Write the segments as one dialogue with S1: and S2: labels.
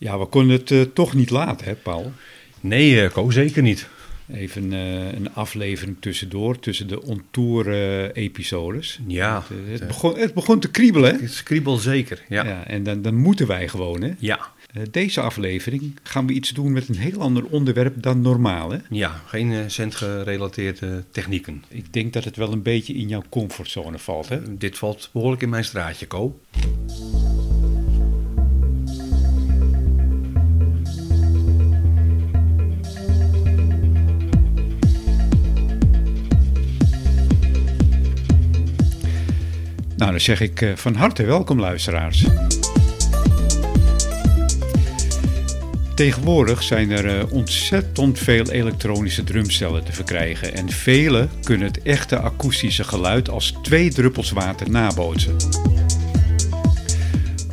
S1: Ja, we konden het eh, toch niet laten, hè, Paul?
S2: Nee, uh, Ko, zeker niet.
S1: Even uh, een aflevering tussendoor, tussen de ontour-episodes.
S2: ja.
S1: Het, het, begon, het begon te kriebelen, hè?
S2: Het kriebelt zeker, ja.
S1: ja en dan, dan moeten wij gewoon, hè?
S2: Ja.
S1: deze aflevering gaan we iets doen met een heel ander onderwerp dan normaal, hè?
S2: Ja, geen centgerelateerde technieken.
S1: Ik denk dat het wel een beetje in jouw comfortzone valt, hè?
S2: Dit valt behoorlijk in mijn straatje, Ko.
S1: Nou, dan zeg ik van harte welkom, luisteraars. Tegenwoordig zijn er ontzettend veel elektronische drumstellen te verkrijgen en vele kunnen het echte akoestische geluid als twee druppels water nabootsen.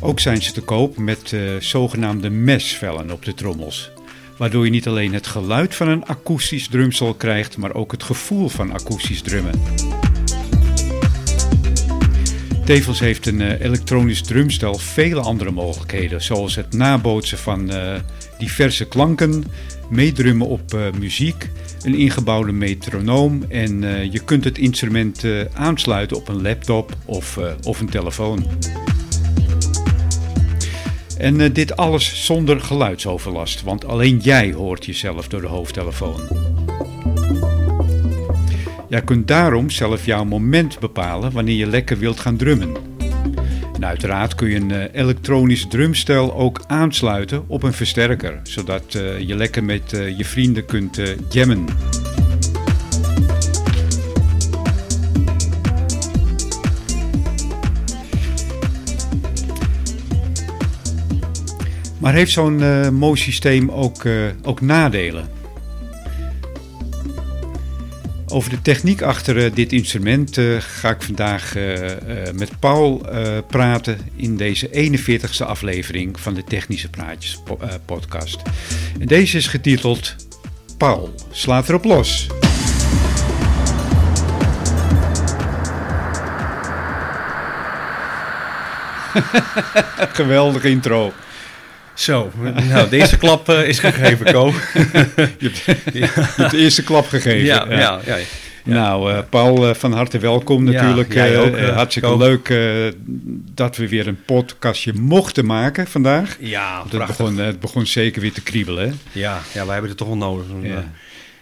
S1: Ook zijn ze te koop met uh, zogenaamde mesvellen op de trommels, waardoor je niet alleen het geluid van een akoestisch drumstel krijgt, maar ook het gevoel van akoestisch drummen. Tevens heeft een uh, elektronisch drumstel vele andere mogelijkheden, zoals het nabootsen van uh, diverse klanken, meedrummen op uh, muziek, een ingebouwde metronoom en je kunt het instrument aansluiten op een laptop of, of een telefoon. En dit alles zonder geluidsoverlast, want alleen jij hoort jezelf door de hoofdtelefoon. Jij kunt daarom zelf jouw moment bepalen wanneer je lekker wilt gaan drummen. En uiteraard kun je een uh, elektronisch drumstel ook aansluiten op een versterker, zodat uh, je lekker met uh, je vrienden kunt jammen. Maar heeft zo'n mooi systeem ook, ook nadelen? Over de techniek achter uh, dit instrument uh, ga ik vandaag uh, met Paul praten in deze 41ste aflevering van de Technische Praatjes po podcast. En deze is getiteld Paul, slaat erop los. Geweldig intro.
S2: Zo, nou, deze klap uh, is gegeven, Ko.
S1: je, hebt, de eerste klap gegeven.
S2: Ja, ja. ja, ja.
S1: Nou, uh, Paul, uh, van harte welkom natuurlijk.
S2: Ook,
S1: hartstikke leuk dat we weer een podcastje mochten maken vandaag.
S2: Ja,
S1: het begon, het begon zeker weer te kriebelen.
S2: Ja, ja wij hebben het toch wel nodig.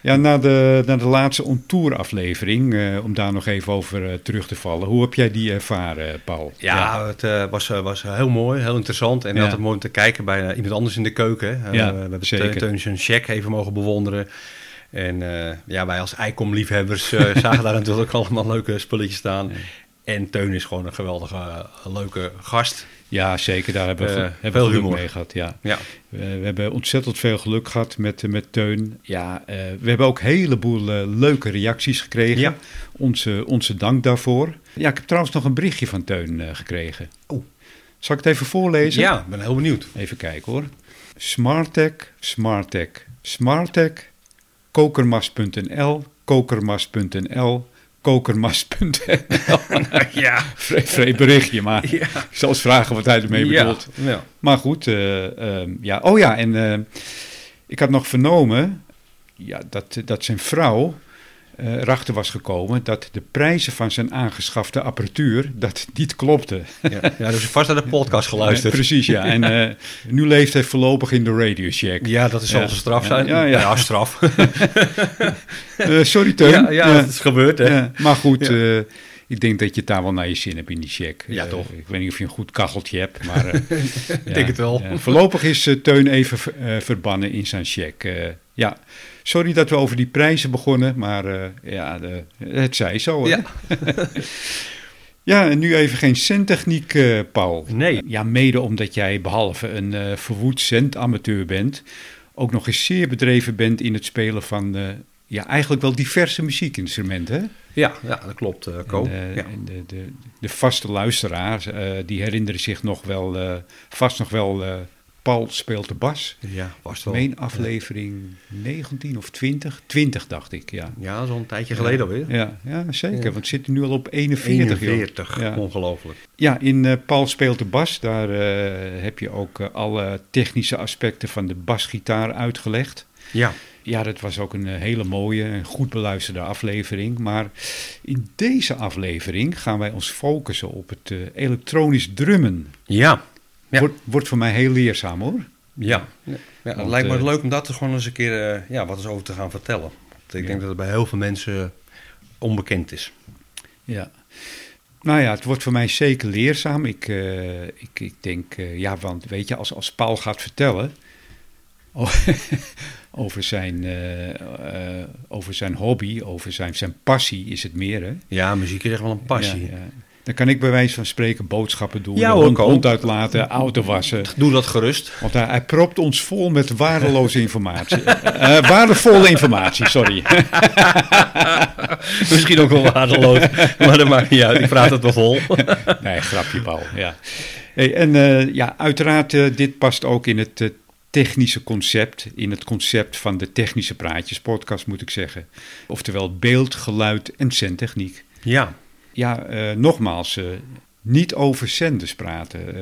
S1: Ja, na de, na de laatste ontour aflevering, uh, om daar nog even over uh, terug te vallen. Hoe heb jij die ervaren, Paul?
S2: Ja, ja. het uh, was, was heel mooi, heel interessant. En ja. altijd mooi om te kijken bij iemand anders in de keuken.
S1: ja,
S2: we hebben
S1: zeker.
S2: Teun zijn check even mogen bewonderen. En ja, wij als Icom-liefhebbers zagen daar natuurlijk allemaal leuke spulletjes staan. En Teun is gewoon een geweldige, leuke gast.
S1: Ja, zeker. Daar hebben we,
S2: Uh,
S1: hebben
S2: veel
S1: we geluk
S2: humor.
S1: mee gehad. Ja.
S2: Ja.
S1: We, we hebben ontzettend veel geluk gehad met, eh, met Teun. Ja, uh, we hebben ook een heleboel leuke reacties gekregen.
S2: Ja.
S1: Onze, onze dank daarvoor. Ja, ik heb trouwens nog een berichtje van Teun gekregen.
S2: Oh.
S1: Zal ik het even voorlezen?
S2: Ja, ik ben heel benieuwd.
S1: Even kijken hoor. Smartech, Smartech, Smartech, kokermas.nl, kokermas.nl, kokermas.nl.
S2: ja.
S1: Vreemd berichtje, maar
S2: Ja.
S1: ik zal eens vragen wat hij ermee bedoelt.
S2: Ja.
S1: Maar goed, eh, ehm, ja. Oh ja, en eh, ik had nog vernomen ja, dat, dat zijn vrouw eh, erachter was gekomen dat de prijzen van zijn aangeschafte apparatuur dat niet klopte.
S2: Ja. ja, dus vast naar de podcast geluisterd.
S1: Precies, ja. En eh, nu leeft hij voorlopig in de Radio Shack.
S2: Ja, dat is
S1: Ja.
S2: een straf zijn.
S1: Ja, ja.
S2: straf.
S1: Eh, sorry, Teun.
S2: ja, ja, dat is gebeurd, hè.
S1: Maar goed, ik denk dat je het daar wel naar je zin hebt in die check.
S2: Ja, toch.
S1: ik weet niet of je een goed kacheltje hebt, maar...
S2: Ik denk het wel.
S1: Voorlopig is Teun even ver- verbannen in zijn check. Ja, sorry dat we over die prijzen begonnen, maar eh, ja, de, het zij zo. Hè?
S2: Ja.
S1: Ja, en nu even geen centtechniek, eh Paul.
S2: Nee.
S1: Ja, mede omdat jij behalve een eh verwoed centamateur bent, ook nog eens zeer bedreven bent in het spelen van, ja, eigenlijk wel diverse muziekinstrumenten. Hè?
S2: Ja, ja, dat klopt, Ko.
S1: En, eh,
S2: ja.
S1: en de, de, de vaste luisteraars, die herinneren zich nog wel, vast nog wel Paul speelt de bas.
S2: Ja, was wel.
S1: meen aflevering 19 of 20. 20 dacht ik, ja.
S2: Ja, zo'n tijdje geleden alweer.
S1: Ja, ja zeker. Want we zitten nu al op 41. joh.
S2: 41,
S1: Ja.
S2: ongelooflijk.
S1: Ja, in eh, Paul speelt de bas. Daar eh, heb je ook eh, alle technische aspecten van de basgitaar uitgelegd.
S2: Ja,
S1: Ja, dat was ook een hele mooie en goed beluisterde aflevering. Maar in deze aflevering gaan wij ons focussen op het elektronisch drummen.
S2: ja, Ja.
S1: Wordt, wordt voor mij heel leerzaam hoor.
S2: ja. ja het
S1: Want,
S2: lijkt me
S1: eh,
S2: leuk om dat er gewoon eens een keer eh, ja, wat eens over te gaan vertellen. Want ik
S1: Ja.
S2: denk dat het bij heel veel mensen onbekend is.
S1: Ja. Nou ja, het wordt voor mij zeker leerzaam. Ik, eh, ik, ik denk, eh, ja, want weet je, als, als Paul gaat vertellen over, zijn, eh, eh, over zijn hobby, over zijn, zijn passie is het meer, hè?
S2: Ja, muziek is echt wel een passie.
S1: Ja, ja. Dan kan ik bij wijze van spreken boodschappen doen,
S2: Ja,
S1: de
S2: hoor, ook.
S1: hond uitlaten, auto wassen.
S2: Doe dat gerust.
S1: Want hij, hij propt ons vol met waardeloze informatie. Eh, waardevolle informatie, sorry.
S2: Misschien ook wel waardeloos, maar dat maakt niet uit. Ik praat het wel vol.
S1: Nee, grapje, Paul. Ja. Hey, en eh, ja, uiteraard, eh, dit past ook in het technische concept. In het concept van de Technische Praatjes podcast, moet ik zeggen. Oftewel beeld, geluid en zendtechniek.
S2: Ja,
S1: Ja, eh, nogmaals, eh, niet over zenders praten. Eh,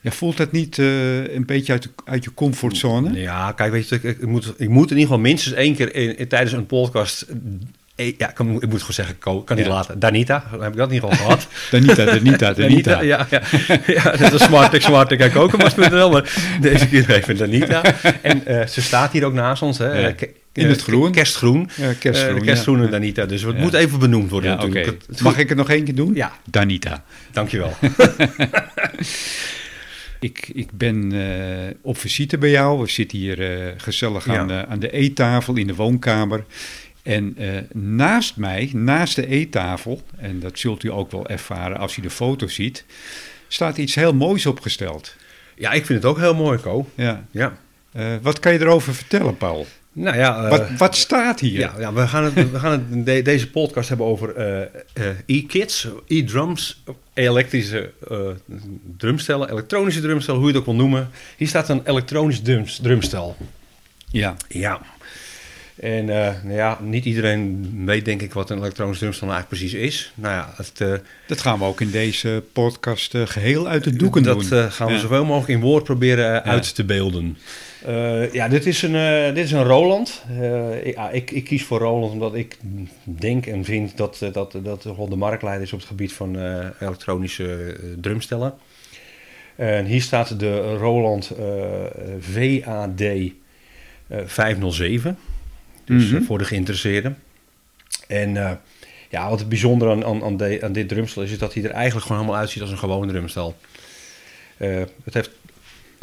S1: ja, voelt dat niet een beetje uit, uit je comfortzone?
S2: ja kijk, weet je, ik, moet, ik moet in ieder geval minstens één keer in, in- tijdens een podcast... Ja, ik, moet gewoon zeggen, kan niet
S1: Ja.
S2: laten. Danita, heb ik dat niet gewoon gehad?
S1: Danita, Danita, Danita.
S2: ja, ja. ja, dat is smart, ik smart, ik kijk ook maar deze keer even Danita. En ze staat hier ook naast ons, hè.
S1: Ja. In het
S2: eh,
S1: groen.
S2: Kerstgroen.
S1: Ja, kerstgroen,
S2: Eh,
S1: ja.
S2: kerstgroene Danita, dus het
S1: Ja.
S2: moet even benoemd worden natuurlijk. Het-
S1: Mag ik het nog één keer doen?
S2: Ja,
S1: Danita.
S2: dankjewel.
S1: Ik, ik ben eh, op visite bij jou. We zitten hier eh, gezellig aan,
S2: Ja.
S1: de, aan de eettafel in de woonkamer. En eh, naast mij, naast de eettafel, en dat zult u ook wel ervaren als u de foto ziet, staat iets heel moois opgesteld.
S2: Ja, ik vind het ook heel mooi, Ko.
S1: Ja.
S2: Ja.
S1: Eh, wat kan je erover vertellen, Paul?
S2: Nou ja, eh,
S1: wat, wat staat hier?
S2: ja, ja, we gaan het, we gaan het de- deze podcast hebben over eh, eh, e-kits, e-drums, elektrische drumstellen, elektronische drumstellen, hoe je het ook wil noemen. Hier staat een elektronisch drums, drumstel.
S1: Ja.
S2: Ja. En nou ja, niet iedereen weet denk ik wat een elektronisch drumstel nou eigenlijk precies is. Nou ja, het,
S1: Dat gaan we ook in deze podcast eh, geheel uit de doeken
S2: dat
S1: doen.
S2: eh, gaan we
S1: Ja.
S2: zoveel mogelijk in woord proberen uit te beelden. Eh, ja, dit is een, eh, dit is een Roland. Eh, ik, ja, ik, ik kies voor Roland omdat ik denk en vind dat dat, dat de marktleider is op het gebied van elektronische drumstellen. En hier staat de Roland VAD eh, 507. Dus
S1: Mhm.
S2: voor de geïnteresseerden. En ja, wat het bijzondere aan, aan, aan, de- aan dit drumstel is, is dat hij er eigenlijk gewoon helemaal uitziet als een gewoon drumstel. Het heeft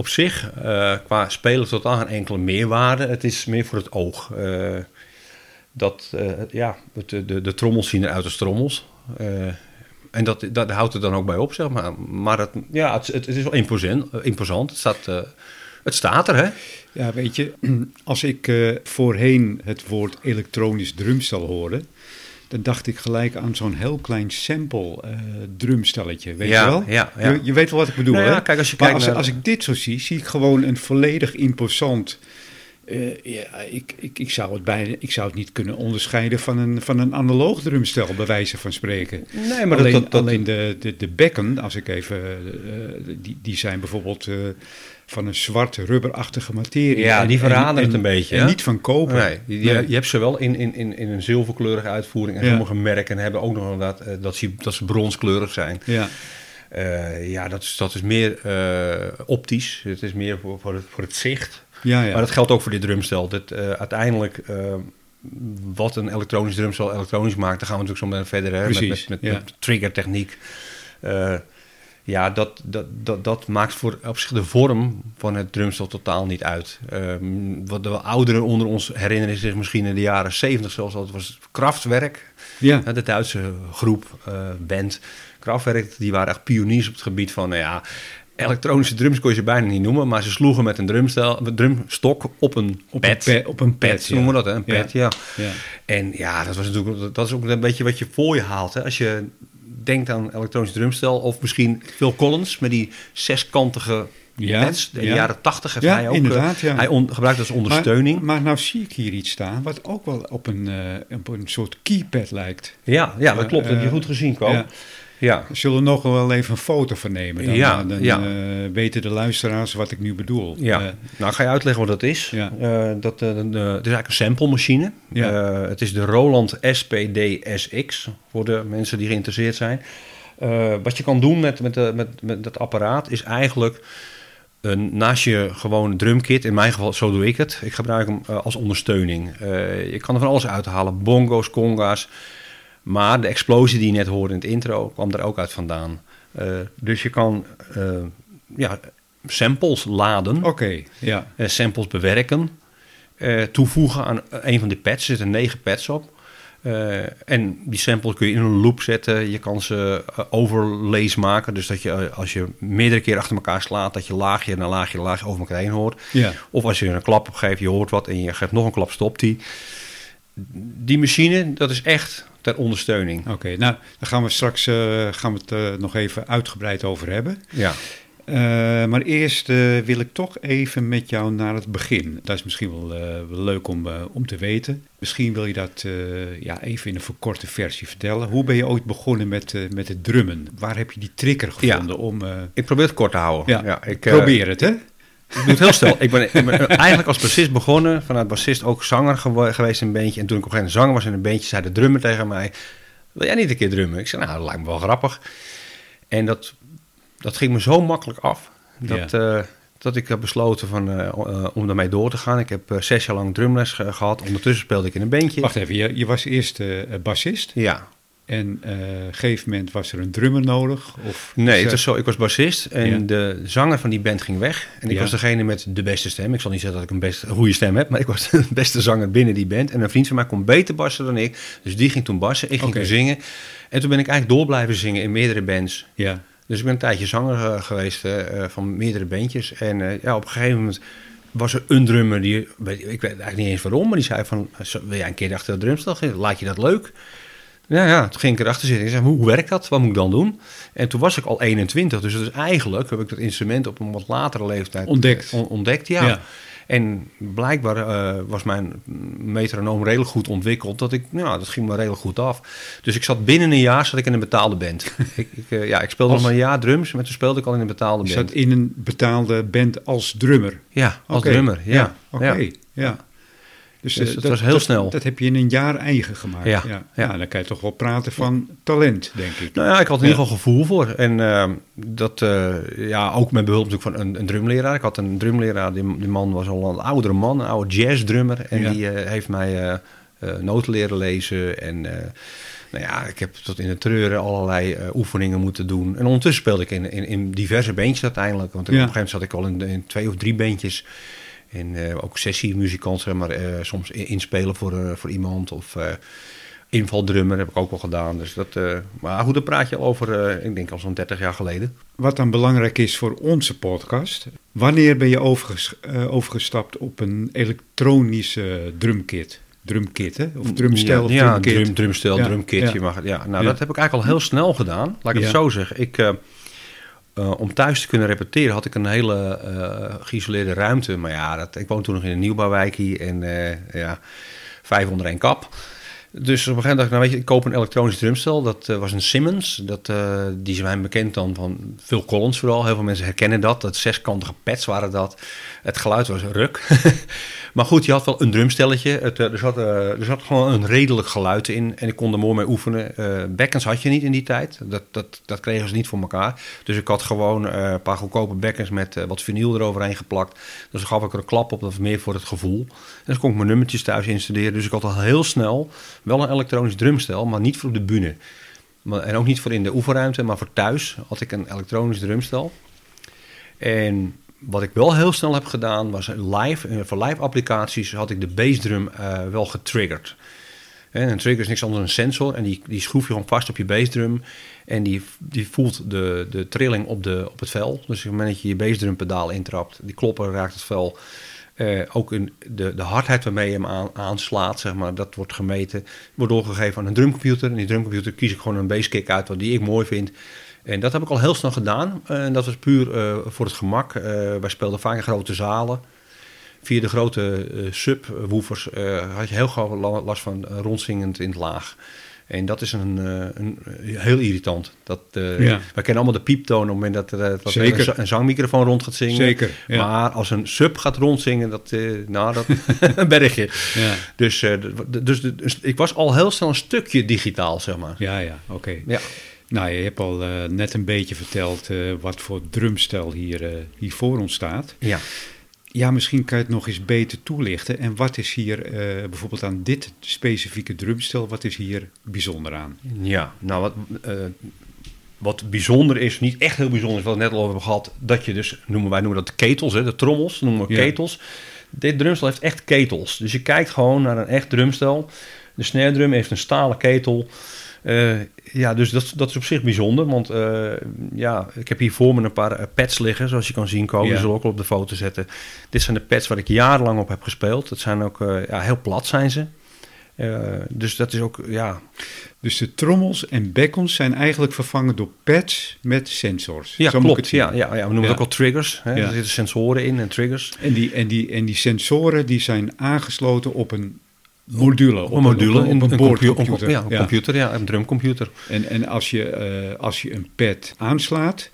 S2: op zich eh, qua spelen totaal geen enkele meerwaarde. Het is meer voor het oog. Eh, dat, eh, ja, het, de, de, trommels zien eruit als trommels. En dat, dat houdt er dan ook bij op, zeg maar. Maar het, ja, het, het is wel imposant. imposant. Het, staat, het staat er, hè?
S1: Ja, weet je, als ik voorheen het woord elektronisch drumstel hoorde, dan dacht ik gelijk aan zo'n heel klein sample eh, drumstelletje, weet
S2: Ja,
S1: je wel?
S2: ja, ja.
S1: Je, je weet wel wat ik bedoel,
S2: Nou ja,
S1: hè?
S2: kijk, als je kijkt
S1: als,
S2: naar-
S1: als ik dit zo zie, zie ik gewoon een volledig imposant... eh, ja, ik, ik, ik, zou het bijna, ik zou het niet kunnen onderscheiden van een, van een analoog drumstel, bij wijze van spreken.
S2: Nee, maar
S1: alleen
S2: dat, dat, dat-
S1: alleen de, de, de bekken, als ik even, eh, die, die zijn bijvoorbeeld van een zwart rubberachtige materie.
S2: Ja, die verraden
S1: en-
S2: het een
S1: en-
S2: beetje,
S1: En
S2: hè?
S1: niet van koper.
S2: Nee, je,
S1: Nee.
S2: je hebt ze wel in, in, in, in een zilverkleurige uitvoering. En
S1: Ja.
S2: sommige merken hebben ook nog inderdaad eh, dat ze, dat ze bronskleurig zijn.
S1: Ja,
S2: Eh, ja, dat is, dat is meer eh, optisch. Het is meer voor, voor, het, voor het zicht.
S1: ja, ja.
S2: Maar dat geldt ook voor dit drumstel. Dat, eh, uiteindelijk, eh, wat een elektronisch drumstel elektronisch maakt, daar gaan we natuurlijk zo meteen verder hè, met,
S1: Precies,
S2: met, met,
S1: ja.
S2: met triggertechniek. Eh, ja, dat, dat, dat, dat maakt voor op zich de vorm van het drumstel totaal niet uit. Ehm, wat de ouderen onder ons herinneren zich misschien in de jaren 70 zelfs. Het was Kraftwerk,
S1: ja.
S2: de Duitse groep, eh, band. Kraftwerk, die waren echt pioniers op het gebied van, nou ja, elektronische drums kon je ze bijna niet noemen, maar ze sloegen met een drumstel, drumstok op een
S1: Op
S2: pad.
S1: een, pe- op een pad,
S2: Pad,
S1: ja.
S2: noemen we dat, hè? Een pad, ja.
S1: Ja.
S2: En ja, dat was natuurlijk, dat is ook een beetje wat je voor je haalt. Hè? Als je denkt aan elektronisch drumstel, of misschien Phil Collins met die zeskantige Ja, pads. In de jaren 80 heeft hij ook...
S1: Inderdaad, ja.
S2: Hij gebruikt als ondersteuning.
S1: Maar, maar, nou zie ik hier iets staan wat ook wel op een, op een soort keypad lijkt.
S2: Ja, ja dat klopt. dat heb je goed gezien, Ko.
S1: Ja. Zullen we nog wel even een foto van nemen? Dan, ja, dan ja. Uh, weten de luisteraars wat ik nu bedoel.
S2: Ja. Uh, nou, ga je uitleggen wat dat is. Ja. Uh, dat, het is eigenlijk een sample machine. Ja. het is de Roland SPD-SX voor de mensen die geïnteresseerd zijn. wat je kan doen met, met, met, met dat apparaat is eigenlijk... Een, naast je gewoon drumkit, in mijn geval zo doe ik het. Ik gebruik hem als ondersteuning. je kan er van alles uithalen. Bongo's, conga's. Maar de explosie die je net hoorde in het intro kwam er ook uit vandaan. Uh, dus je kan uh, ja, samples laden.
S1: Oké, ja.
S2: Uh, samples bewerken. toevoegen aan een van die pads. Er zitten negen pads op. en die samples kun je in een loop zetten. Je kan ze overlays maken. Dus dat je als je meerdere keer achter elkaar slaat... dat je laagje na laagje na laagje over elkaar heen hoort.
S1: Ja.
S2: Of als je een klap opgeeft, je hoort wat... en je geeft nog een klap, stopt die. Die machine, dat is echt ter ondersteuning.
S1: Oké, nou, daar gaan we straks uh, gaan we het uh, nog even uitgebreid over hebben.
S2: Ja.
S1: Uh, maar eerst wil ik toch even met jou naar het begin. Dat is misschien wel, wel leuk om, om te weten. Misschien wil je dat ja, even in een verkorte versie vertellen. Hoe ben je ooit begonnen met, met het drummen? Waar heb je die trigger gevonden
S2: ja,
S1: om...
S2: ik probeer het kort te houden.
S1: Ja, ja ik, probeer het, hè?
S2: Ik doe het heel snel. ik, ben, ik ben eigenlijk als bassist begonnen. Vanuit bassist ook zanger geweest in een bandje. En toen ik op een gegeven moment zanger was in een bandje, zei de drummer tegen mij... Wil jij niet een keer drummen? Ik zei, nou, dat lijkt me wel grappig. En dat, dat ging me zo makkelijk af. Dat, ja. uh, dat ik heb besloten van, uh, uh, om daarmee door te gaan. Ik heb zes jaar lang drumles gehad. Ondertussen speelde ik in een bandje.
S1: Wacht even, je, je was eerst bassist?
S2: Ja.
S1: En uh, op een gegeven moment was er een drummer nodig? Of
S2: nee, het is zo, ik was bassist en de zanger van die band ging weg. En ik was degene met de beste stem. Ik zal niet zeggen dat ik een, best, een goede stem heb, maar ik was de beste zanger binnen die band. En een vriend van mij kon beter bassen dan ik. Dus die ging toen bassen, ik ging okay. zingen. En toen ben ik eigenlijk door blijven zingen in meerdere bands.
S1: Ja.
S2: Dus ik ben een tijdje zanger uh, geweest uh, van meerdere bandjes. En ja, op een gegeven moment was er een drummer die, ik weet eigenlijk niet eens waarom, maar die zei van, wil jij een keer achter de drumstel? Laat je dat leuk? Ja, ja, toen ging ik erachter zitten. Ik zei, hoe, hoe werkt dat? Wat moet ik dan doen? En toen was ik al 21. Dus dat is eigenlijk, heb ik dat instrument op een wat latere leeftijd
S1: ontdekt.
S2: On, ontdekt, ja. ja. En blijkbaar uh, was mijn metronoom redelijk goed ontwikkeld. Dat ik, nou, dat ging me redelijk goed af. Dus ik zat binnen een jaar zat ik in een betaalde band. ik, ik, uh, ja, ik speelde als, nog maar een jaar drums, maar toen speelde ik al in een betaalde band.
S1: Je zat in een betaalde band als drummer?
S2: Ja, als okay. drummer, ja. ja
S1: Oké, okay. ja.
S2: Dus, dus dat, was heel snel.
S1: Dat heb je in een jaar eigen gemaakt.
S2: Ja, ja.
S1: ja. Nou, dan kan je toch wel praten van talent, denk ik.
S2: Nou ja, ik had in ieder geval gevoel voor. En uh, dat, uh, ja, ook met behulp natuurlijk van een, een drumleraar. Ik had een drumleraar, die, die man was al een oudere man, een oude jazzdrummer. En die uh, heeft mij noten leren lezen en... nou ja, ik heb tot in de treuren allerlei oefeningen moeten doen. En ondertussen speelde ik in, in, in diverse beentjes uiteindelijk. Want op een gegeven moment zat ik al in, in twee of drie beentjes. En uh, ook sessiemuzikant, zeg maar, uh, soms inspelen voor, uh, voor iemand. Of invaldrummer heb ik ook wel gedaan. Dus dat, maar goed, daar praat je over, ik denk al zo'n 30 jaar geleden.
S1: Wat dan belangrijk is voor onze podcast. Wanneer ben je overges overgestapt op een elektronische drumkit? Drumkit, hè? Of drumstel ja,
S2: drum, drumstel, ja, drumkit. Ja. Je mag, ja, nou, dat heb ik eigenlijk al heel snel gedaan. Laat ik het zo zeggen. Ik uh, om thuis te kunnen repeteren had ik een hele uh, geïsoleerde ruimte. Maar ja, dat, ik woon toen nog in een nieuwbouwwijkie en uh, ja, vijf onder één kap. Dus op een gegeven moment dacht ik, nou weet je, ik koop een elektronisch drumstel. Dat was een Simmons. Dat, die zijn bekend dan van Phil Collins vooral. Heel veel mensen herkennen dat. Dat zeskantige pads waren dat. Het geluid was ruk. Maar goed, je had wel een drumstelletje. Het, eh, er, zat, uh, er zat gewoon een redelijk geluid in. En ik kon er mooi mee oefenen. Uh, bekkens had je niet in die tijd. Dat, dat, dat kregen ze niet voor elkaar. Dus ik had gewoon uh, een paar goedkope bekkens met wat vinyl eroverheen geplakt. Dus dan gaf ik er een klap op. Dat was meer voor het gevoel. En dan kon ik mijn nummertjes thuis instuderen. Dus ik had al heel snel wel een elektronisch drumstel. Maar niet voor op de bühne. En ook niet voor in de oefenruimte. Maar voor thuis had ik een elektronisch drumstel. En wat ik wel heel snel heb gedaan, was live. Eh, voor live applicaties had ik de bassdrum uh, wel getriggerd. En een trigger is niks anders dan een sensor. En die, die schroef je gewoon vast op je bassdrum. En die, die voelt de, de trilling op, de, op het vel. Dus op het moment dat je je bassdrum pedaal intrapt, die klopper raakt het vel. Uh, ook de, de hardheid waarmee je hem aan, aanslaat, zeg maar, dat wordt gemeten. Wordt doorgegeven aan een drumcomputer. En die drumcomputer kies ik gewoon een basskick uit wat die ik mooi vind. En dat heb ik al heel snel gedaan. En dat was puur eh, voor het gemak. Eh, wij speelden vaak in grote zalen. Via de grote subwoofers had je heel gauw last van rondzingend in het laag. En dat is een, een heel irritant. Dat, uh, ja. Wij kennen allemaal de pieptoon op het moment dat, er, dat een, zangmicrofoon rond gaat zingen.
S1: Zeker.
S2: Ja. Maar als een sub gaat rondzingen, dat, uh, nou, dat een bergje. Ja. Dus, uh, dus, dus, dus, ik was al heel snel een stukje digitaal, zeg maar.
S1: Ja, ja, oké. Ja. Nou, je hebt al net een beetje verteld wat voor drumstel hier, hier voor ons staat.
S2: Ja.
S1: Ja, misschien kan je het nog eens beter toelichten. En wat is hier uh, bijvoorbeeld aan dit specifieke drumstel, wat is hier bijzonder aan?
S2: Ja, nou wat, uh, wat bijzonder is, niet echt heel bijzonder is, wat we net al over hebben gehad, dat je dus, noemen wij noemen dat ketels, hè, de trommels, noemen we ja. ketels. Dit drumstel heeft echt ketels. Dus je kijkt gewoon naar een echt drumstel. De snare drum heeft een stalen ketel. Uh, ja, dus dat, dat is op zich bijzonder. Want uh, ja, ik heb hier voor me een paar uh, pads liggen, zoals je kan zien komen. Ja. zullen ook op de foto zetten. Dit zijn de pads waar ik jarenlang op heb gespeeld. Dat zijn ook ja, heel plat zijn ze. dus dat is ook, ja...
S1: Dus de trommels en bekkons zijn eigenlijk vervangen door pads met sensors.
S2: Ja, Zo klopt. Ja, ja, ja, we noemen ja. het ook wel triggers. Hè? Er zitten sensoren in en triggers.
S1: En die, en, die, en die sensoren die zijn aangesloten op een module.
S2: Op een module, op, een, boordcomputer. Ja, een ja. computer, ja, een drumcomputer.
S1: En, en als, je, uh, als je een pad aanslaat,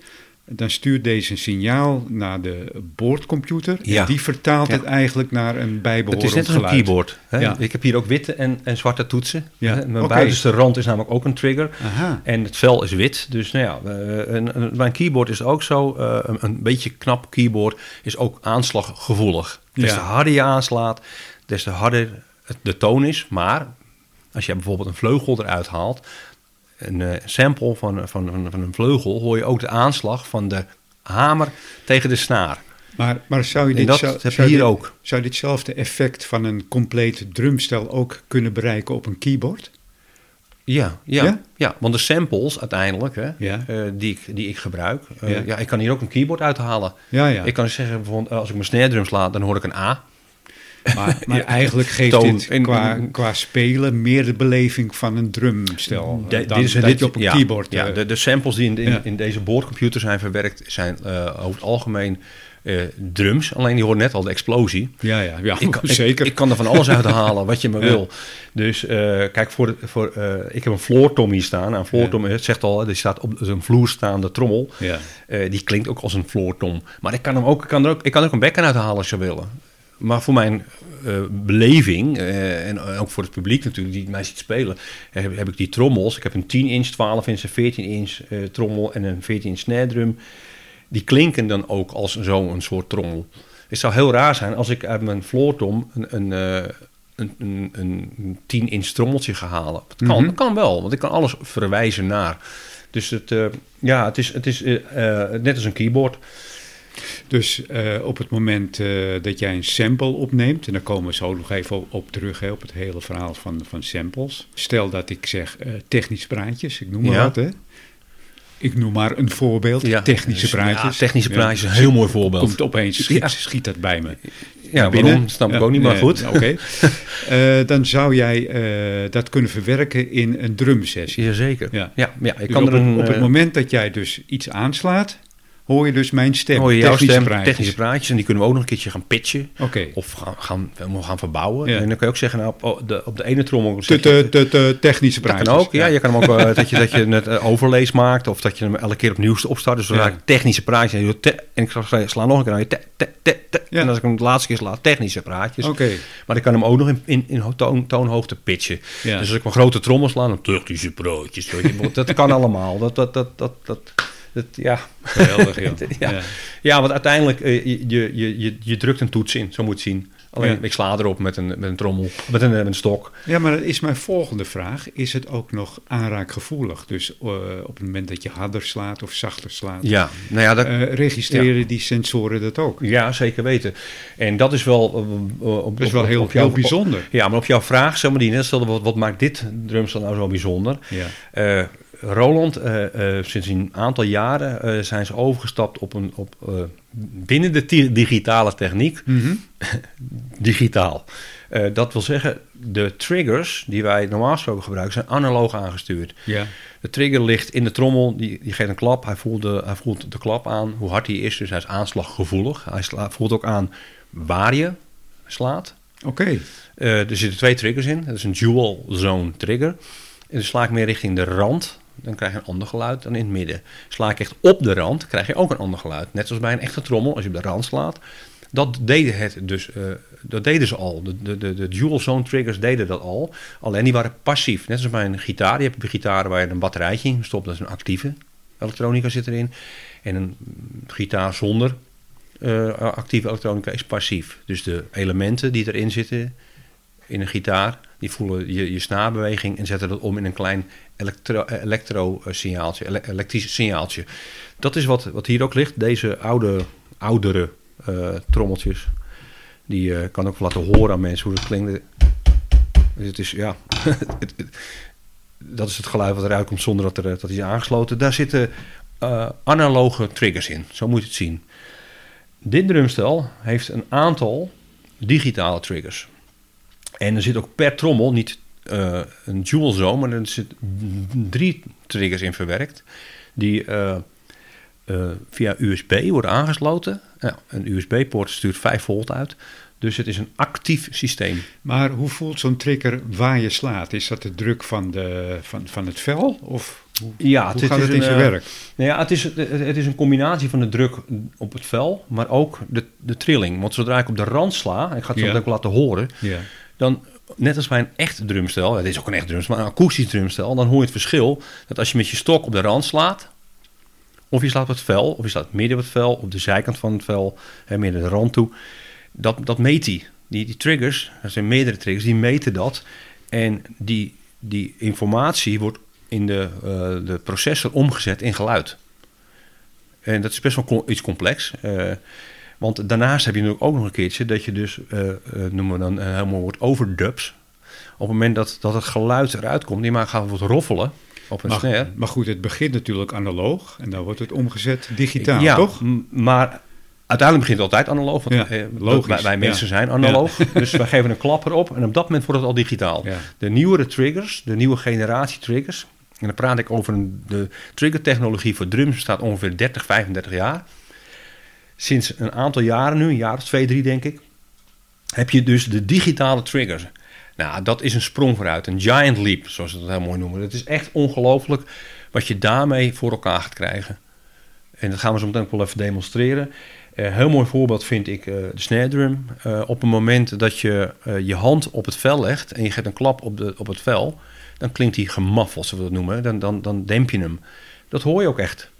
S1: dan stuurt deze een signaal naar de boordcomputer. Ja. En die vertaalt ja. het eigenlijk naar een bijbehorend
S2: Het is net
S1: als
S2: een keyboard. Hè? Ja. Ik heb hier ook witte en, en zwarte toetsen. Ja. Mijn okay. buitenste rand is namelijk ook een trigger.
S1: Aha.
S2: En het vel is wit. Dus nou ja, uh, een, mijn keyboard is ook zo. Uh, een, een, beetje knap keyboard is ook aanslaggevoelig. Des te harder je aanslaat, des te harder de toon is. Maar als je bijvoorbeeld een vleugel eruit haalt, een uh, sample van, van, van, een vleugel, hoor je ook de aanslag van de hamer tegen de snaar.
S1: Maar, maar zou je dit,
S2: dat
S1: zou,
S2: heb je
S1: zou
S2: hier
S1: dit,
S2: ook.
S1: Zou ditzelfde effect van een compleet drumstel ook kunnen bereiken op een keyboard?
S2: Ja, ja, ja? ja want de samples uiteindelijk, hè,
S1: ja.
S2: uh, die, ik, die ik gebruik, uh, ja. ja. ik kan hier ook een keyboard uithalen.
S1: Ja, ja.
S2: Ik kan zeggen, bijvoorbeeld, als ik mijn snare drum sla, dan hoor ik een A.
S1: Maar, maar ja, eigenlijk geeft toon, dit qua, qua spelen meer de beleving van een drumstel.
S2: De,
S1: dan
S2: dit is,
S1: dat je op een
S2: ja,
S1: keyboard...
S2: Ja,
S1: uh,
S2: de, de, samples die in, in, ja. in, deze boordcomputer zijn verwerkt zijn uh, over het algemeen uh, drums. Alleen die hoort net al de explosie.
S1: Ja, ja, ja
S2: ik, kan,
S1: zeker.
S2: Ik, ik, kan er van alles uithalen wat je maar wil. Dus kijk, voor, voor, ik heb een floortom hier staan. Een floortom, het zegt al, die staat op een vloerstaande trommel. die klinkt ook als een floortom. Maar ik kan, hem ook, ik kan, er ook, ik kan er ook een bekken uithalen als je wil. Maar voor mijn uh, beleving, uh, en ook voor het publiek natuurlijk die mij ziet spelen, heb, heb ik die trommels. Ik heb een 10 inch, 12 inch, 14 inch uh, trommel en een 14 inch snare drum. Die klinken dan ook als zo'n soort trommel. Het zou heel raar zijn als ik uit mijn floortom een, een, een, een, een 10 inch trommeltje ga halen. Dat kan, mm -hmm. dat kan wel, want ik kan alles verwijzen naar. Dus het, ja, het is, het is net als een keyboard.
S1: Dus uh, op het moment uh, dat jij een sample opneemt, en daar komen we zo nog even op, terug, hè, op het hele verhaal van, van samples. Stel dat ik zeg uh, technisch praatjes, ik noem maar ja. wat, hè. Ik noem maar een voorbeeld, ja. technische praatjes.
S2: Ja, technische praatjes, een heel mooi voorbeeld.
S1: Komt opeens, schiet, schiet dat bij me.
S2: Ja, binnen. waarom, snap ik ook niet, maar goed.
S1: Oké. Okay. dan zou jij dat kunnen verwerken in een drumsessie.
S2: Jazeker. Ja. Ja, ja, ik
S1: dus
S2: kan
S1: op,
S2: er een,
S1: op het moment dat jij dus iets aanslaat, hoor je dus mijn stem.
S2: Hoor je jouw
S1: technische
S2: stem,
S1: praatjes.
S2: technische praatjes. En die kunnen we ook nog een keertje gaan pitchen. Of gaan, gaan, gaan verbouwen.
S1: Ja.
S2: En dan kan je ook zeggen, nou, op de, op de ene trommel...
S1: Te, te, te, te technische
S2: Dat
S1: praatjes.
S2: kan ook, ja. Je kan hem ook, uh, dat je, dat je het uh, overlees maakt. Of dat je hem elke keer opnieuw opstart. Dus
S1: Ja.
S2: technische praatjes. En, je te, en ik sla, sla nog een keer aan je te, te. En als ik hem de laatste keer sla, technische praatjes.
S1: Oké.
S2: Maar ik kan hem ook nog in, in, in toon, toonhoogte pitchen. Dus als ik een grote trommel sla, dan technische praatjes. Dat kan allemaal. Dat, dat, dat, dat, dat, dat, ja.
S1: Geweldig, ja.
S2: ja.
S1: Ja.
S2: Ja, want uiteindelijk, uh, je, je, je, je drukt een toets in, zo moet je het zien. Alleen
S1: Ja.
S2: ik sla erop met een, met een trommel, met een, met een stok.
S1: Ja, maar dat is mijn volgende vraag. Is het ook nog aanraakgevoelig? Dus uh, op het moment dat je harder slaat of zachter slaat,
S2: Ja, nou ja, dat,
S1: uh, registreren die sensoren dat ook?
S2: ja zeker weten. En dat is wel... Uh, op,
S1: Dat is wel
S2: op-
S1: heel,
S2: op jouw-
S1: heel bijzonder.
S2: Ja, maar op jouw vraag, zeg maar, die net stelde, wat, wat maakt dit drumstel nou zo bijzonder?
S1: Ja.
S2: Roland, eh, eh, sinds een aantal jaren eh, zijn ze overgestapt op een, op, binnen de digitale techniek,
S1: Mhm.
S2: digitaal. Dat wil zeggen, de triggers die wij normaal gesproken gebruiken, zijn analoog aangestuurd.
S1: Ja.
S2: De trigger ligt in de trommel, die, die geeft een klap. Hij voelt, de, hij voelt de klap aan, hoe hard hij is. Dus hij is aanslaggevoelig. Hij sla- voelt ook aan waar je slaat.
S1: Oké.
S2: Er zitten twee triggers in. Dat is een dual zone trigger. En dus sla ik meer richting de rand, dan krijg je een ander geluid dan in het midden. Sla ik echt op de rand, krijg je ook een ander geluid. Net zoals bij een echte trommel, als je op de rand slaat. Dat deden, het dus, eh, dat deden ze al. De, de, de, dual zone triggers deden dat al. Alleen die waren passief. Net zoals bij een gitaar. Je hebt gitaren waar je een batterijtje in stopt. Dat is een actieve elektronica zit erin. En een gitaar zonder eh, actieve elektronica is passief. Dus de elementen die erin zitten in een gitaar, die voelen je, je snaarbeweging en zetten dat om in een klein elektro, eh, elektro-signaaltje, ele- elektrisch signaaltje. Dat is wat, wat hier ook ligt. Deze oude, oudere eh, trommeltjes. Die eh, kan ook laten horen aan mensen hoe het klinkt. Dus het is, ja, dat is het geluid wat eruit komt zonder dat, er, dat is aangesloten. Daar zitten analoge triggers in. Zo moet je het zien. Dit drumstel heeft een aantal digitale triggers. En er zit ook per trommel niet eh, een dual zone, maar er zitten drie triggers in verwerkt. Die eh, eh, via USB worden aangesloten. Ja, een USB-poort stuurt 5 volt uit. Dus het is een actief systeem.
S1: Maar hoe voelt zo'n trigger waar je slaat? Is dat de druk van, de, van, van het vel? Of hoe,
S2: Ja,
S1: hoe gaat het in zijn werk?
S2: Nou ja, het is, het, het is een combinatie van de druk op het vel, maar ook de, de trilling. Want zodra ik op de rand sla, ik ga het zo
S1: Ja.
S2: ook laten horen,
S1: Ja.
S2: dan, net als bij een echt drumstel, het is ook een echt drumstel, maar een akoestisch drumstel, dan hoor je het verschil dat als je met je stok op de rand slaat, of je slaat op het vel, of je slaat midden op het vel, op de zijkant van het vel, hè, meer naar de rand toe, dat, dat meet. Die, die triggers, er zijn meerdere triggers, die meten dat. En die, die informatie wordt in de, eh, de processor omgezet in geluid. En dat is best wel iets complex. eh, want daarnaast heb je natuurlijk ook nog een keertje dat je dus, eh, eh, noemen we dan een heel mooi woord, overdubs. Op het moment dat, dat het geluid eruit komt, die maar gaat wat roffelen op een snare.
S1: Maar, maar goed, het begint natuurlijk analoog en dan wordt het omgezet digitaal,
S2: ja,
S1: toch?
S2: Maar uiteindelijk begint het altijd analoog. Want
S1: Ja,
S2: eh,
S1: logisch,
S2: Wij, wij mensen
S1: ja.
S2: zijn analoog. Dus wij geven een klap erop en op dat moment wordt het al digitaal. De nieuwere triggers, de nieuwe generatie triggers. En dan praat ik over een, de triggertechnologie voor drums bestaat ongeveer 30, 35 jaar. Sinds een aantal jaren nu, een jaar of twee, drie denk ik, heb je dus de digitale triggers. Nou, dat is een sprong vooruit, een giant leap, zoals ze dat heel mooi noemen. Het is echt ongelooflijk wat je daarmee voor elkaar gaat krijgen. En dat gaan we zo meteen ook wel even demonstreren. Een heel mooi voorbeeld vind ik eh, de snare drum. Eh, op het moment dat je je hand op het vel legt en je geeft een klap op, de, op het vel, dan klinkt hij gemaffeld, zoals we dat noemen. Dan, dan, dan demp je hem. Dat hoor je ook echt.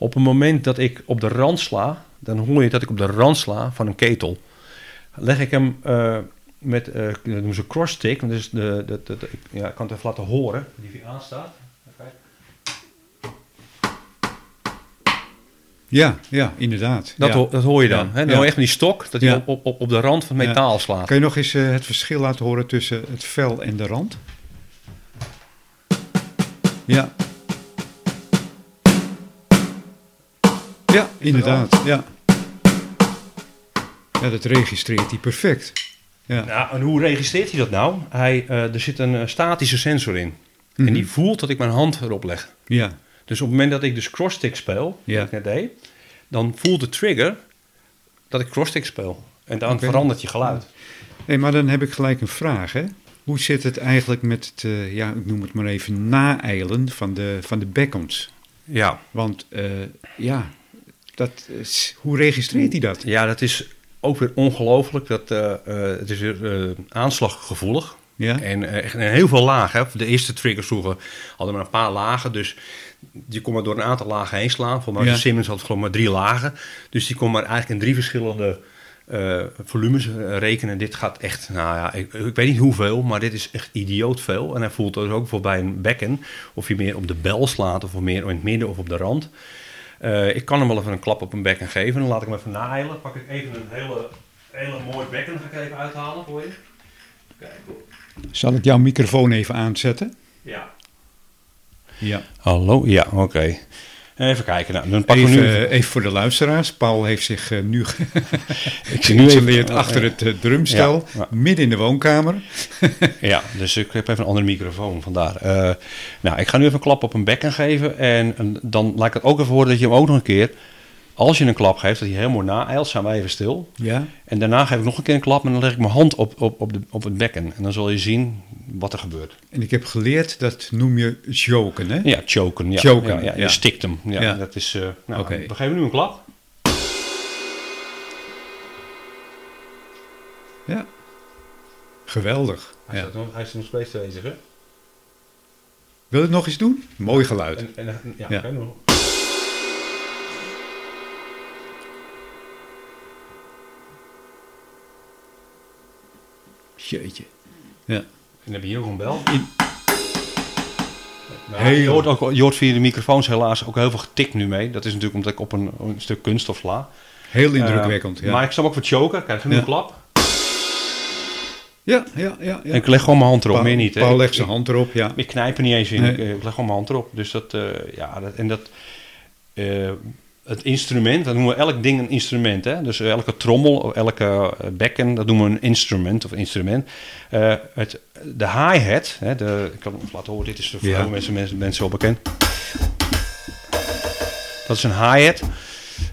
S2: Op het moment dat ik op de rand sla, dan hoor je dat ik op de rand sla van een ketel. Leg ik hem eh, met, dat noemen ze cross stick, dus de, de, de, de- ik, ja, ik kan het even laten horen, die hier aanstaat.
S1: Ja, ja, inderdaad.
S2: Dat,
S1: ja.
S2: ho- dat hoor je dan.
S1: Ja,
S2: Hè? Dan
S1: ja.
S2: hoor je echt die stok, dat hij op, op, op- de rand van het metaal slaat.
S1: Kan je nog eens eh, het verschil laten horen tussen het vel en de rand? Ja. Ja, inderdaad. Ja. ja, dat registreert hij perfect. Ja.
S2: Nou, en hoe registreert hij dat nou? Hij, eh, er zit een eh, statische sensor in.
S1: Mhm.
S2: En die voelt dat ik mijn hand erop leg.
S1: Ja,
S2: Dus op het moment dat ik dus crossstick speel,
S1: Ja.
S2: ik net deed, dan voelt de trigger dat ik crossstick speel. En dan verandert je geluid.
S1: hey, maar dan heb ik gelijk een vraag. Hè? Hoe zit het eigenlijk met het, eh, ja, ik noem het maar even, naeilen van de, van de backons?
S2: Ja.
S1: Want ja, dat is, hoe registreert hij dat?
S2: ja, dat is ook weer ongelooflijk. Dat, eh, eh, het is weer eh, aanslaggevoelig.
S1: Ja?
S2: En, echt- en heel veel lagen. Hè. De eerste triggers vroeger hadden maar een paar lagen. Dus je kon maar door een aantal lagen heen slaan. Volgens mij
S1: Ja.
S2: Simmons had gewoon maar drie lagen. Dus die kon maar eigenlijk in drie verschillende volumes rekenen. Dit gaat echt, nou ja, ik, ik weet niet hoeveel, maar dit is echt idioot veel. En hij voelt dus ook voor bij een bekken, of je meer op de bel slaat, of meer in het midden of op de rand. Eh, ik kan hem wel even een klap op een bekken geven. Dan laat ik hem even naeilen. Pak ik even een hele, hele mooi bekken, dan ga ik even uithalen voor je. Kijk.
S1: Zal ik jouw microfoon even aanzetten?
S2: Ja.
S1: Ja.
S2: Hallo, ja, oké. Even kijken. Nou, dan pakken we
S1: Even,
S2: nu...
S1: eh, even voor de luisteraars. Paul heeft zich nu
S2: ik zie nu even...
S1: geïnstalleerd achter het drumstel,
S2: Ja,
S1: midden in de woonkamer.
S2: Ja, dus ik heb even een andere microfoon, vandaar. Eh, nou, ik ga nu even een klap op een bekken geven. En, en dan laat ik het ook even horen dat je hem ook nog een keer... Als je een klap geeft, dat hij helemaal naeilt, zijn wij even stil.
S1: Ja.
S2: En daarna geef ik nog een keer een klap en dan leg ik mijn hand op, op, op, de, op het bekken. En dan zul je zien wat er gebeurt.
S1: En ik heb geleerd, dat noem je joken, hè?
S2: Ja, choken. Ja,
S1: Choken,
S2: ja, ja, je stikt hem. Ja. Dat is, eh, nou,
S1: Oké.
S2: We geven nu een klap.
S1: Ja. Geweldig.
S2: Hij,
S1: Ja.
S2: nog, hij is nog steeds bezig, hè?
S1: Wil je het nog eens doen? Mooi geluid.
S2: En, en, ja,
S1: Ja.
S2: nog.
S1: Jeetje. Ja.
S2: En dan heb je hier nog een bel.
S1: In-
S2: Nou,
S1: Heel-
S2: je, hoort ook, je hoort via de microfoons helaas ook heel veel getik nu mee. Dat is natuurlijk omdat ik op een, een stuk kunststof sla.
S1: Heel indrukwekkend.
S2: Eh,
S1: ja.
S2: Maar ik sta ook voor choken. Kijk, nu
S1: Ja.
S2: een klap.
S1: ja, ja, ja, ja.
S2: En ik leg gewoon mijn hand erop,
S1: Paul,
S2: meer niet. hè.
S1: Paul legt zijn hand erop, ja.
S2: Ik knijp er niet eens in,
S1: Nee.
S2: ik, eh, ik leg gewoon mijn hand erop. Dus dat, eh, ja, dat, en dat, eh, het instrument, dat noemen we elk ding een instrument. Hè? Dus elke trommel, of elke eh, bekken, dat noemen we een instrument of instrument. Eh, het, de hi-hat, ik kan het laten horen, dit is voor
S1: Ja.
S2: mensen, mensen, mensen wel bekend. Dat is een hi-hat.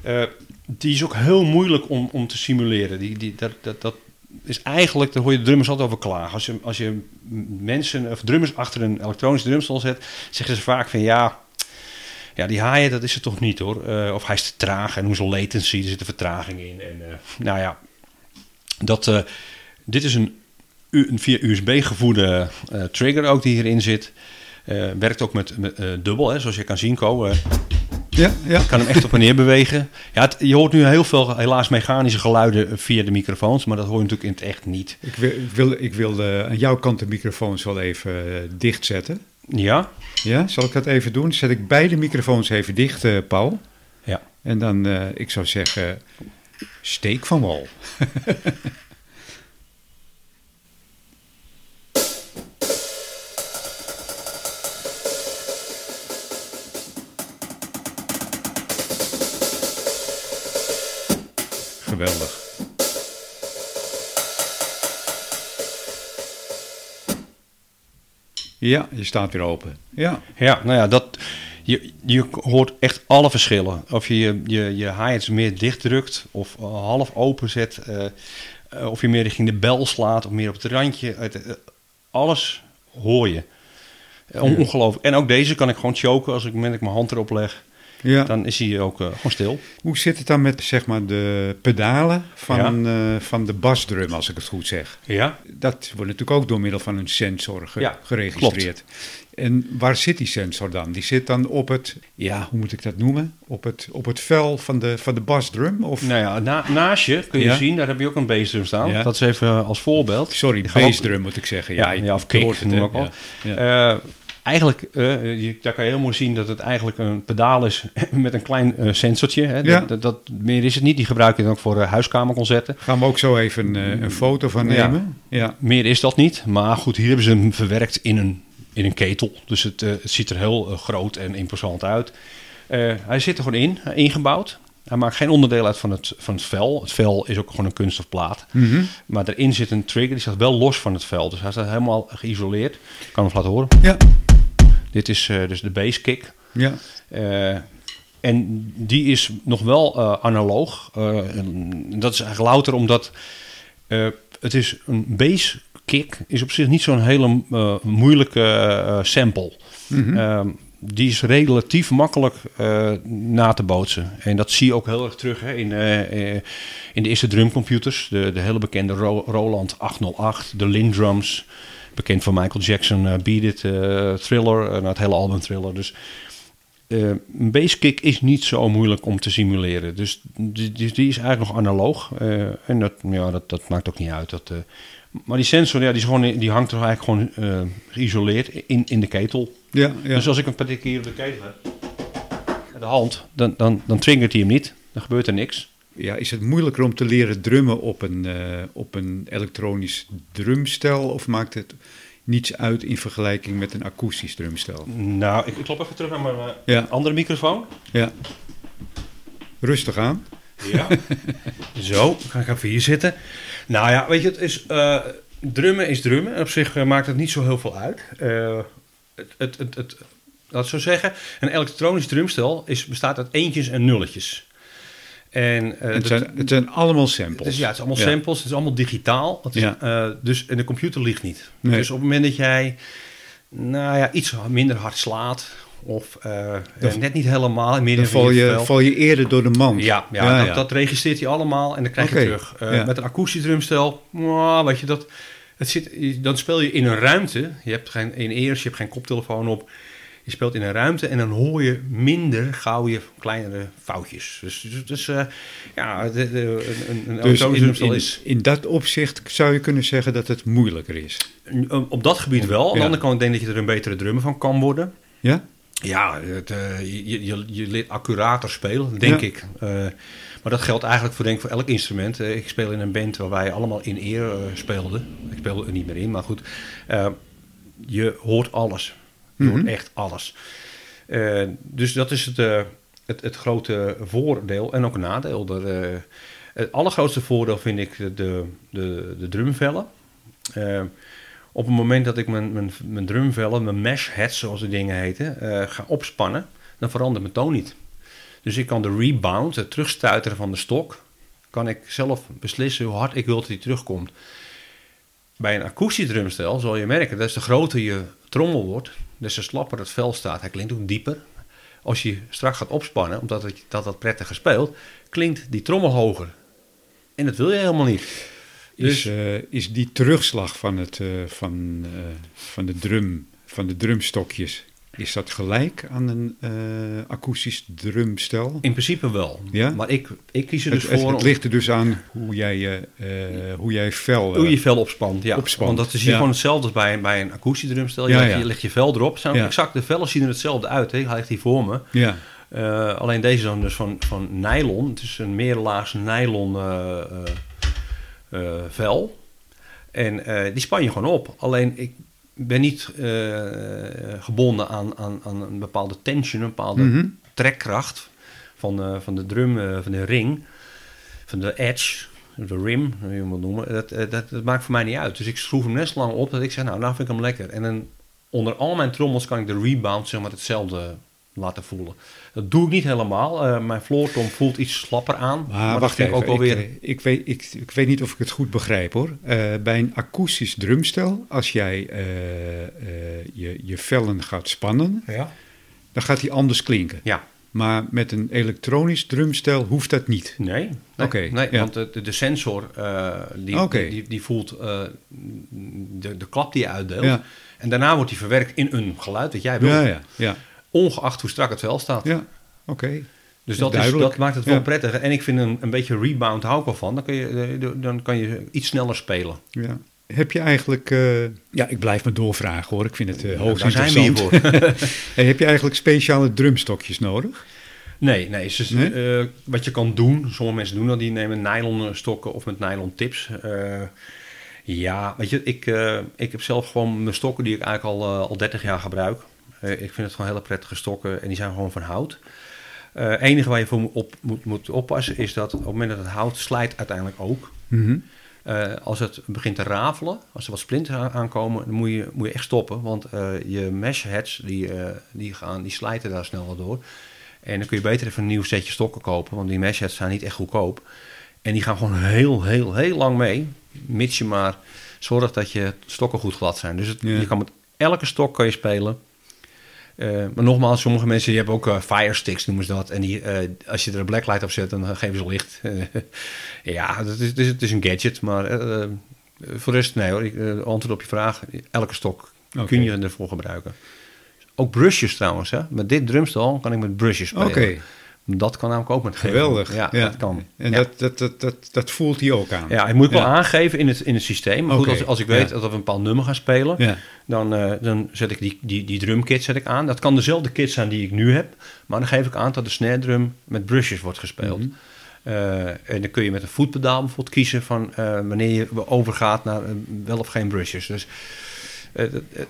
S2: Eh, die is ook heel moeilijk om, om te simuleren. Die, die, dat, dat, dat is eigenlijk, daar hoor je de drummers altijd over klagen. Als je, als je mensen of drummers achter een elektronisch drumstel zet, zeggen ze vaak van ja, ja die hi dat is het toch niet hoor. Eh, of hij is te traag en hoezo latency, er zit een vertraging in. En, eh, nou ja, dat, eh, dit is een, een via USB gevoerde trigger ook die hierin zit. Werkt ook met, met dubbel, hè, zoals je kan zien, Ko. eh,
S1: Ja, ja.
S2: kan hem echt op en neer bewegen. Ja, het- je hoort nu heel veel helaas mechanische geluiden via de microfoons, maar dat hoor je natuurlijk in het echt niet.
S1: Ik wil, ik wil, ik wil aan jouw kant de microfoons wel even dichtzetten.
S2: Ja?
S1: Ja, zal ik dat even doen? Zet ik beide microfoons even dicht, eh, Paul.
S2: Ja.
S1: En dan, eh, ik zou zeggen, steek van wal. Geweldig. Ja, je staat weer open. Ja,
S2: Ja, nou ja, dat, je, je hoort echt alle verschillen. Of je je, je, hi-hats meer dichtdrukt of eh, half open zet. eh, eh, of je meer richting de bel slaat of meer op het randje. Het, alles hoor je. On- Ongelooflijk. En ook deze kan ik gewoon choken als ik, moment dat ik mijn hand erop leg.
S1: Ja.
S2: Dan is hij ook eh, gewoon stil.
S1: Hoe zit het dan met zeg maar, de pedalen van, eh, van de basdrum, als ik het goed zeg?
S2: Ja?
S1: Dat wordt natuurlijk ook door middel van een sensor ge-
S2: Ja,
S1: geregistreerd. En waar zit die sensor dan? Die zit dan op het, ja, hoe moet ik dat noemen? Op het, op het vel van de, van de basdrum? Of,
S2: Nou ja, na, naast je kun je
S1: Ja.
S2: zien, daar heb je ook een bassdrum staan.
S1: Ja.
S2: Dat is even eh, als voorbeeld.
S1: Sorry, bassdrum moet ik zeggen.
S2: Ja, ja, of kick,
S1: het,
S2: noem ook wel.
S1: Ja, ja.
S2: Eigenlijk, eh, je, daar kan je heel mooi zien dat het eigenlijk een pedaal is met een klein eh, sensortje. Hè.
S1: Ja.
S2: Dat, meer is het niet. Die gebruik je dan ook voor eh, huiskamerconcerten.
S1: Gaan we ook zo even een foto van nemen? Ja.
S2: Meer is dat niet. Maar goed, hier hebben ze hem verwerkt in een, in een ketel. Dus het, het ziet er heel groot en imposant uit. Hij zit er gewoon in, ingebouwd. Hij maakt geen onderdeel uit van het, van het vel. Het vel is ook gewoon een kunststof plaat.
S1: Mhm.
S2: Maar erin zit een trigger, die staat wel los van het vel. Dus hij staat helemaal geïsoleerd. Ik kan hem laten horen.
S1: Ja.
S2: Dit is eh, dus de bass kick.
S1: Ja.
S2: Eh, en die is nog wel eh, analoog. En dat is eigenlijk louter omdat het is een bass kick is op zich niet zo'n hele moeilijke sample. Ehm, die is relatief makkelijk na te bootsen. En dat zie je ook heel erg terug hè, in, in de eerste drumcomputers. De, de hele bekende Ro- Roland 808, de Lindrums. Bekend van Michael Jackson, eh, Beat It, eh, Thriller, eh, nou, het hele album Thriller. Dus een basskick is niet zo moeilijk om te simuleren. Dus die, die, is eigenlijk nog analoog. En dat, ja, dat, dat maakt ook niet uit. Dat, maar die sensor ja, die, is gewoon, die hangt er eigenlijk gewoon geïsoleerd in, in de ketel.
S1: Ja, ja.
S2: Dus als ik een paar keer op de ketel heb, de hand, dan, dan, dan triggert hij hem niet. Dan gebeurt er niks.
S1: Ja, is het moeilijker om te leren drummen op een, eh, op een elektronisch drumstel? Of maakt het niets uit in vergelijking met een akoestisch drumstel.
S2: Nou, ik, ik klop even terug naar mijn eh,
S1: Ja.
S2: andere microfoon.
S1: Ja. Rustig aan.
S2: Ja. Zo, ga ik even hier zitten. Nou ja, weet je, het is, eh, drummen is drummen. En op zich maakt het niet zo heel veel uit. Het, het, het, het, laat ik zo zeggen, een elektronisch drumstel is, bestaat uit eentjes en nulletjes. En, eh,
S1: het,
S2: dat-
S1: zijn, het zijn allemaal samples.
S2: dus ja, het is allemaal
S1: Ja.
S2: samples, het is allemaal digitaal. Het is,
S1: Ja.
S2: eh, dus, en de computer ligt niet.
S1: Nee.
S2: Dus op het moment dat jij nou ja, iets minder hard slaat... of eh, net niet helemaal... Midden
S1: Dan val je,
S2: vel-
S1: val je eerder door de mand.
S2: ja, ja, dat, dat registreert hij allemaal en dan krijg je terug. Met een akoestisch drumstel, mwah, weet je dat, het zit, dan speel je in een ruimte. Je hebt geen in ears, je hebt geen koptelefoon op. Je speelt in een ruimte en dan hoor je minder gauw je kleinere foutjes. Dus, dus, dus, eh, ja, de, de, een, een, een
S1: Dus in,
S2: is
S1: in dat opzicht zou je kunnen zeggen dat het moeilijker is.
S2: op dat gebied wel. Aan de
S1: Ja.
S2: andere kant denk ik dat je er een betere drummer van kan worden.
S1: Ja?
S2: Ja, het, eh, je, je, je leert accurater spelen, denk
S1: Ja.
S2: ik. Eh, maar dat geldt eigenlijk voor, denk ik, voor elk instrument. Ik speel in een band waar wij allemaal in eer speelden. Ik speel er niet meer in, maar goed. Je hoort alles.
S1: Mhm.
S2: echt alles. Eh, dus dat is het, eh, het, het grote voordeel en ook nadeel. Er, eh, het allergrootste voordeel vind ik de, de, de, de drumvellen. Op het moment dat ik mijn, mijn, mijn drumvellen, mijn mesh heads zoals die dingen heten, ga opspannen, dan verandert mijn toon niet. Dus ik kan de rebound, het terugstuiteren van de stok, kan ik zelf beslissen hoe hard ik wil dat die terugkomt. Bij een akoestisch drumstel zal je merken, des te groter je trommel wordt, des te slapper het vel staat. Hij klinkt ook dieper. Als je straks gaat opspannen, omdat het, dat dat prettiger speelt, klinkt die trommel hoger. En dat wil je helemaal niet.
S1: Is,
S2: Dus
S1: eh, is die terugslag van, het, eh, van, eh, van, de drum, van de drumstokjes, is dat gelijk aan een eh, akoestisch drumstel?
S2: in principe wel.
S1: Ja?
S2: Maar ik, ik kies er dus
S1: het,
S2: voor
S1: het ligt er dus aan hoe jij eh, hoe jij vel...
S2: hoe je vel opspant. Ja.
S1: opspant,
S2: Want dat is hier
S1: ja.
S2: gewoon hetzelfde als bij, bij een akoestisch drumstel. Je,
S1: Ja,
S2: legt, je legt je vel erop. Zijn exact, de vellen zien er hetzelfde uit. Hè. Hij ligt hier voor me.
S1: ja,
S2: alleen deze dan dus van, van nylon. Het is een meerlaags nylon vel. En die span je gewoon op. Alleen ik ben niet eh, gebonden aan, aan, aan een bepaalde tension, een bepaalde
S1: Mhm.
S2: trekkracht van, eh, van de drum, eh, van de ring, van de edge, de rim, hoe je hem wil noemen. Dat, dat, dat maakt voor mij niet uit. Dus ik schroef hem net zo lang op dat ik zeg, nou, nou vind ik hem lekker. En dan onder al mijn trommels kan ik de rebound zeg maar hetzelfde laten voelen. Dat doe ik niet helemaal. Eh, mijn floortom voelt iets slapper aan.
S1: maar, wacht even.
S2: ook
S1: ik, ik, weet, ik, ik weet niet of ik het goed begrijp hoor. Eh, bij een akoestisch drumstel, als jij eh, je, je vellen gaat spannen,
S2: Ja.
S1: dan gaat die anders klinken.
S2: Ja.
S1: Maar met een elektronisch drumstel hoeft dat niet.
S2: Nee, nee,
S1: Oké,
S2: nee
S1: ja.
S2: want de, de, sensor die, die, die, voelt de, de klap die je uitdeelt.
S1: Ja.
S2: En daarna wordt die verwerkt in een geluid dat jij wil.
S1: Ja, ja, ja.
S2: Ongeacht hoe strak het vel staat.
S1: ja. Oké.
S2: dus dat, is, dat maakt het wel
S1: Ja.
S2: prettig. En ik vind een, een beetje rebound hou ik wel van. Dan, kun je, eh, dan kan je iets sneller spelen.
S1: Ja. Heb je eigenlijk... eh, ja, ik blijf me doorvragen hoor. Ik vind het eh, hoogst
S2: Daar zijn we hier
S1: interessant.
S2: voor.
S1: Hey, heb je eigenlijk speciale drumstokjes nodig?
S2: Nee, nee. Dus,
S1: Nee?
S2: eh, wat je kan doen, sommige mensen doen dat, die nemen nylon stokken of met nylon tips. Eh, ja, weet je, ik, eh, ik heb zelf gewoon mijn stokken die ik eigenlijk al, al 30 jaar gebruik. Eh, ik vind het gewoon hele prettige stokken en die zijn gewoon van hout. Eh, Het enige waar je voor moet, op, moet, moet oppassen is dat op het moment dat het hout slijt uiteindelijk ook.
S1: Mhm.
S2: Eh, als het begint te rafelen, als er wat splinters aan- aankomen, dan moet je, moet je echt stoppen. Want eh, je mesh heads die, eh, die, gaan, die slijten daar snel wat door. En dan kun je beter even een nieuw setje stokken kopen, want die mesh heads zijn niet echt goedkoop. En die gaan gewoon heel, heel, heel lang mee. Mits je maar zorgt dat je stokken goed glad zijn. Dus het-
S1: Ja.
S2: je kan met elke stok kan je spelen. Eh, maar nogmaals, sommige mensen die hebben ook eh, fire sticks, noemen ze dat. En die, eh, als je er een blacklight op zet, dan geven ze licht. ja, het is, het, is, het is een gadget, maar voor de rest, nee hoor. Ik, antwoord op je vraag, elke stok kun je ervoor gebruiken. Ook brushes trouwens, hè. Met dit drumstel kan ik met brushes spelen.
S1: Oké,
S2: Dat kan namelijk ook met geven.
S1: geweldig.
S2: Ja, dat kan.
S1: En
S2: ja.
S1: dat, dat, dat, dat, dat voelt hij ook aan.
S2: Ja, ik moet wel aangeven in het, in het systeem. Maar goed, als, als ik weet dat we een bepaald nummer gaan spelen, dan, eh, dan zet ik die, die, die drumkit zet ik aan. Dat kan dezelfde kit zijn die ik nu heb, maar dan geef ik aan dat de snare drum met brushes wordt gespeeld.
S1: Mhm.
S2: Eh, en dan kun je met een voetpedaal bijvoorbeeld kiezen van eh, wanneer je overgaat naar wel of geen brushes. Dus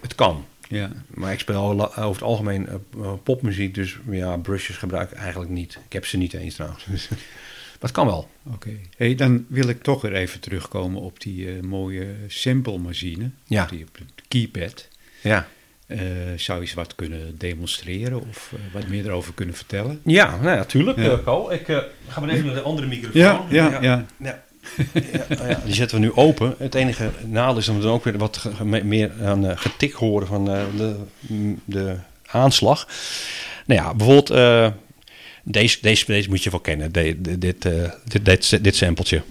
S2: het kan.
S1: Ja.
S2: Maar ik speel over het algemeen eh, popmuziek, dus ja, brushes gebruik ik eigenlijk niet. Ik heb ze niet eens trouwens. Maar het kan wel.
S1: Oké. Hey, dan wil ik toch weer even terugkomen op die eh, mooie sample machine.
S2: Ja.
S1: Die op de keypad.
S2: Ja.
S1: Eh, zou je eens wat kunnen demonstreren of eh, wat meer erover kunnen vertellen?
S2: Ja, nou ja, tuurlijk,
S1: Ja.
S2: eh, Paul. Ik eh, ga maar even naar de andere microfoon.
S1: Ja, ja, ja.
S2: ja. Ja, ja, die zetten we nu open. Het enige nadeel is dat we dan ook weer wat meer aan eh, getik horen van eh, de, de aanslag. Nou ja, bijvoorbeeld eh, deze, deze, deze moet je wel kennen. De- de- dit, eh, dit, dit, dit sampletje.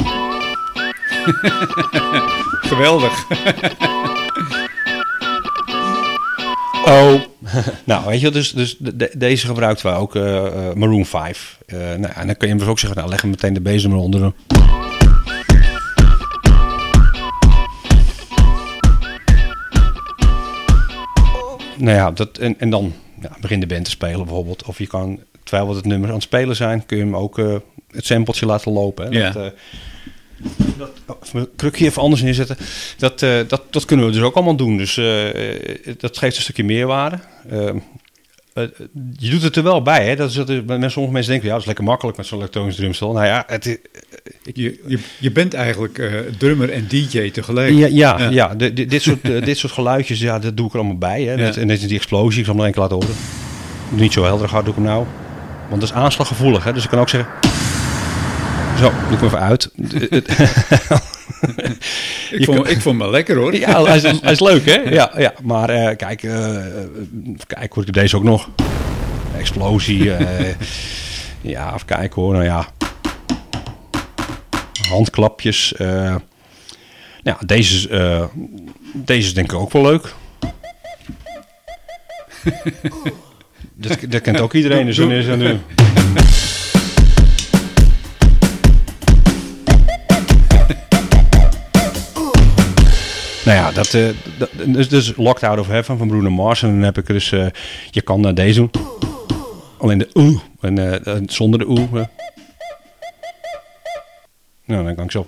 S1: Geweldig.
S2: Oh. nou, weet je, dus, dus de- de- deze gebruikten we ook, Maroon 5. Eh, nou, ja, en dan kun je dus ook zeggen, nou, leg hem meteen de bezem eronder. Nou ja, dat, en, en dan ja, begint de band te spelen bijvoorbeeld. Of je kan, terwijl het nummer aan het spelen zijn, kun je hem ook eh, het sampletje laten lopen. Hè?
S1: Ja.
S2: Dat, eh, dat, oh, mijn krukje even anders neerzetten. Dat, eh, dat, dat kunnen we dus ook allemaal doen. Dus dat geeft een stukje meerwaarde. Eh, eh, je doet het er wel bij. Hè? Dat is, dat is- met sommige mensen denken, ja, dat is lekker makkelijk met zo'n elektronisch drumstel. Nou ja, het,
S1: Je, je, je bent eigenlijk eh, drummer en DJ tegelijk.
S2: ja, ja,
S1: Ja.
S2: ja. de- de- dit, soort, eh, dit soort geluidjes, ja, dat doe ik er allemaal bij. Hè?
S1: Ja.
S2: En net is die explosie, ik zal hem één keer laten horen. Niet zo helder hard doe ik hem nou. Want dat is aanslaggevoelig, hè? dus ik kan ook zeggen... Zo, doe ik hem even uit.
S1: Ik, vond, ik vond me lekker hoor.
S2: Ja, hij is, hij is leuk, hè? Ja, ja. maar eh, kijk, eh, kijk hoor, ik deze ook nog. Explosie. eh, ja, even kijken hoor. Nou ja. Handklapjes. ja, deze, is, deze is denk ik ook wel leuk. dat, dat kent ook iedereen. Dus dan is er nu. Nou ja, dat, dat dus, dus Locked Out of Heaven van Bruno Mars. En dan heb ik dus, eh, je kan eh, deze doen. Alleen de oeh en zonder de oeh. eh. Nou, dan kan ik zo.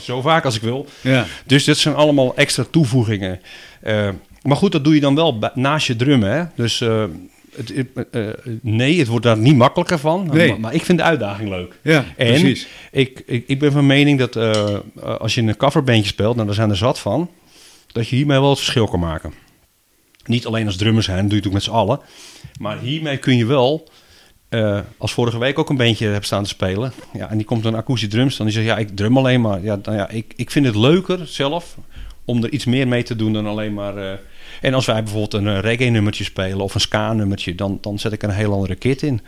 S2: Zo vaak als ik wil.
S1: Ja.
S2: Dus dit zijn allemaal extra toevoegingen. Eh, maar goed, dat doe je dan wel naast je drummen. Hè? Dus het, het- eh, nee, het wordt daar niet makkelijker van.
S1: Nee.
S2: Maar, maar ik vind de uitdaging leuk.
S1: Ja,
S2: En
S1: precies.
S2: ik, ik, ik ben van mening dat eh, als je een coverbandje speelt, nou daar zijn er zat van, dat je hiermee wel het verschil kan maken. Niet alleen als drummer zijn, dat doe je natuurlijk met z'n allen. Maar hiermee kun je wel, eh, als vorige week ook een bandje heb staan te spelen. Ja, en die komt een akoestische drumstel en die zegt, ja, ik drum alleen maar. Ja, nou ja, ik, ik vind het leuker zelf om er iets meer mee te doen dan alleen maar... eh, en als wij bijvoorbeeld een eh, reggae-nummertje spelen of een ska-nummertje, dan, dan zet ik een heel andere kit in.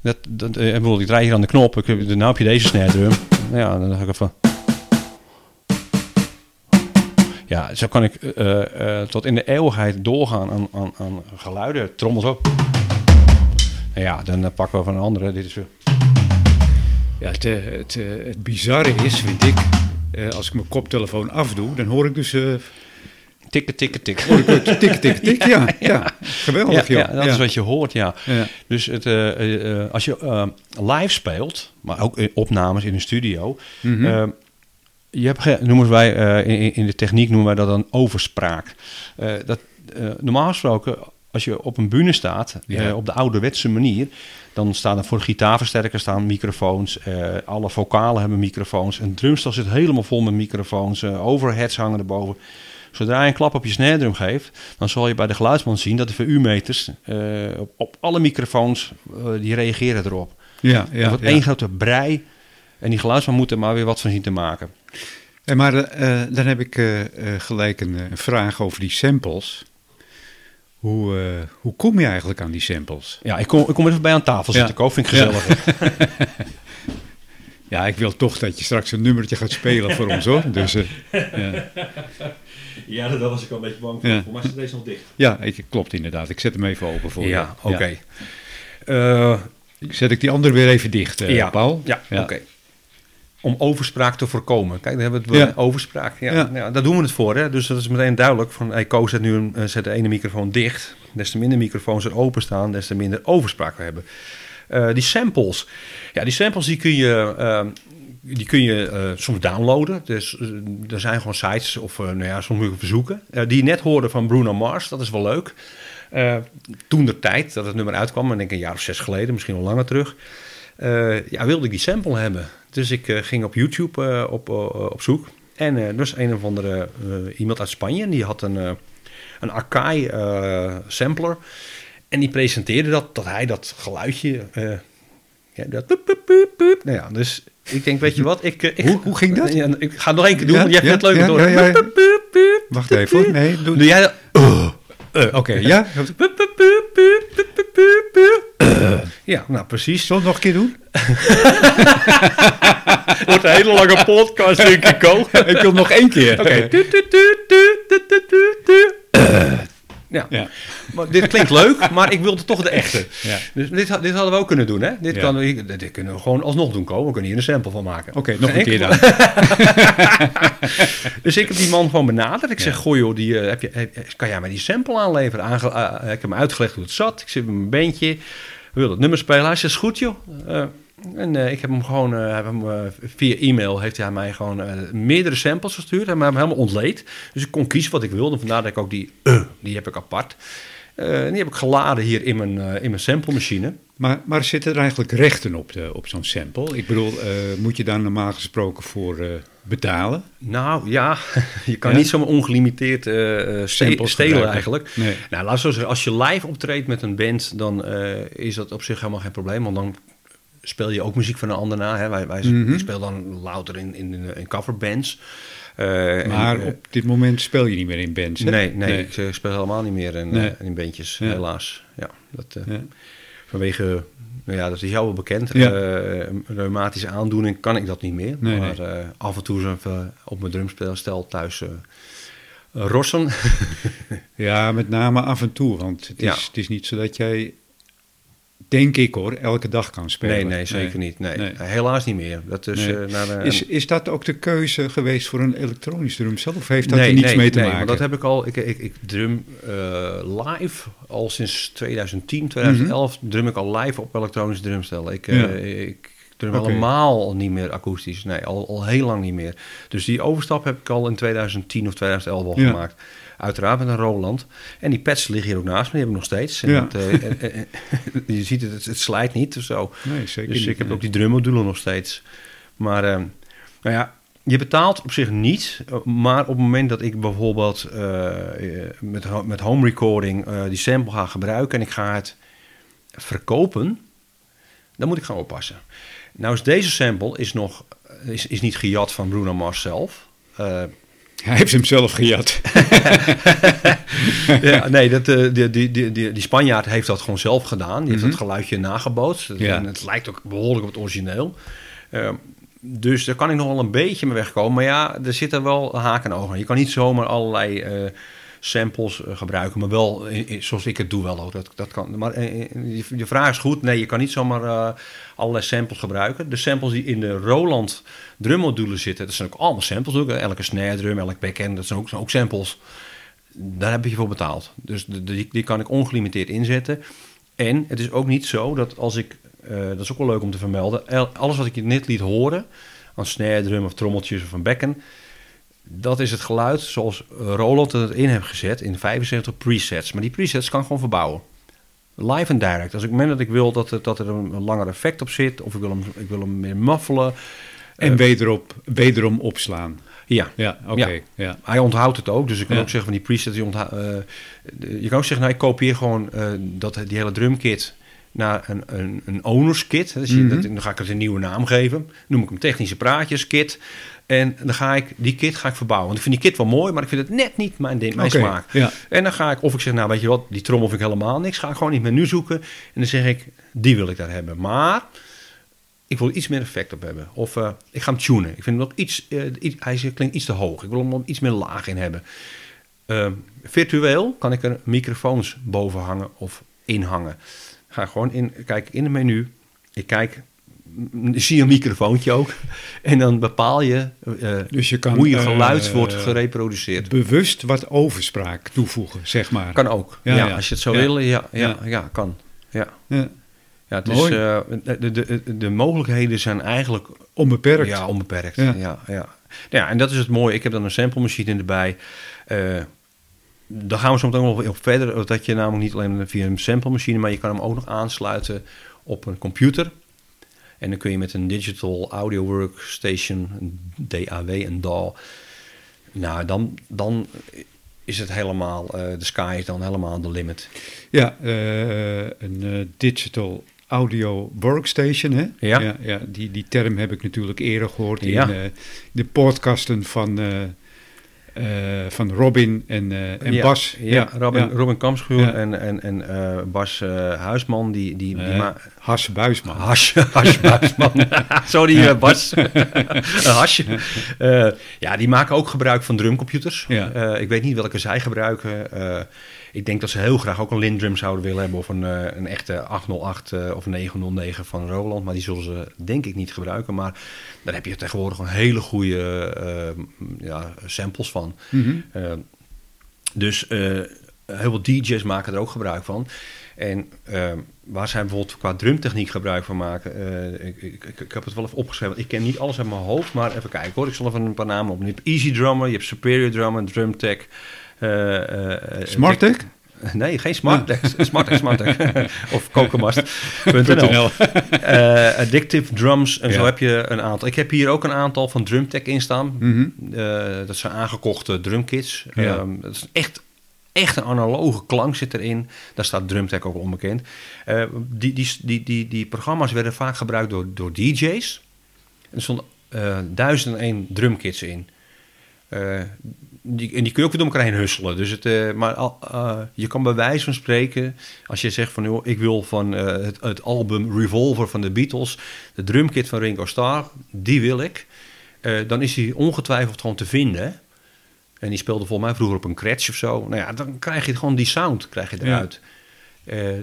S2: Dat, dat, eh, ik ik draai hier aan de knop. Ik, nou heb je deze snare drum. Ja, dan ga ik even... Ja, zo kan ik tot in de eeuwigheid doorgaan aan, aan, aan geluiden. Trommels ook. Nou ja, dan pakken we van een andere. Dit is weer...
S1: Ja, het, het, het bizarre is, vind ik, eh, als ik mijn koptelefoon afdoe, dan hoor ik dus eh
S2: Tikken, tikken, tikken.
S1: hoor ik tik, tik, tik, tik. Ja, ja.
S2: Ja,
S1: geweldig
S2: ja,
S1: joh.
S2: dat
S1: ja.
S2: is wat je hoort, ja. Dus het, eh, als je live speelt, maar ook in opnames in een studio,
S1: Mhm.
S2: je hebt, noemen wij in, in de techniek noemen wij dat dan overspraak. Dat, normaal gesproken, als je op een bühne staat, op de ouderwetse manier, dan staan er voor gitaarversterkers staan microfoons, eh, alle vocalen hebben microfoons, een drumstel zit helemaal vol met microfoons, eh, overheads hangen erboven. Zodra je een klap op je snare drum geeft, dan zal je bij de geluidsman zien dat de VU-meters eh, op, op alle microfoons, die reageren erop.
S1: ja,
S2: Ja, dat wordt
S1: ja.
S2: één grote brei. En die geluidsman moet er maar weer wat van zien te maken.
S1: Eh, maar dan heb ik gelijk een, een vraag over die samples. Hoe, eh, hoe kom je eigenlijk aan die samples?
S2: Ja, ik kom, ik kom even bij aan tafel
S1: Ja.
S2: zitten. Ko, vind ik gezellig.
S1: Ja, ik wil toch dat je straks een nummertje gaat spelen voor ons hoor. Dus eh, ja.
S2: Ja, daar was ik al een beetje bang
S1: voor. Ja.
S2: Voor mij zit deze nog dicht.
S1: ja, ik, klopt inderdaad. Ik zet hem even open voor
S2: Ja,
S1: je.
S2: oké. Eh,
S1: Zet ik die andere weer even dicht, eh,
S2: ja,
S1: Paul?
S2: Ja, oké. Om overspraak te voorkomen. Kijk, dan hebben we het
S1: Ja.
S2: overspraak. Ja,
S1: Ja.
S2: ja. daar doen we het voor. Hè? Dus dat is meteen duidelijk. Van, hey, Ko zet nu een, eh, zet de ene microfoon dicht. Des te minder microfoons er openstaan, des te minder overspraak we hebben. Eh, die samples. Ja, die samples die kun je, eh, die kun je eh, soms downloaden. Dus er zijn gewoon sites of nou ja, soms moet je verzoeken. die je net hoorde van Bruno Mars, dat is wel leuk. toen de tijd dat het nummer uitkwam, denk ik een jaar of zes geleden, misschien al langer terug. Ja, wilde ik die sample hebben. Dus ik ging op YouTube op, op zoek. En er was een of andere iemand uit Spanje, die had een, een Akai sampler. En die presenteerde dat, dat hij dat geluidje... ja, dat Nou ja, dus ik denk, weet je wat? Ik, ik
S1: hoe, hoe ging dat?
S2: Ja, ik ga het nog één keer doen, want je hebt het leuk door. Ja, ja,
S1: Wacht even Nee,
S2: doe, doe jij dat? Uh,
S1: Oké, okay, ja?
S2: Ja, nou precies.
S1: Zullen we het nog een keer doen?
S2: wordt een hele lange podcast, denk ik ook.
S1: ik wil nog één keer.
S2: Oké. Okay. Ja. ja. Maar dit klinkt leuk, maar ik wilde toch de echte. Ja. Dus dit, dit hadden we ook kunnen doen, hè? Dit, kan, dit kunnen we gewoon alsnog doen komen. We kunnen hier een sample van maken.
S1: Oké, nog een keer dan.
S2: dus ik heb die man gewoon benaderd. Ik zeg, goh joh, die, uh, heb je, kan jij mij die sample aanleveren? Aange uh, ik heb hem uitgelegd hoe het zat. Ik zit met mijn beentje. Willen het nummer spelen. Goed joh. Uh, en uh, ik heb hem gewoon, uh, heb hem, via e-mail heeft hij mij gewoon meerdere samples gestuurd. Hij heeft hem helemaal ontleed. Dus ik kon kiezen wat ik wilde. Vandaar dat ik ook die, die heb ik apart. die heb ik geladen hier in mijn, in mijn sample machine.
S1: Maar, maar zitten er eigenlijk rechten op, de, op zo'n sample? Ik bedoel, moet je daar normaal gesproken voor betalen?
S2: Nou ja, je kan niet zomaar ongelimiteerd samples stelen eigenlijk. Nee. Nou, laat zo zeggen, als je live optreedt met een band, dan is dat op zich helemaal geen probleem. Want dan speel je ook muziek van een ander na. Hè? Wij, wij mm Ik speel dan louter in, in, in coverbands.
S1: Uh, maar en, uh, op dit moment speel je niet meer in bands, hè?
S2: Nee, nee, nee. ik uh, speel helemaal niet meer in, nee. in bandjes, ja. helaas. Ja, dat, ja. Vanwege, nou ja, dat is jou wel bekend, ja. reumatische aandoening kan ik dat niet meer. Nee, maar af en toe even op mijn drumstel thuis rossen.
S1: ja, met name af en toe, want het is, het is niet zo dat jij denk ik hoor, elke dag kan spelen.
S2: Nee, nee zeker niet. Nee. nee. Helaas niet meer. Dat is, nee. uh,
S1: naar, is, is dat ook de keuze geweest voor een elektronisch drumstel? Of heeft dat er niets mee te maken?
S2: Nee, dat heb ik al. Ik, ik, ik drum uh, live al sinds 2010, 2011 mm -hmm. drum ik al live op elektronische drumstellen. Ik, ja. uh, okay. helemaal niet meer akoestisch. Nee, al, al heel lang niet meer. Dus die overstap heb ik al in 2010 of 2011 al ja. gemaakt. Uiteraard met een Roland. En die pads liggen hier ook naast me, die heb ik nog steeds. En ja. het, uh, je ziet het, het, slijt niet of zo.
S1: Nee, zeker
S2: dus
S1: niet,
S2: ik heb nee. ook die drummodulen nog steeds. Maar uh, nou ja, je betaalt op zich niet, maar op het moment dat ik bijvoorbeeld uh, met, met home recording uh, die sample ga gebruiken en ik ga het verkopen, dan moet ik gaan oppassen. Nou is deze sample is nog is, is niet gejat van Bruno Mars zelf. Uh,
S1: hij heeft hem zelf gejat.
S2: ja, nee, dat, uh, die, die, die, die, Spanjaard heeft dat gewoon zelf gedaan. Die heeft mm -hmm. dat geluidje nagebootst. Ja. En het lijkt ook behoorlijk op het origineel. Uh, dus daar kan ik nog wel een beetje mee wegkomen. Maar ja, er zitten wel haken en ogen. Je kan niet zomaar allerlei uh, samples gebruiken. Maar wel, zoals ik het doe wel ook. Dat, dat kan. Maar je vraag is goed. Nee, je kan niet zomaar allerlei samples gebruiken. De samples die in de Roland drummodulen zitten, dat zijn ook allemaal samples. Ook. Elke snare drum, elk backend, dat zijn ook, zijn ook samples. Daar heb je voor betaald. Dus die, die kan ik ongelimiteerd inzetten. En het is ook niet zo dat als ik, uh, dat is ook wel leuk om te vermelden, alles wat ik je net liet horen, aan snare drum of trommeltjes of een bekken, dat is het geluid zoals Roland het in heeft gezet in 75 presets. Maar die presets kan ik gewoon verbouwen. Live en direct. Als ik moment dat ik wil dat, het, dat er een, langer effect op zit, of ik wil hem, ik wil hem meer muffelen.
S1: En uh, wederop, wederom opslaan.
S2: Ja,
S1: ja oké. Okay, ja. ja.
S2: Hij onthoudt het ook, dus ik kan ja. ook zeggen van die presets. Die onthoud, uh, je kan ook zeggen, nou, ik kopieer gewoon uh, dat, die hele drumkit naar een, een, een owner's kit. Dus mm -hmm. dat, dan ga ik het een nieuwe naam geven. Noem ik hem technische praatjes kit. En dan ga ik die kit ga ik verbouwen. Want ik vind die kit wel mooi, maar ik vind het net niet mijn, mijn okay, smaak.
S1: Ja.
S2: En dan ga ik, of ik zeg, nou weet je wat, die trommel vind ik helemaal niks. Ga ik gewoon in het menu zoeken. En dan zeg ik, die wil ik daar hebben. Maar ik wil iets meer effect op hebben. Of uh, ik ga hem tunen. Ik vind hem nog iets, uh, iets, hij klinkt iets te hoog. Ik wil hem nog iets meer laag in hebben. Uh, virtueel kan ik er microfoons boven hangen of inhangen. Ga gewoon in, kijk in het menu. Ik kijk zie je een microfoontje ook. En dan bepaal je, uh, dus je kan, hoe je geluid uh, wordt gereproduceerd.
S1: Bewust wat overspraak toevoegen, zeg maar.
S2: Kan ook. Ja, ja, ja. als je het zou willen, ja, ja, ja. kan. Ja. Ja, het
S1: Mooi.
S2: is, eh, de, de, de, de mogelijkheden zijn eigenlijk
S1: Onbeperkt.
S2: Ja, onbeperkt.
S1: Ja.
S2: Ja. Ja, ja. en dat is het mooie. Ik heb dan een sample machine erbij. Eh daar gaan we zo meteen nog op verder. Dat je namelijk niet alleen via een sample machine, maar je kan hem ook nog aansluiten op een computer. En dan kun je met een digital audio workstation, een DAW, een DAW. Nou, dan, dan is het helemaal, eh, de sky is dan helemaal de limit.
S1: Ja, eh, een eh, digital audio workstation. Hè?
S2: Ja.
S1: ja, die, die term heb ik natuurlijk eerder gehoord
S2: Ja.
S1: in de podcasten van, eh, van Robin en, eh, en
S2: ja,
S1: Bas.
S2: Ja, Robin,
S1: ja.
S2: Robin Kamschuur en, en, en eh, Bas Huisman, die, die, die
S1: Has Buisman.
S2: Hasje, hasjebuisman. Sorry, eh, Bas. Eh, ja, die maken ook gebruik van drumcomputers. Ik weet niet welke zij gebruiken. Ik denk dat ze heel graag ook een Lindrum zouden willen hebben... of een, eh, een echte 808 eh, of 909 van Roland. Maar die zullen ze denk ik niet gebruiken. Maar daar heb je tegenwoordig gewoon hele goede eh, ja, samples van.
S1: Mhm.
S2: Dus heel veel DJ's maken er ook gebruik van. En waar zij bijvoorbeeld qua drumtechniek gebruik van maken, ik, ik, ik, ik heb het wel even opgeschreven. Ik ken niet alles uit mijn hoofd, maar even kijken hoor. Ik zal even een paar namen op. Je hebt Easy Drummer, je hebt Superior Drummer, Drumtech. Eh, eh,
S1: Smartech?
S2: Nee, geen Smartech. Smartech, Smartech. of Kokomast.nl.
S1: .nl.
S2: Eh, Addictive Drums. En zo heb je een aantal. Ik heb hier ook een aantal van Drumtech in staan.
S1: Mhm.
S2: Eh, dat zijn aangekochte drumkits.
S1: Ja.
S2: Ehm, dat is echt, echt een analoge klank zit erin. Daar staat Drumtech ook onbekend. Eh, die, die, die, die, die programma's werden vaak gebruikt door, door DJ's. Er stonden eh 1001 drumkits in. Die, en die kun je ook weer door elkaar heen husselen. Dus het, eh, maar eh, je kan bij wijze van spreken, als je zegt van joh, ik wil van eh, het, het album Revolver van de Beatles, de drumkit van Ringo Starr, die wil ik. Dan is die ongetwijfeld gewoon te vinden. En die speelde volgens mij vroeger op een Cratch of zo. Nou ja, dan krijg je gewoon die sound krijg je eruit.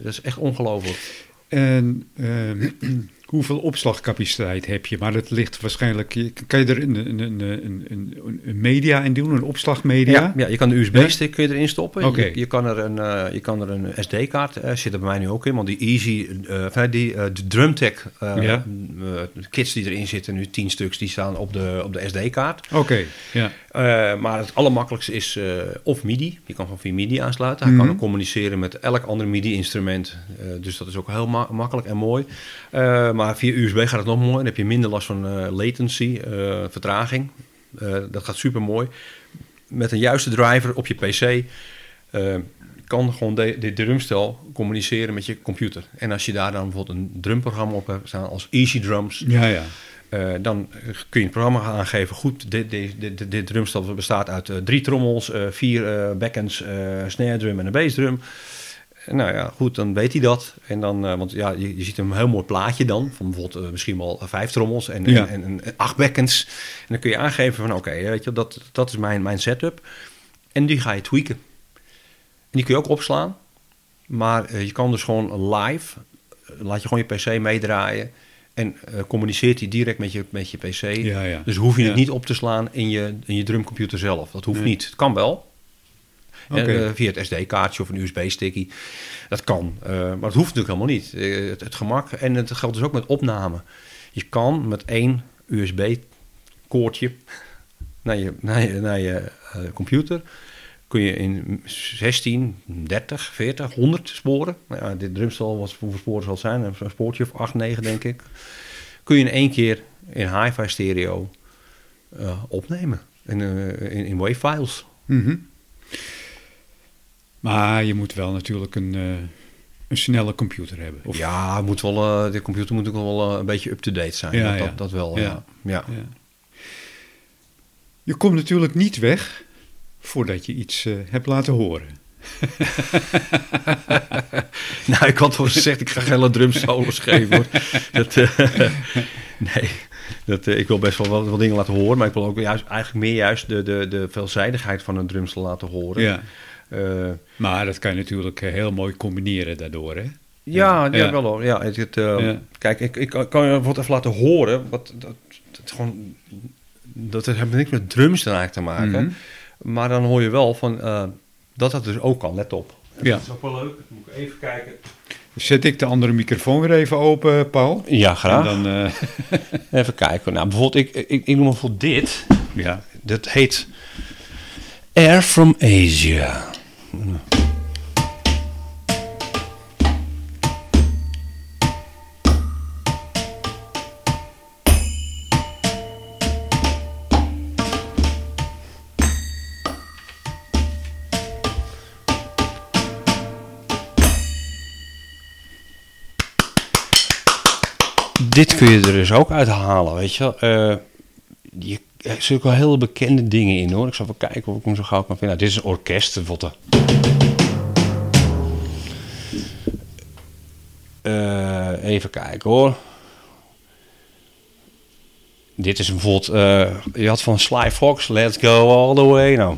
S2: Dat is echt ongelooflijk.
S1: En ehm, hoeveel opslagcapaciteit heb je? Maar dat ligt waarschijnlijk... Kan je er een, een, een, een, een, media in doen? Een opslagmedia?
S2: Ja, ja je kan de USB-stick kun je erin stoppen.
S1: Oké.
S2: Je, je kan er een, eh, je kan er een SD-kaart, eh zit er bij mij nu ook in, want die Easy, enfin, die de Drumtech
S1: Ja.
S2: kits die erin zitten, nu 10 stuks, die staan op de, op de SD-kaart.
S1: Oké, ja.
S2: Eh, maar het allermakkelijkste is eh, of MIDI. Je kan gewoon via MIDI aansluiten. Hij
S1: Mhm.
S2: kan ook communiceren met elk ander MIDI-instrument. Eh, dus dat is ook heel ma- makkelijk en mooi. Maar via USB gaat het nog mooi. Dan heb je minder last van latency, vertraging. Dat gaat super mooi. Met een juiste driver op je PC kan gewoon de drumstel communiceren met je computer. En als je daar dan bijvoorbeeld een drumprogramma op hebt staan als Easy Drums,
S1: Ja, ja.
S2: Eh, dan kun je het programma gaan aangeven. Goed, dit, dit, dit, dit drumstel bestaat uit eh, drie trommels, eh, vier bekkens, snare drum en een bassdrum. Nou ja, goed, dan weet hij dat. En dan, want ja, je, je ziet een heel mooi plaatje dan. Van bijvoorbeeld misschien wel vijf trommels en,
S1: Ja.
S2: en, en, en acht bekkens. En dan kun je aangeven van oké, weet je, dat, dat is mijn, mijn setup. En die ga je tweaken. En die kun je ook opslaan. Maar je kan dus gewoon live, laat je gewoon je PC meedraaien. En eh, communiceert hij direct met je, met je PC.
S1: Ja, ja.
S2: Dus hoef je
S1: Ja.
S2: het niet op te slaan in je, in je drumcomputer zelf. Dat hoeft
S1: Nee.
S2: niet. Het kan wel.
S1: Oké.
S2: Eh, via het SD-kaartje of een USB-sticky. Dat kan. eh, maar het hoeft natuurlijk helemaal niet. Eh, het, het gemak. En het geldt dus ook met opname. Je kan met één USB-koordje naar je, naar je, naar je eh, computer. Kun je in 16, 30, 40, 100 sporen. Nou ja, dit drumstel, wat hoeveel sporen zal het zijn? Een spoortje of 8, 9 denk ik. Kun je in één keer in hi-fi stereo eh, opnemen. In, eh, in, in wavefiles.
S1: Mhm. Maar je moet wel natuurlijk een, eh, een snelle computer hebben. Of,
S2: Ja, moet wel, de computer moet ook wel een beetje up-to-date zijn.
S1: Ja,
S2: dat,
S1: ja.
S2: dat, dat wel,
S1: ja.
S2: Ja.
S1: Je komt natuurlijk niet weg voordat je iets eh, hebt laten horen.
S2: Nou, ik had al gezegd, ik ga geen hele drum solos geven. Hoor. Dat, eh, nee, dat, eh, ik wil best wel wat, wat dingen laten horen. Maar ik wil ook juist, eigenlijk meer juist de, de, de veelzijdigheid van een drumstel laten horen.
S1: Ja. Maar dat kan je natuurlijk heel mooi combineren daardoor. Hè?
S2: ja, ja,
S1: Ja.
S2: wel hoor. Ja, het, het, eh,
S1: Ja.
S2: Kijk, ik, ik kan je wat even laten horen. Wat, dat, dat, gewoon, dat heeft niks met drums eigenlijk te maken.
S1: Mhm.
S2: Maar dan hoor je wel van, eh, dat dat dus ook kan. Let op.
S1: Ja.
S2: Dat is ook wel leuk. Moet ik even kijken.
S1: Zet ik de andere microfoon weer even open, Paul.
S2: Ja,
S1: En
S2: graag.
S1: dan, eh,
S2: Even kijken. Nou, bijvoorbeeld, ik, ik, ik noem bijvoorbeeld dit.
S1: ja.
S2: Dat heet Air from Asia. Dit kun je er dus ook uithalen, weet je wel. Eh, je, er zitten ook wel hele bekende dingen in hoor. Ik zal even kijken of ik hem zo gauw kan vinden. Nou, dit is een orkest. Eh, even kijken hoor. Dit is bijvoorbeeld... eh, je had van Sly Fox, Let's Go All The Way. Nou.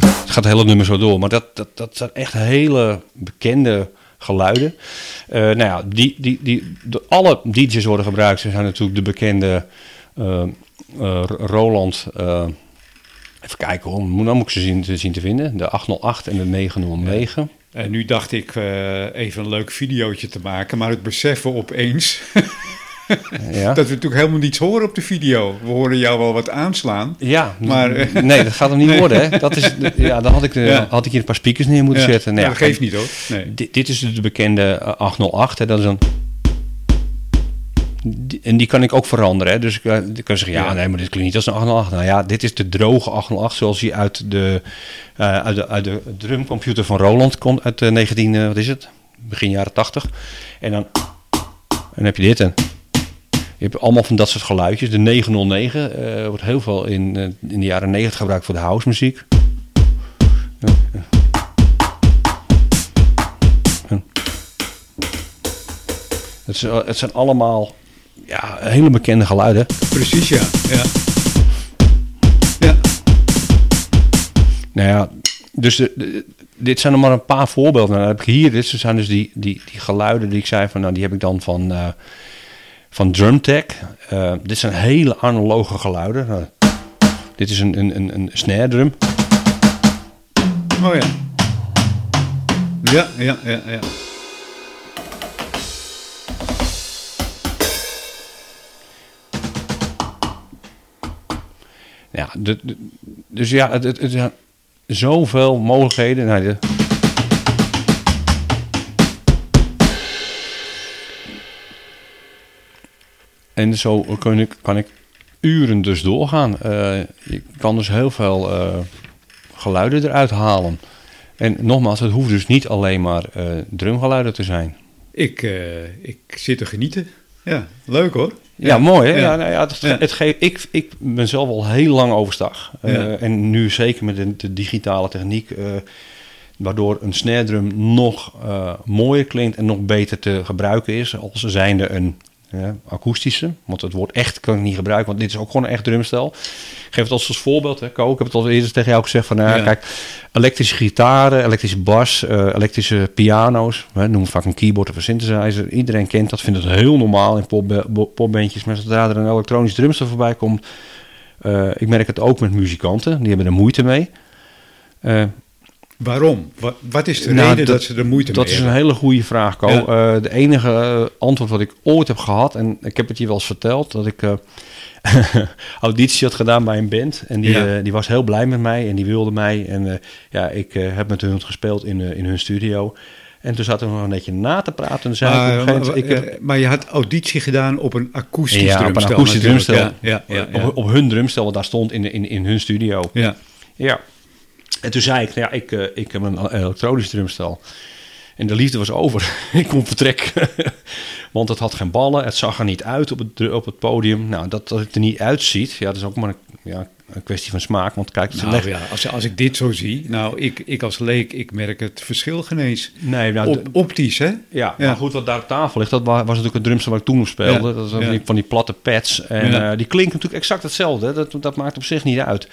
S2: Het gaat het hele nummer zo door. Maar dat, dat, dat zijn echt hele bekende geluiden. Eh, nou ja, die, die, die, de, alle DJ's worden gebruikt. Ze zijn natuurlijk de bekende eh, eh, Roland. even kijken moet, dan moet ik ze zien, zien te vinden. De 808 en de 909.
S1: En nu dacht ik even een leuk videootje te maken, maar het beseffen opeens
S2: Ja.
S1: dat we natuurlijk helemaal niets horen op de video. We horen jou wel wat aanslaan.
S2: Ja,
S1: Maar, eh,
S2: nee, dat gaat hem niet
S1: nee.
S2: worden. Hè. Dat is, ja, dan had ik, de,
S1: Ja.
S2: had ik hier een paar speakers neer moeten
S1: Ja,
S2: zetten.
S1: Ja,
S2: ja,
S1: dat geeft niet hoor. Nee.
S2: Dit, dit is dus de bekende eh, 808. Hè. Dat is een... En die kan ik ook veranderen. Hè. Dus ik, eh, ik kan zeggen, ja, nee, maar dit klinkt niet als een 808. Nou ja, dit is de droge 808 zoals die uit de, eh, uit de, uit de drumcomputer van Roland komt. Uit de 19, eh, wat is het? Begin jaren 80. En dan, en dan heb je dit. En je hebt allemaal van dat soort geluidjes. De 909 eh, wordt heel veel in, eh, in de jaren 90 gebruikt voor de house muziek. Het, is, het zijn allemaal ja, hele bekende geluiden.
S1: Precies, ja. ja. Ja,
S2: Nou ja, dus de, de- dit zijn er maar een paar voorbeelden. Nou, dan heb ik hier, dit zijn dus die, die, die geluiden die ik zei van, nou, die heb ik dan van, eh van Drumtech. Eh, dit zijn hele analoge geluiden. Nou, dit is een, een, een, een snare drum.
S1: oh ja. Ja, ja, ja, ja.
S2: Ja, de, de- dus ja, het, het, zoveel mogelijkheden. Nou, de, en zo kan ik, kan ik uren dus doorgaan. Eh, je kan dus heel veel eh, geluiden eruit halen. En nogmaals, het hoeft dus niet alleen maar eh, drumgeluiden te zijn.
S1: Ik, ik zit te genieten. Ja, leuk hoor.
S2: Ja, mooi hè?
S1: Ja.
S2: Ja. nou ja, het, het geeft, ik, ik ben zelf al heel lang overstag. En nu zeker met de, de digitale techniek, waardoor een snare drum nog mooier klinkt en nog beter te gebruiken is, als zijnde een ja, akoestische. Want het woord echt kan ik niet gebruiken, want dit is ook gewoon een echt drumstel. Ik geef het als, als voorbeeld, hè, Ko. Ik heb het al eerder tegen jou gezegd van, nou,
S1: Ja.
S2: kijk, elektrische gitaren, elektrische bas, eh, elektrische piano's, hè, noem het vaak een keyboard of een synthesizer. Iedereen kent dat, vindt het heel normaal in bo- popbandjes. Maar zodra er een elektronisch drumstel voorbij komt, eh, ik merk het ook met muzikanten, die hebben er moeite mee. Eh,
S1: Waarom? Wat, wat is de
S2: Nou,
S1: reden dat,
S2: dat-
S1: ze er moeite
S2: dat
S1: mee
S2: is een
S1: hebben?
S2: hele goede vraag, Ko.
S1: Ja.
S2: Eh, de enige eh, antwoord wat ik ooit heb gehad, en ik heb het je wel eens verteld, dat ik eh, auditie had gedaan bij een band. En die,
S1: Ja.
S2: die was heel blij met mij en die wilde mij. En ja, ik heb met hun gespeeld in, in hun studio. En toen zaten we nog een beetje na te praten. En zei ik op een
S1: Maar,
S2: gegeven moment,
S1: maar,
S2: ik,
S1: maar je had auditie gedaan op een akoestisch
S2: ja, op een
S1: drumstel.
S2: akoestisch drumstel.
S1: Ja.
S2: Op, op hun drumstel, wat daar stond in, in, in hun studio.
S1: ja.
S2: Ja. En toen zei ik, nou ja, ik, eh, ik heb een elektronisch drumstel. En de liefde was over. ik kon vertrekken. Want het had geen ballen. Het zag er niet uit op het, op het podium. Nou, dat, dat het er niet uitziet, ja, dat is ook maar een, ja, een kwestie van smaak. Want kijk,
S1: Nou ja, als, als ik dit zo zie, nou, ik, ik als leek, ik merk het verschil geen eens.
S2: Nee, nou,
S1: Op, optisch, hè?
S2: ja,
S1: Ja.
S2: maar goed, wat daar op tafel ligt, dat wa- was natuurlijk een drumstel waar ik toen op speelde.
S1: Ja,
S2: Dat was van, die, van die platte pads. En eh, die klinken natuurlijk exact hetzelfde. hè. Dat, dat maakt op zich niet uit.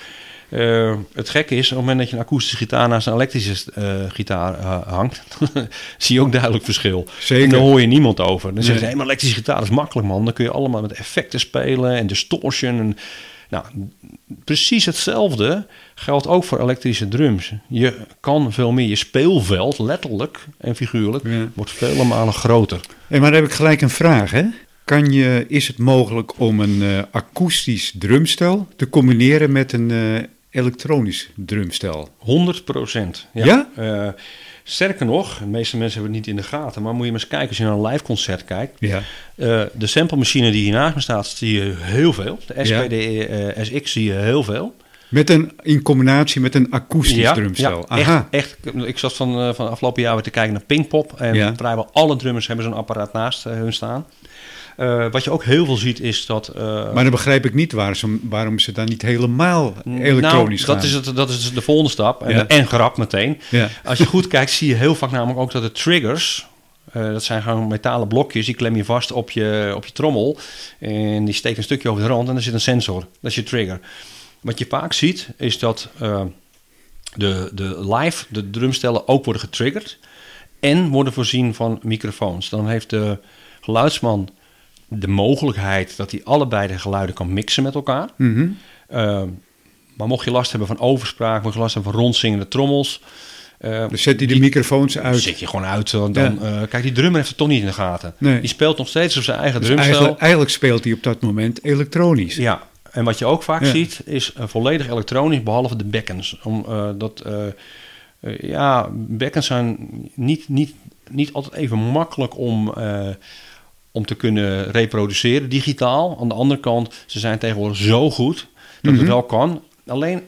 S2: Eh, het gekke is, op het moment dat je een akoestische gitaar naast een elektrische eh, gitaar eh, hangt, zie je ook duidelijk verschil.
S1: Zeker.
S2: En daar hoor je niemand over. Dan zeggen ze,
S1: Nee.
S2: hey, maar elektrische gitaar is makkelijk man. Dan kun je allemaal met effecten spelen en distortion. En, Nou, precies hetzelfde geldt ook voor elektrische drums. Je kan veel meer, je speelveld, letterlijk en figuurlijk,
S1: Ja.
S2: wordt vele malen groter.
S1: Hey, maar dan heb ik gelijk een vraag, hè? Kan je, is het mogelijk om een akoestisch drumstel te combineren met een elektronisch drumstel?
S2: 100 procent.
S1: Ja?
S2: Eh, sterker nog, de meeste mensen hebben het niet in de gaten, maar moet je maar eens kijken als je naar een live concert kijkt.
S1: Ja.
S2: Eh, de samplemachine die hier naast me staat, zie je heel veel. De
S1: Ja.
S2: SPD eh, SX zie je heel veel.
S1: Met een, in combinatie met een akoestisch drumstel.
S2: Ja, echt,
S1: Aha.
S2: echt. Ik zat van, van afgelopen jaar weer te kijken naar Pinkpop. En
S1: Ja.
S2: vrijwel alle drummers hebben zo'n apparaat naast hun staan. Eh, wat je ook heel veel ziet is dat... eh,
S1: Maar dan begrijp ik niet waar ze, waarom ze dan niet helemaal elektronisch
S2: nou,
S1: gaan.
S2: dat is, het, dat is de volgende stap. En,
S1: Ja.
S2: en grap meteen.
S1: Ja.
S2: Als je goed kijkt, zie je heel vaak namelijk ook dat de triggers... eh, dat zijn gewoon metalen blokjes, die klem je vast op je, op je trommel. En die steekt een stukje over de rand en er zit een sensor. Dat is je trigger. Wat je vaak ziet, is dat de, de live, de drumstellen ook worden getriggerd. En worden voorzien van microfoons. Dan heeft de geluidsman de mogelijkheid dat hij allebei de geluiden kan mixen met elkaar.
S1: Mhm.
S2: Uh, maar mocht je last hebben van overspraak, mocht je last hebben van rondzingende trommels. Uh,
S1: Dan zet hij de microfoons uit.
S2: Zet je gewoon uit. Dan, dan, uh, kijk, die drummer heeft het toch niet in de gaten.
S1: Nee.
S2: Die speelt nog steeds op zijn eigen
S1: Dus
S2: drumstel.
S1: eigenlijk, eigenlijk speelt hij op dat moment elektronisch.
S2: Ja, en wat je ook vaak
S1: Ja.
S2: ziet, is uh, volledig elektronisch, behalve de bekkens. Om, uh, dat, ja, bekkens zijn niet, niet, niet altijd even makkelijk om, om te kunnen reproduceren digitaal. Aan de andere kant, ze zijn tegenwoordig zo goed dat
S1: Mhm.
S2: het wel kan. Alleen,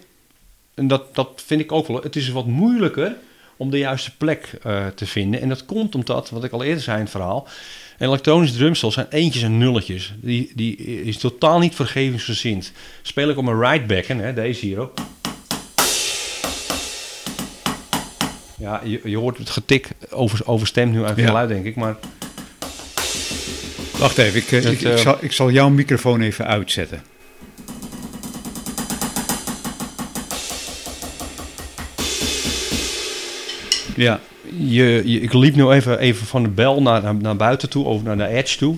S2: en dat, dat vind ik ook wel, het is wat moeilijker om de juiste plek uh, te vinden. En dat komt omdat, wat ik al eerder zei in het verhaal, elektronische drumstel zijn eentjes en nulletjes. Die, die is totaal niet vergevingsgezind. Speel ik op mijn right becken, hè, deze hier ook. Ja, je, je hoort het getik over, overstemd nu uit het
S1: Ja.
S2: geluid, denk ik. Maar
S1: Wacht even, ik, eh, ik, ik
S2: eh,
S1: zal, ik zal jouw microfoon even uitzetten. Ja,
S2: je, je- ik liep nu even, even van de bel naar, naar, naar buiten toe, over naar de edge toe.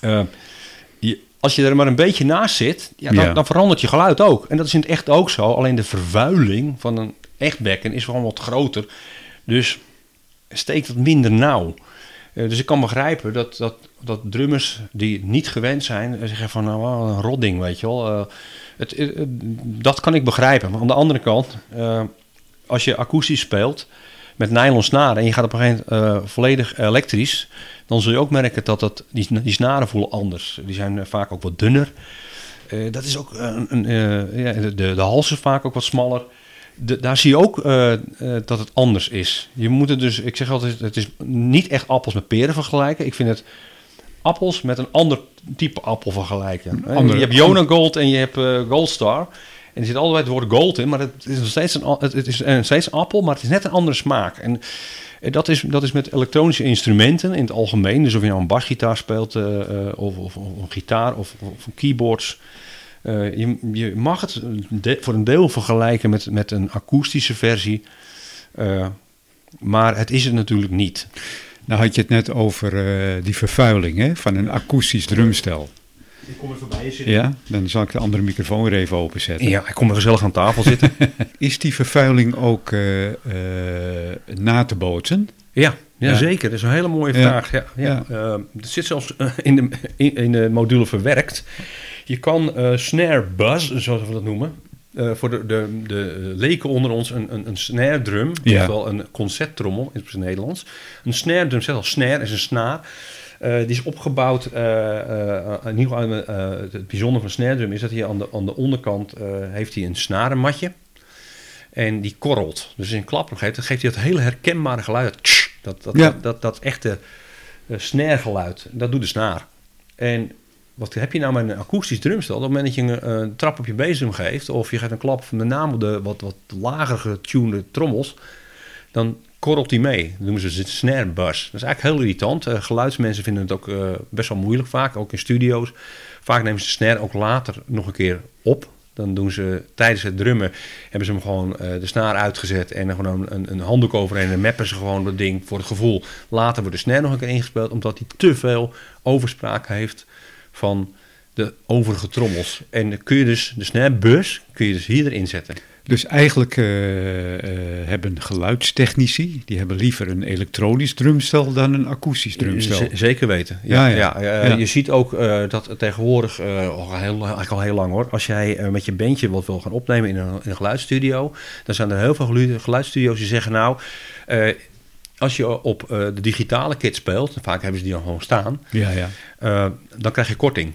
S2: Eh, je, als je er maar een beetje naast zit, ja, dan,
S1: Ja.
S2: dan verandert je geluid ook. En dat is in het echt ook zo. Alleen de vervuiling van een echt bekken is gewoon wat groter. Dus steekt het minder nauw. Eh, dus ik kan begrijpen dat, dat, dat drummers die niet gewend zijn, eh, zeggen van nou, een rotding, weet je wel. Eh, het, dat kan ik begrijpen. Maar aan de andere kant, als je akoestisch speelt met nylon snaren en je gaat op een gegeven moment volledig elektrisch, dan zul je ook merken dat, dat die, die snaren voelen anders. Die zijn vaak ook wat dunner. Dat is ook een, een, ja, de, de hals is vaak ook wat smaller. De- daar zie je ook eh, eh, dat het anders is. Je moet het dus, ik zeg altijd, het is niet echt appels met peren vergelijken. Ik vind het appels met een ander type appel vergelijken. Eh,
S1: andere-
S2: je hebt Jona Gold en je hebt eh, Gold Star. En er zit altijd het woord gold in, maar het is nog steeds een, het is een, steeds appel, maar het is net een andere smaak. En eh, dat is, dat is met elektronische instrumenten in het algemeen. Dus of je nou een basgitaar speelt, eh, eh, of, of, of een gitaar, of, of keyboards. Eh, je, je mag het de- voor een deel vergelijken met, met een akoestische versie. Eh, maar het is het natuurlijk niet.
S1: nou had je het net over eh, die vervuiling hè, van een akoestisch drumstel.
S2: Ik kom er voorbij zitten.
S1: Ja, dan zal ik de andere microfoon weer even openzetten.
S2: Ja, ik kom er gezellig aan tafel zitten.
S1: Is die vervuiling ook eh, eh, na te bootsen?
S2: Ja, ja,
S1: Ja.
S2: zeker. Dat is een hele mooie vraag. Ja, ja.
S1: Ja.
S2: Eh, het zit zelfs eh, in de, in, in de module verwerkt. Je kan eh, snare buzz, zoals we dat noemen, eh, voor de, de, de leken onder ons een, een, een snare drum,
S1: Ja.
S2: oftewel een concerttrommel in het Nederlands. Een snare drum, zelfs snare is een snaar. Eh, die is opgebouwd, eh, eh, in ieder geval eh, het bijzondere van een snare drum is dat hij aan de, aan de onderkant eh, heeft hij een snarenmatje. En die korrelt. Dus in klapper geeft, geeft hij dat hele herkenbare geluid. Dat, tsch, dat, dat,
S1: Ja.
S2: dat, dat, dat echte uh. Dat doet de snaar. En wat heb je nou met een akoestisch drumstel? Op het moment dat je een, trap op je bezem geeft... of je geeft een klap van de naam op de wat, wat lager getunede trommels... dan korrelt die mee. Noemen ze het snare bus. Dat is eigenlijk heel irritant. Eh, geluidsmensen vinden het ook eh, best wel moeilijk vaak, ook in studio's. Vaak nemen ze de snare ook later nog een keer op. Dan doen ze tijdens het drummen, hebben ze hem gewoon eh, de snaar uitgezet en gewoon een, een handdoek overheen en meppen ze gewoon dat ding voor het gevoel. Later wordt de snare nog een keer ingespeeld, omdat hij te veel overspraak heeft van de overige trommels. En dan kun je dus de snare-bus kun je dus hier erin zetten.
S1: Dus eigenlijk eh, eh, hebben geluidstechnici, die hebben liever een elektronisch drumstel dan een akoestisch drumstel.
S2: Z- zeker weten. Ja, ja, eh,
S1: Ja.
S2: Je ziet ook eh, dat tegenwoordig, eh, al heel, eigenlijk al heel lang hoor, als jij eh, met je bandje wat wil gaan opnemen in een, in een geluidsstudio, dan zijn er heel veel gelu- geluidsstudio's die zeggen nou, eh, als je op eh, de digitale kit speelt, vaak hebben ze die al gewoon staan,
S1: Ja, ja.
S2: eh, dan krijg je korting.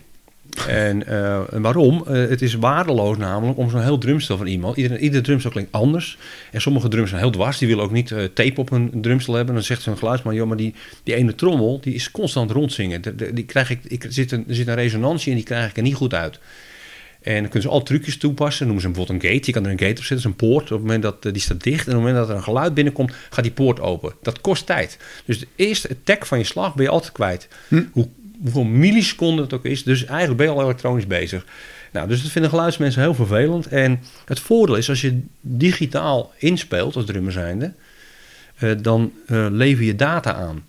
S2: En, eh, waarom? Het is waardeloos namelijk om zo'n heel drumstel van iemand. Ieder, ieder drumstel klinkt anders. En sommige drums zijn heel dwars. Die willen ook niet tape op hun drumstel hebben. Dan zegt zo'n geluidsman, joh, maar die, die ene trommel, die is constant rondzingen. De- de- die krijg ik, ik, er, zit een, er zit een resonantie en die krijg ik er niet goed uit. En dan kunnen ze al trucjes toepassen. Noemen ze bijvoorbeeld een gate. Je kan er een gate op zetten, dat is een poort. Op het moment dat eh, die staat dicht en op het moment dat er een geluid binnenkomt, gaat die poort open. Dat kost tijd. Dus de eerste attack van je slag ben je altijd kwijt.
S1: Hm.
S2: Hoe, hoeveel milliseconden het ook is. Dus eigenlijk ben je al elektronisch bezig. Nou, dus dat vinden geluidsmensen heel vervelend. En het voordeel is, als je digitaal inspeelt als drummer zijnde, eh, dan eh, lever je data aan.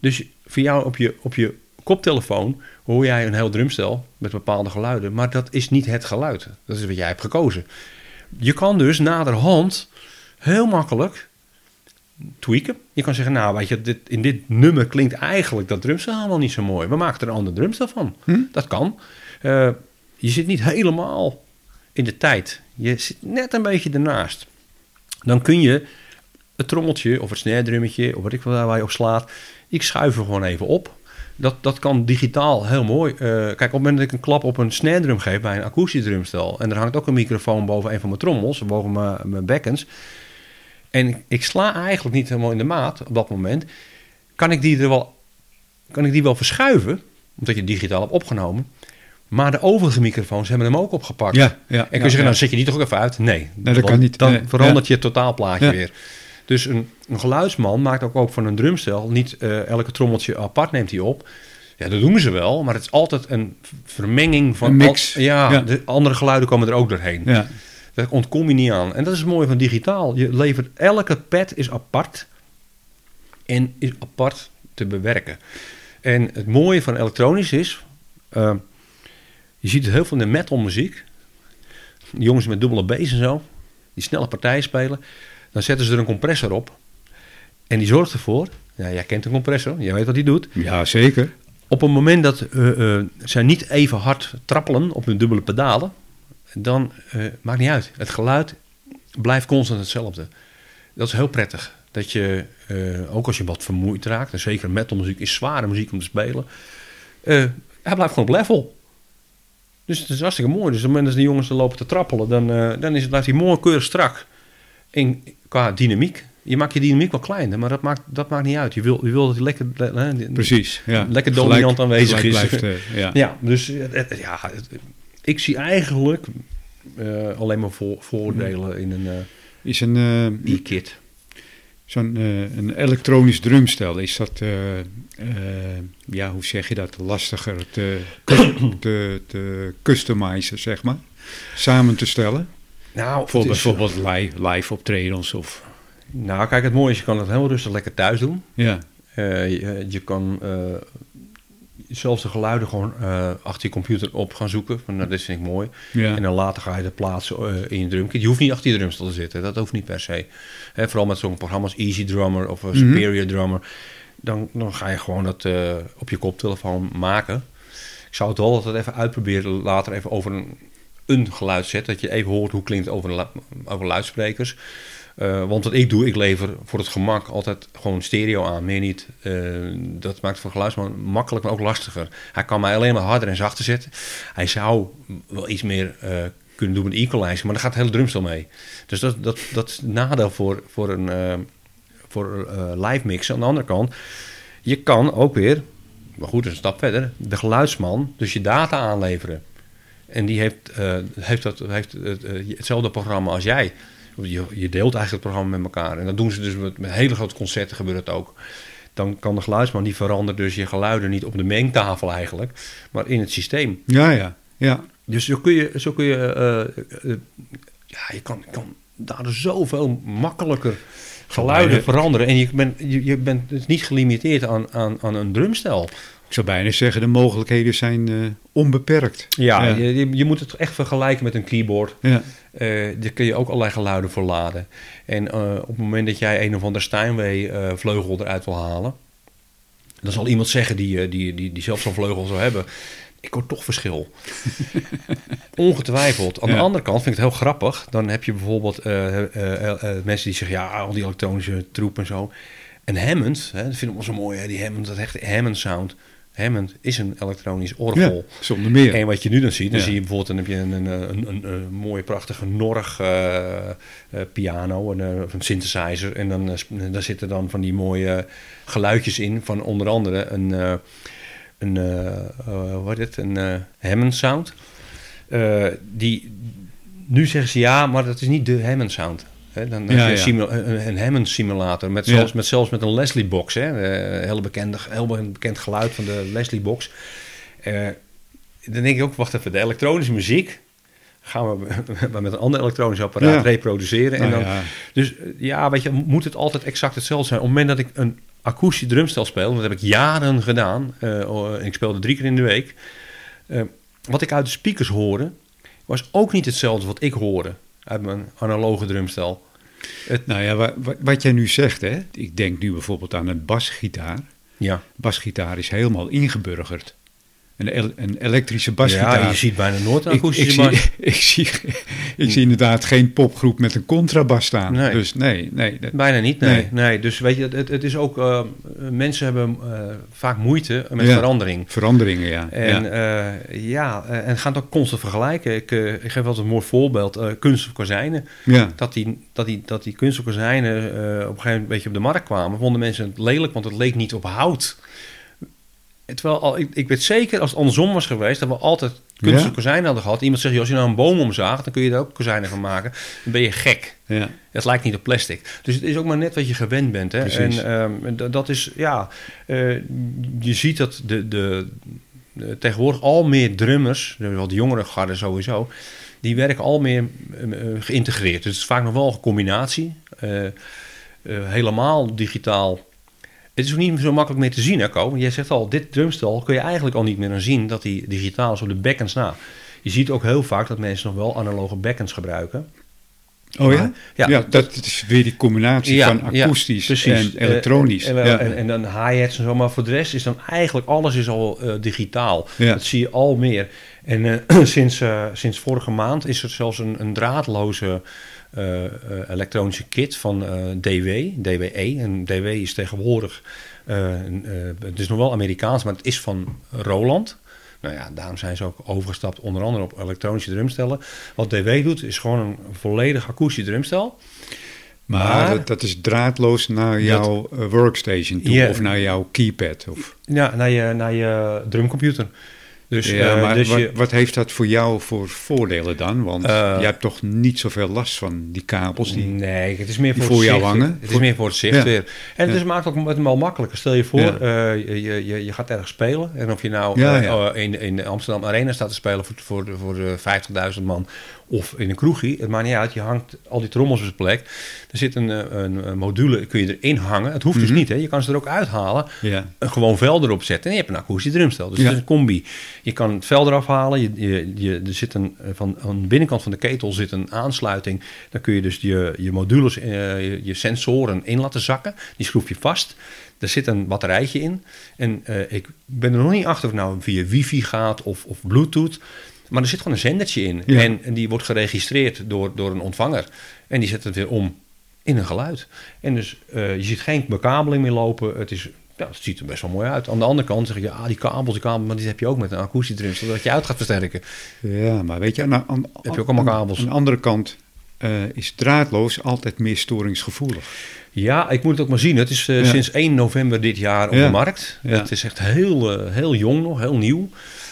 S2: Dus voor jou op je, op je koptelefoon hoor jij een heel drumstel met bepaalde geluiden, maar dat is niet het geluid. Dat is wat jij hebt gekozen. Je kan dus naderhand heel makkelijk tweaken. Je kan zeggen, nou weet je, dit, in dit nummer klinkt eigenlijk dat drumstel helemaal niet zo mooi. We maken er een ander drumstel van.
S1: Hm?
S2: Dat kan. Eh, je zit niet helemaal in de tijd. Je zit net een beetje ernaast. Dan kun je het trommeltje of het snare drummetje of wat ik wel waar je op slaat, ik schuif er gewoon even op. Dat, dat kan digitaal heel mooi. Eh, kijk, op het moment dat ik een klap op een snare drum geef bij een akoestisch drumstel en er hangt ook een microfoon boven een van mijn trommels, boven mijn, mijn bekkens, en ik sla eigenlijk niet helemaal in de maat op dat moment, kan ik die er wel, kan ik die wel verschuiven, omdat je het digitaal hebt opgenomen. Maar de overige microfoons hebben hem ook opgepakt.
S1: Ja, ja,
S2: En kun je
S1: ja,
S2: zeggen, dan zet je die toch ook even uit? Nee,
S1: dat
S2: want
S1: kan niet.
S2: Dan
S1: Nee,
S2: verandert je het totaalplaatje weer. Dus een, een geluidsman maakt ook, ook van een drumstel niet eh, elke trommeltje apart neemt hij op. Ja, dat doen ze wel, maar het is altijd een vermenging van...
S1: Een mix.
S2: al- ja,
S1: Ja.
S2: de andere geluiden komen er ook doorheen.
S1: Ja,
S2: Daar ontkom je niet aan. En dat is het mooie van digitaal. Je levert, elke pad is apart en is apart te bewerken. En het mooie van elektronisch is, eh, je ziet het heel veel in de metalmuziek. Die jongens met dubbele B's en zo, die snelle partijen spelen. Dan zetten ze er een compressor op. En die zorgt ervoor, ja, jij kent een compressor, jij weet wat die doet.
S1: ja, zeker.
S2: Op het moment dat eh, zij niet even hard trappelen op hun dubbele pedalen, dan eh, maakt niet uit. Het geluid blijft constant hetzelfde. Dat is heel prettig. Dat je, ook als je wat vermoeid raakt, en zeker metalmuziek is zware muziek om te spelen, hij blijft gewoon op level. Dus het is hartstikke mooi. Dus op het moment dat die jongens er lopen te trappelen, dan, dan is het, blijft hij mooi keurig strak. In, qua dynamiek. Je maakt je dynamiek wel kleiner, maar dat maakt, dat maakt niet uit. Je wil, je wil dat hij lekker, eh,
S1: Precies. Ja.
S2: Lekker dominant aanwezig
S1: gelijk
S2: is.
S1: Blijft, eh, ja.
S2: ja, dus het- het- ja, het- ik zie eigenlijk eh, alleen maar voor, voordelen in een eh
S1: Is een, eh,
S2: e-kit.
S1: zo'n eh, een elektronisch drumstel, is dat, eh, eh, ja, hoe zeg je dat, lastiger te, te, te customizen, zeg maar? Samen te stellen?
S2: Nou,
S1: Voor
S2: is-
S1: bijvoorbeeld live, live optredens of...
S2: nou, kijk, het mooie is, je kan het heel rustig lekker thuis doen.
S1: Ja,
S2: Eh, je, je kan eh, zelfs de geluiden gewoon eh, achter je computer op gaan zoeken. Van, nou, dit vind ik mooi.
S1: ja.
S2: En dan later ga je het plaatsen in je drumkit. Je hoeft niet achter je drumstel te zitten. Dat hoeft niet per se. Hè, vooral met zo'n programma's Easy Drummer of
S1: Mhm.
S2: Superior Drummer. Dan, dan ga je gewoon dat op je koptelefoon maken. Ik zou het wel altijd even uitproberen. Later even over een, een geluid zetten. Dat je even hoort hoe klinkt over, over luidsprekers. Eh, want wat ik doe, ik lever voor het gemak altijd gewoon stereo aan, meer niet. Eh, dat maakt voor geluidsman makkelijk, maar ook lastiger. Hij kan mij alleen maar harder en zachter zetten. Hij zou wel iets meer eh, kunnen doen met equalizer, maar daar gaat het hele drumstel mee. Dus dat, dat, dat is nadeel voor, voor een voor, live mix. Aan de andere kant, je kan ook weer, maar goed, een stap verder, de geluidsman dus je data aanleveren. En die heeft, eh, heeft, dat, heeft het, eh, hetzelfde programma als jij. Je, je deelt eigenlijk het programma met elkaar. En dat doen ze dus met, met hele grote concerten gebeurt het ook. Dan kan de geluidsman die verandert dus je geluiden niet op de mengtafel eigenlijk, maar in het systeem.
S1: ja, ja. ja.
S2: Dus zo kun je, zo kun je, eh, eh, ja, je kan, kan daardoor zoveel makkelijker geluiden veranderen. En je bent, je, je bent dus niet gelimiteerd aan, aan, aan een drumstel.
S1: Ik zou bijna zeggen, de mogelijkheden zijn eh, onbeperkt.
S2: Ja, Je, je, je moet het echt vergelijken met een keyboard.
S1: Ja.
S2: Eh, daar kun je ook allerlei geluiden voor laden. En eh, op het moment dat jij een of ander Steinway vleugel eruit wil halen... dan zal iemand zeggen die, die, die, die zelf zo'n vleugel zou hebben... ik hoor toch verschil. Ongetwijfeld. Aan de andere kant vind ik het heel grappig. Dan heb je bijvoorbeeld mensen die zeggen... ja, al die elektronische troep en zo. En Hammond, hè, dat vind ik wel zo mooi, hè, die Hammond, dat hecht Hammond sound... Hammond is een elektronisch orgel.
S1: Ja, zonder meer.
S2: En wat je nu dan ziet, dan
S1: Ja.
S2: zie je bijvoorbeeld, dan heb je een, een, een, een, een mooie, prachtige Norg eh, eh, piano een, eh, een synthesizer. En dan, daar zitten dan van die mooie geluidjes in van onder andere een, een, wat het, een Hammond sound. Die, nu zeggen ze ja, maar dat is niet de Hammond sound. Dan heb je een,
S1: ja.
S2: simu- een, een Hammond simulator, met
S1: Ja.
S2: zelfs, met, zelfs met een Leslie box. Hè, eh, heel, bekende, heel bekend geluid van de Leslie box. Eh, dan denk ik ook, wacht even, de elektronische muziek gaan we met een ander elektronisch apparaat reproduceren. En
S1: Nou
S2: dan, Dus eh, ja, weet je, moet het altijd exact hetzelfde zijn. Op het moment dat ik een akoestisch drumstel speel, dat heb ik jaren gedaan, ik speelde drie keer in de week, wat ik uit de speakers hoorde, was ook niet hetzelfde wat ik hoorde uit mijn analoge drumstel.
S1: nou ja, wa- wa- wat jij nu zegt, hè, ik denk nu bijvoorbeeld aan een basgitaar.
S2: Ja,
S1: Basgitaar is helemaal ingeburgerd. Een, een elektrische basgitaar.
S2: ja je ziet bijna nooit een
S1: ik, ik,
S2: akoestische
S1: zie,
S2: bas.
S1: ik, zie, ik zie inderdaad geen popgroep met een contrabas staan.
S2: Nee.
S1: Dus nee, nee. dat-
S2: Bijna niet, nee. nee.
S1: Nee.
S2: Dus weet je, het, het is ook, eh, mensen hebben eh, vaak moeite met
S1: Ja.
S2: verandering.
S1: veranderingen, ja.
S2: En
S1: ja.
S2: ja, ja eh, en gaan het ook constant vergelijken. Ik, eh, ik geef altijd een mooi voorbeeld. eh kunst of kozijnen.
S1: ja.
S2: Dat die, dat die, dat die kunst of kozijnen eh, op een gegeven moment een beetje op de markt kwamen. Vonden mensen het lelijk, want het leek niet op hout. Terwijl al, ik, ik weet zeker, als het andersom was geweest... dat we altijd kunst
S1: Ja?
S2: kozijnen hadden gehad. Iemand zegt, als je nou een boom omzaagt... dan kun je er ook kozijnen van maken. Dan ben je gek.
S1: ja.
S2: Het lijkt niet op plastic. Dus het is ook maar net wat je gewend bent. Hè?
S1: Precies.
S2: En ehm, dat is, ja, eh, je ziet dat de, de, de- tegenwoordig al meer drummers, de wat jongere garde sowieso, die werken al meer eh, eh, geïntegreerd. Dus het is vaak nog wel een combinatie. Eh, helemaal digitaal. Het is ook niet zo makkelijk meer te zien, hè, Ko? Want Jij zegt al, dit drumstel kun je eigenlijk al niet meer aan zien dat die digitaal is op de bekkens na. Je ziet ook heel vaak dat mensen nog wel analoge bekkens gebruiken.
S1: Oh ja? Ja,
S2: ja,
S1: dat is weer die combinatie
S2: Ja,
S1: van akoestisch en elektronisch.
S2: Eh, en,
S1: ja.
S2: en, en dan hi-hats en zo. Maar voor de rest is dan eigenlijk alles is al eh, digitaal. Dat zie je al meer. En eh, sinds, sinds vorige maand is er zelfs een, een draadloze elektronische kit van eh, DW, DWE. En DW is tegenwoordig, eh, eh, het is nog wel Amerikaans, maar het is van Roland. Nou ja, daarom zijn ze ook overgestapt, onder andere op elektronische drumstellen. Wat DW doet, is gewoon een volledig akoestisch drumstel.
S1: maar
S2: maar-
S1: dat- dat is draadloos naar jouw eh, workstation toe of naar jouw keypad. Of,
S2: Ja, naar je, naar je drumcomputer. Dus,
S1: ja,
S2: eh,
S1: maar
S2: dus
S1: wat,
S2: je,
S1: wat heeft dat voor jou voor voordelen dan? Want
S2: Eh,
S1: je hebt toch niet zoveel last van die kabels. Die,
S2: nee, het is meer voor,
S1: jou hangen?
S2: Het is meer voor het zicht
S1: Ja.
S2: weer. En het is, maakt ook het wel makkelijker. Stel je voor, eh, je, je, je, gaat ergens spelen. En of je nou eh, in, in de Amsterdam Arena staat te spelen voor, voor, voor de 50.000 man. Of in een kroegie. Het maakt niet uit. Je hangt al die trommels op zijn plek. Er zit een, eh, een, een module, kun je erin hangen. Het hoeft dus
S1: Mhm.
S2: niet. Hè. Je kan ze er ook uithalen.
S1: ja.
S2: een gewoon vel erop zetten. En je hebt een akoestisch drumstel. Dus
S1: Ja.
S2: het is een combi. Je kan het vel eraf halen. Je, je, je, er zit een, eh, van, aan de binnenkant van de ketel zit een aansluiting. Dan kun je dus je, je modules, eh, je, je sensoren in laten zakken. Die schroef je vast. Er zit een batterijtje in. En ik ben er nog niet achter of het nou via wifi gaat of, of bluetooth. Maar er zit gewoon een zendertje in.
S1: Ja.
S2: En, en die wordt geregistreerd door, door een ontvanger. En die zet het weer om in een geluid. En dus eh, je ziet geen bekabeling meer lopen. Het, is, ja, het ziet er best wel mooi uit. Aan de andere kant zeg je, ah, die kabels, die kabels, maar die heb je ook met een akoestisch drumstel, dat je uit gaat versterken.
S1: ja, maar weet je, aan, aan,
S2: Heb je ook allemaal kabels?
S1: Aan de andere kant eh, is draadloos altijd meer storingsgevoelig.
S2: Ja, ik moet het ook maar zien. Het is eh,
S1: Ja.
S2: sinds 1 november dit jaar op
S1: Ja.
S2: de markt.
S1: Ja.
S2: Het is echt heel, heel jong nog, heel nieuw.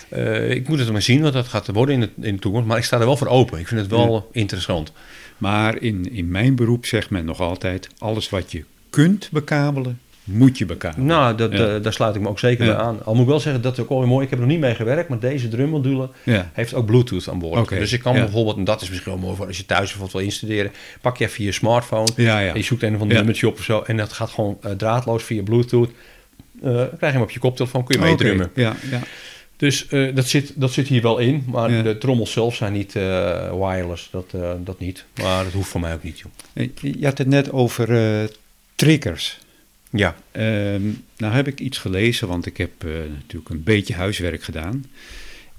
S2: Eh, ik moet het maar zien wat dat gaat worden in de, in de toekomst. Maar ik sta er wel voor open. Ik vind het wel interessant.
S1: Maar in, in mijn beroep zegt men nog altijd: alles wat je kunt bekabelen, moet je bekabelen.
S2: Nou, dat,
S1: Ja.
S2: daar sluit ik me ook zeker
S1: Ja.
S2: bij aan. Al moet ik wel zeggen, dat is ook wel weer mooi. Ik heb er nog niet mee gewerkt, maar deze drummodule
S1: Ja.
S2: heeft ook Bluetooth aan boord. Dus ik kan bijvoorbeeld, en dat is misschien wel mooi voor als je thuis bijvoorbeeld wil instuderen, pak je even je smartphone, en je zoekt een of ander nummertje op of zo, en dat gaat gewoon eh, draadloos via Bluetooth. Dan krijg je hem op je koptelefoon, kun je
S1: Oké,
S2: meedrummen.
S1: Ja, ja.
S2: Dus eh, dat, zit, dat zit hier wel in, maar
S1: Ja.
S2: de trommels zelf zijn niet eh, wireless. Dat, eh, dat niet. Maar dat hoeft voor mij ook niet, joh.
S1: Je had het net over triggers.
S2: Ja,
S1: Ehm, nou heb ik iets gelezen, want ik heb natuurlijk een beetje huiswerk gedaan.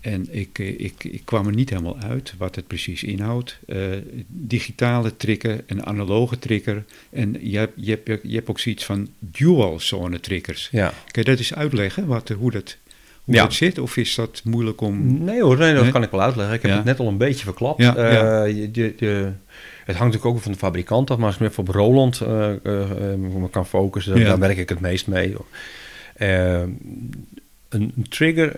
S1: En ik, ik, ik kwam er niet helemaal uit wat het precies inhoudt. Digitale trigger, een analoge trigger. En je hebt, je, hebt, je hebt ook zoiets van dual zone triggers.
S2: ja.
S1: Je dat eens uitleggen, wat, hoe, dat, hoe
S2: Ja.
S1: dat zit? Of is dat moeilijk om...
S2: Nee hoor, nee, dat
S1: Nee?
S2: kan ik wel uitleggen. Ik heb
S1: Ja.
S2: het net al een beetje verklapt.
S1: Ja,
S2: Eh, je, je, je- het hangt natuurlijk ook van de fabrikant af, maar als ik even op Roland eh, eh, me kan focussen, daar werk ik het meest mee. Een, trigger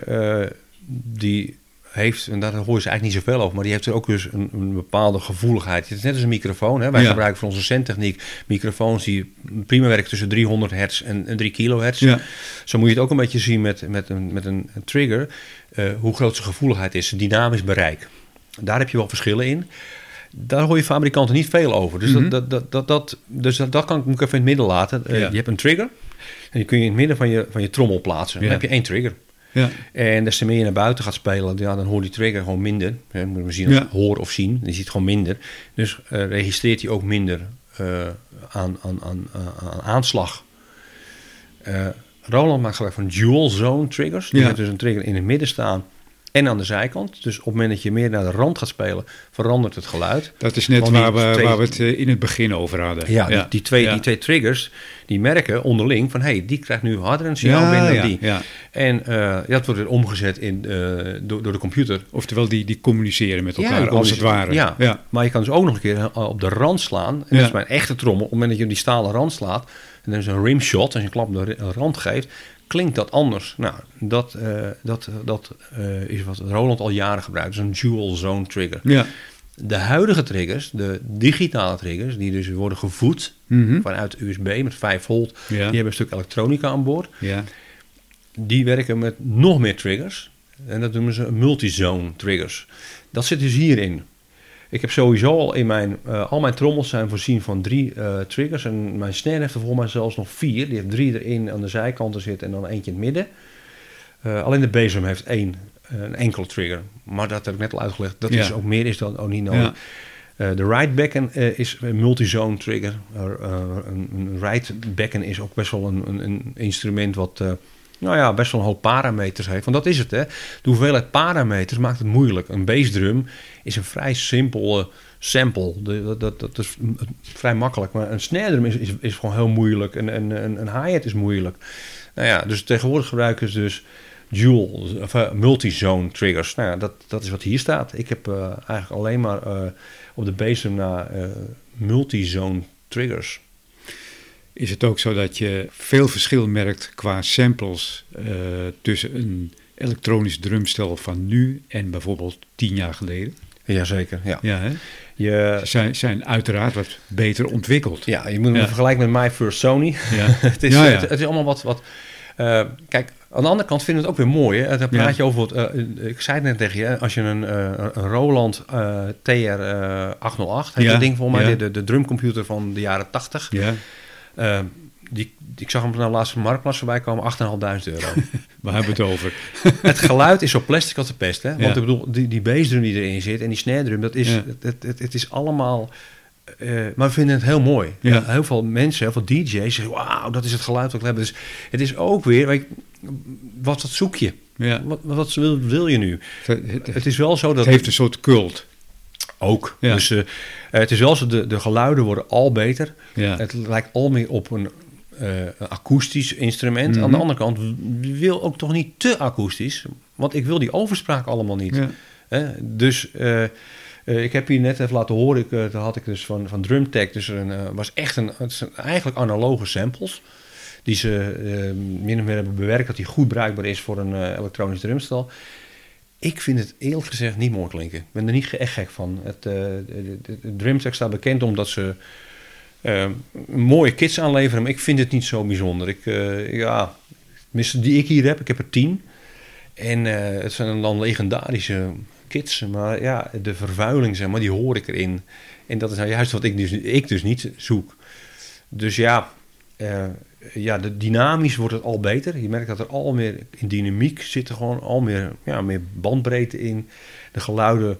S2: die heeft, en daar hoor je ze eigenlijk niet zoveel over, maar die heeft er ook dus een, een bepaalde gevoeligheid. Het is net als een microfoon. Hè? Wij
S1: Ja.
S2: gebruiken voor onze centtechniek microfoons die prima werken tussen 300 hertz en, en 3 kilohertz.
S1: Ja,
S2: Zo moet je het ook een beetje zien met, met, een, met een, trigger. eh, hoe groot zijn gevoeligheid is, zijn dynamisch bereik. Daar heb je wel verschillen in. Daar hoor je fabrikanten niet veel over. Dus,
S1: Mhm.
S2: dat, dat, dat, dat, dus dat, dat kan ik, even in het midden laten. Eh,
S1: Ja.
S2: Je hebt een trigger. En die kun je in het midden van je, van je trommel plaatsen. Dan heb je één trigger.
S1: Ja,
S2: En des te meer je naar buiten gaat spelen, ja, dan hoort die trigger gewoon minder. Ja, moet je zien als
S1: Ja.
S2: hoor of zien. Die ziet gewoon minder. Dus eh, registreert hij ook minder eh, aan, aan, aan, aan- aan aanslag. Eh, Roland maakt gebruik van dual zone triggers. Die
S1: Ja.
S2: heeft dus een trigger in het midden staan en aan de zijkant. Dus op het moment dat je meer naar de rand gaat spelen, verandert het geluid.
S1: dat is net waar we,
S2: twee-
S1: waar we het eh, in het begin over hadden.
S2: Ja, Die, die twee,
S1: ja.
S2: die twee triggers, die merken onderling van... hé, hey, die krijgt nu harder een signaal binnen dan die.
S1: ja.
S2: En eh, dat wordt weer omgezet in, eh, door, door de computer.
S1: Oftewel, die, die communiceren met elkaar, als het ware.
S2: Ja. Maar je kan dus ook nog een keer op de rand slaan. En dat is bij een echte trommel. Op het moment dat je op die stalen rand slaat... en dan is een rimshot, als je een klap op de rand geeft... klinkt dat anders. Nou, dat, eh, dat, dat eh, is wat Roland al jaren gebruikt. Dus een dual zone trigger.
S1: ja.
S2: De huidige triggers, de digitale triggers... die dus worden gevoed
S1: Mhm.
S2: vanuit USB met 5 volt...
S1: Ja.
S2: die hebben een stuk elektronica aan boord.
S1: ja.
S2: Die werken met nog meer triggers. En dat noemen ze multizone triggers. Dat zit dus hierin. Ik heb sowieso al in mijn... eh, al mijn trommels zijn voorzien van drie eh, triggers. En mijn snare heeft er volgens mij zelfs nog vier. Die heeft drie erin aan de zijkanten zitten en dan eentje in het midden. Eh, alleen de bezem heeft één, een enkele trigger. Maar dat heb ik net al uitgelegd. Dat
S1: Ja.
S2: is ook meer is dan ook niet nodig.
S1: Ja.
S2: De right becken eh, is een multizone trigger. Een, een right becken is ook best wel een, een, een instrument wat nou ja, best wel een hoop parameters heeft. Want dat is het, hè. De hoeveelheid parameters maakt het moeilijk. Een bassdrum is een vrij simpele sample. De- dat, dat, is vrij makkelijk. Maar een snare drum is, is, is gewoon heel moeilijk. En een, een, hi-hat is moeilijk. Nou ja, dus tegenwoordig gebruiken ze dus dual, of eh, multizone triggers. Nou ja, dat, dat is wat hier staat. Ik heb eh, eigenlijk alleen maar eh, op de bassdrum naar multizone triggers.
S1: Is het ook zo dat je veel verschil merkt qua samples eh, tussen een elektronisch drumstel van nu en bijvoorbeeld tien jaar geleden?
S2: Jazeker, ja.
S1: Ja, hè?
S2: Je,
S1: Ze zijn, zijn uiteraard wat beter ontwikkeld.
S2: ja, je moet hem
S1: Ja.
S2: vergelijken met My First Sony.
S1: Ja.
S2: het, is,
S1: Ja.
S2: Het, het is allemaal wat... wat eh, kijk, aan de andere kant vinden we het ook weer mooi. Hè? Dan praat je over... Wat, eh, ik zei het net tegen je. Als je een, eh, een Roland eh, TR eh, 808... heet
S1: Ja,
S2: dat ding voor mij. de, de drumcomputer van de jaren 80.
S1: Ja,
S2: eh, die, ik zag hem nou laatst op de marktplaats voorbij komen. 8.500 euro.
S1: waar hebben we het over?
S2: het geluid is zo plastic als de pest. Hè? Want
S1: Ja.
S2: ik bedoel, die, die bassdrum die erin zit en die snare drum... Dat is,
S1: Ja.
S2: het, het, het, het is allemaal... eh, maar we vinden het heel mooi.
S1: Ja.
S2: Heel veel mensen, heel veel DJ's zeggen... Wauw, dat is het geluid wat ik heb. Dus het is ook weer... weet wat, wat zoek je?
S1: Ja.
S2: Wat, wat wil, wil je nu?
S1: Het, het-
S2: Het is wel zo dat...
S1: het heeft een soort cult.
S2: Ook.
S1: Ja.
S2: Dus eh, het is wel zo, de, de geluiden worden al beter.
S1: Ja.
S2: Het lijkt al meer op een, eh, een akoestisch instrument.
S1: Mhm.
S2: Aan de andere kant wil ook toch niet te akoestisch. Want ik wil die overspraak allemaal niet.
S1: Ja.
S2: Dus eh, ik heb hier net even laten horen, ik, dat had ik dus van, van Drumtech, dus een, eh, was echt een, het zijn eigenlijk analoge samples. Die ze min of meer hebben bewerkt, dat die goed bruikbaar is voor een elektronisch drumstel. Ik vind het eerlijk gezegd niet mooi klinken. Ik ben er niet echt gek van. Het, Drumtech staat bekend omdat ze eh, mooie kits aanleveren, maar ik vind het niet zo bijzonder. Ik, eh, ja, die ik hier heb, ik heb er tien. En het zijn dan legendarische kits, maar ja, de vervuiling, zeg maar, die hoor ik erin. En dat is nou juist wat ik dus, ik dus niet zoek. Dus ja, ja de, dynamisch wordt het al beter. Je merkt dat er al meer in dynamiek zit er gewoon al meer, ja, meer bandbreedte in. De geluiden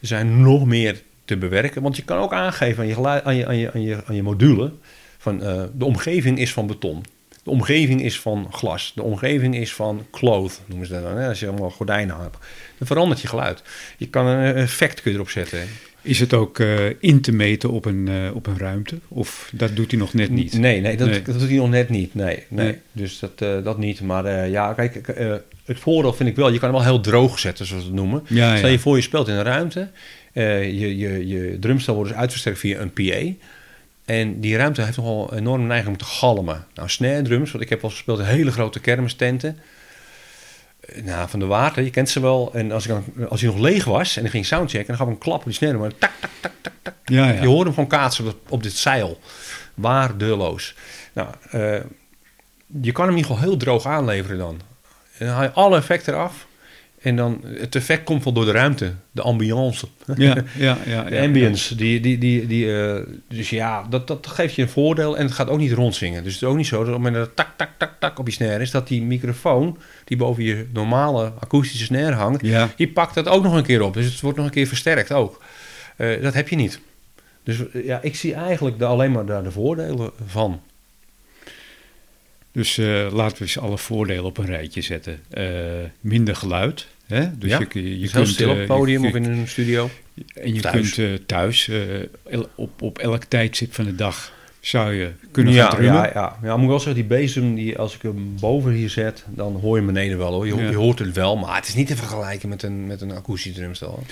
S2: zijn nog meer te bewerken. Want je kan ook aangeven aan je, aan je, aan je, aan je, aan je module... van eh, de omgeving is van beton. De omgeving is van glas. De omgeving is van cloth, noemen ze dat dan. Hè? Als je allemaal gordijnen hebt. Dan verandert je geluid. Je kan een effect kun je erop zetten.
S1: Is het ook eh, in te meten op een, eh, op een ruimte? Of dat doet hij nog net niet?
S2: Nee, nee, dat,
S1: Nee.
S2: dat doet hij nog net niet. Nee, nee.
S1: Nee.
S2: Dus dat, eh, dat niet. Maar ja, kijk, het voordeel vind ik wel, je kan hem wel heel droog zetten, zoals we het noemen.
S1: Ja,
S2: Stel
S1: ja.
S2: je voor, je speelt in een ruimte. je, je, je drumstel wordt dus uitversterkt via een PA. En die ruimte heeft nogal een enorme neiging om te galmen. Nou, snare drums, want ik heb wel eens gespeeld in hele grote kermistenten. Eh, Nou, van de water, je kent ze wel. En als, ik dan, als hij nog leeg was en ik ging soundchecken, dan gaf ik een klap op die snare. Maar tak, tak, tak, tak, tak.
S1: Ja, ja.
S2: Je hoort hem gewoon kaatsen op, op dit zeil. Waardeloos. Nou, eh, je kan hem in ieder geval heel droog aanleveren dan. En dan haal je alle effecten eraf. En dan, het effect komt wel door de ruimte. De ambiance.
S1: Ja, ja, ja,
S2: De
S1: ja.
S2: ambience. Die, die, die, die, eh, dus ja, dat, dat geeft je een voordeel. En het gaat ook niet rondzingen. Dus het is ook niet zo dat op het moment dat het tak, tak, tak, tak op je snare is... dat die microfoon die boven je normale akoestische snare hangt...
S1: Ja.
S2: die pakt dat ook nog een keer op. Dus het wordt nog een keer versterkt ook. Eh, dat heb je niet. Dus eh, ja, ik zie eigenlijk de, alleen maar daar de voordelen van.
S1: Dus laten we eens alle voordelen op een rijtje zetten. Minder geluid. Hè? Dus
S2: Ja,
S1: je, je,
S2: heel stil op
S1: eh,
S2: het podium
S1: je-
S2: of in een studio.
S1: En je
S2: thuis.
S1: kunt eh, thuis eh, op, op elk tijdstip van de dag zou je kunnen
S2: ja,
S1: gaan drummen.
S2: ja, ja. ja, moet ik wel zeggen, die bezem, die, als ik hem boven hier zet, dan hoor je hem beneden wel hoor. Je, ho-
S1: Ja.
S2: je hoort het wel, maar het is niet te vergelijken met een, met een akoestisch drumstel.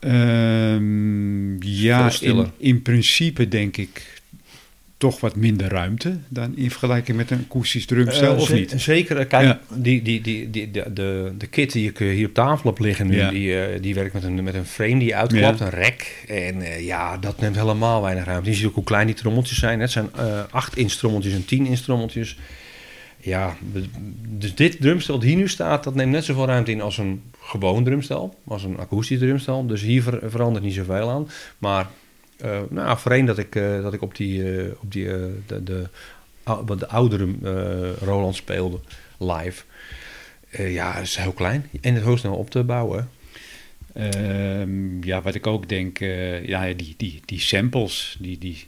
S1: Ehm, ja, in, in principe denk ik toch wat minder ruimte dan in vergelijking met een akoestisch drumstel,
S2: Eh,
S1: of niet?
S2: Zeker. eh, Kijk,
S1: Ja.
S2: die, die, die, die, de, de, de kit die ik eh, hier op tafel heb liggen nu,
S1: Ja.
S2: die, die werkt met een, met een frame die uitklapt,
S1: Ja.
S2: een rek. En ja, dat neemt helemaal weinig ruimte. Je ziet ook hoe klein die trommeltjes zijn. Het zijn eh 8 inch trommeltjes en 10 inch trommeltjes. Ja, dus dit drumstel dat hier nu staat, dat neemt net zoveel ruimte in als een gewoon drumstel, als een akoestisch drumstel. Dus hier ver- verandert niet zoveel aan. Maar eh nou, voorheen dat ik, eh, dat ik op die, eh, op die de, de, wat de oudere Roland speelde live. Ja, het is heel klein en het heel snel op te bouwen.
S1: Ehm, ja, wat ik ook denk, ja, die, die, die samples, die, die,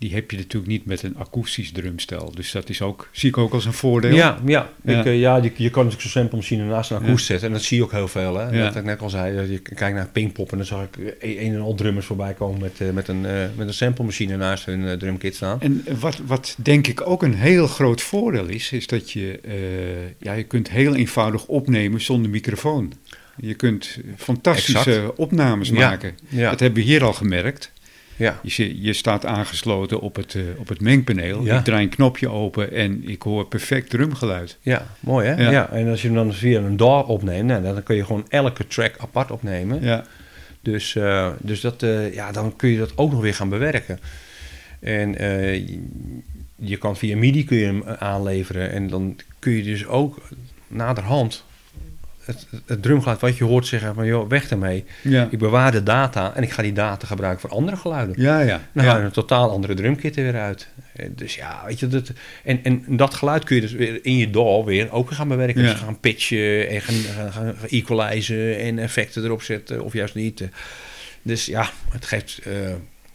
S1: die heb je natuurlijk niet met een akoestisch drumstel. Dus dat is ook, zie ik ook als een voordeel.
S2: Ja, ja.
S1: Ja.
S2: Ik, eh, ja je, je kan natuurlijk zo'n sample machine naast een
S1: Ja.
S2: akoest zetten. En dat zie je ook heel veel. Hè?
S1: Ja.
S2: Dat ik net al zei, dat je kijkt naar Pinkpop en dan zag ik eh, een en al drummers voorbij komen met, eh, met, een, eh, met een sample machine naast hun eh, drumkit staan.
S1: En wat, wat denk ik ook een heel groot voordeel is, is dat je, eh, ja, je kunt heel eenvoudig opnemen zonder microfoon. Je kunt fantastische
S2: Exact.
S1: opnames
S2: Ja,
S1: maken.
S2: ja.
S1: Dat hebben we hier al gemerkt.
S2: Ja.
S1: Je, je staat aangesloten op het, eh, op het mengpaneel.
S2: Ja.
S1: Ik draai een knopje open en ik hoor perfect drumgeluid.
S2: Ja, mooi hè?
S1: Ja.
S2: Ja. En als je hem dan via een DAW opneemt, nou, dan kun je gewoon elke track apart opnemen.
S1: Ja,
S2: Dus, eh, dus dat, eh, ja, dan kun je dat ook nog weer gaan bewerken. En je, je kan via MIDI kun je hem aanleveren. En dan kun je dus ook naderhand het, het drumgeluid wat je hoort zeggen van... joh, weg ermee.
S1: ja,
S2: Ik bewaar de data en ik ga die data gebruiken voor andere geluiden.
S1: ja. ja.
S2: Dan
S1: ja.
S2: haal je een totaal andere drumkit er weer uit. Eh, Dus ja, weet je, dat, en, en dat geluid kun je dus weer in je DAW weer ook weer gaan bewerken.
S1: Ja.
S2: Dus gaan pitchen en gaan, gaan, gaan equalizen en effecten erop zetten of juist niet. Dus ja, het geeft eh,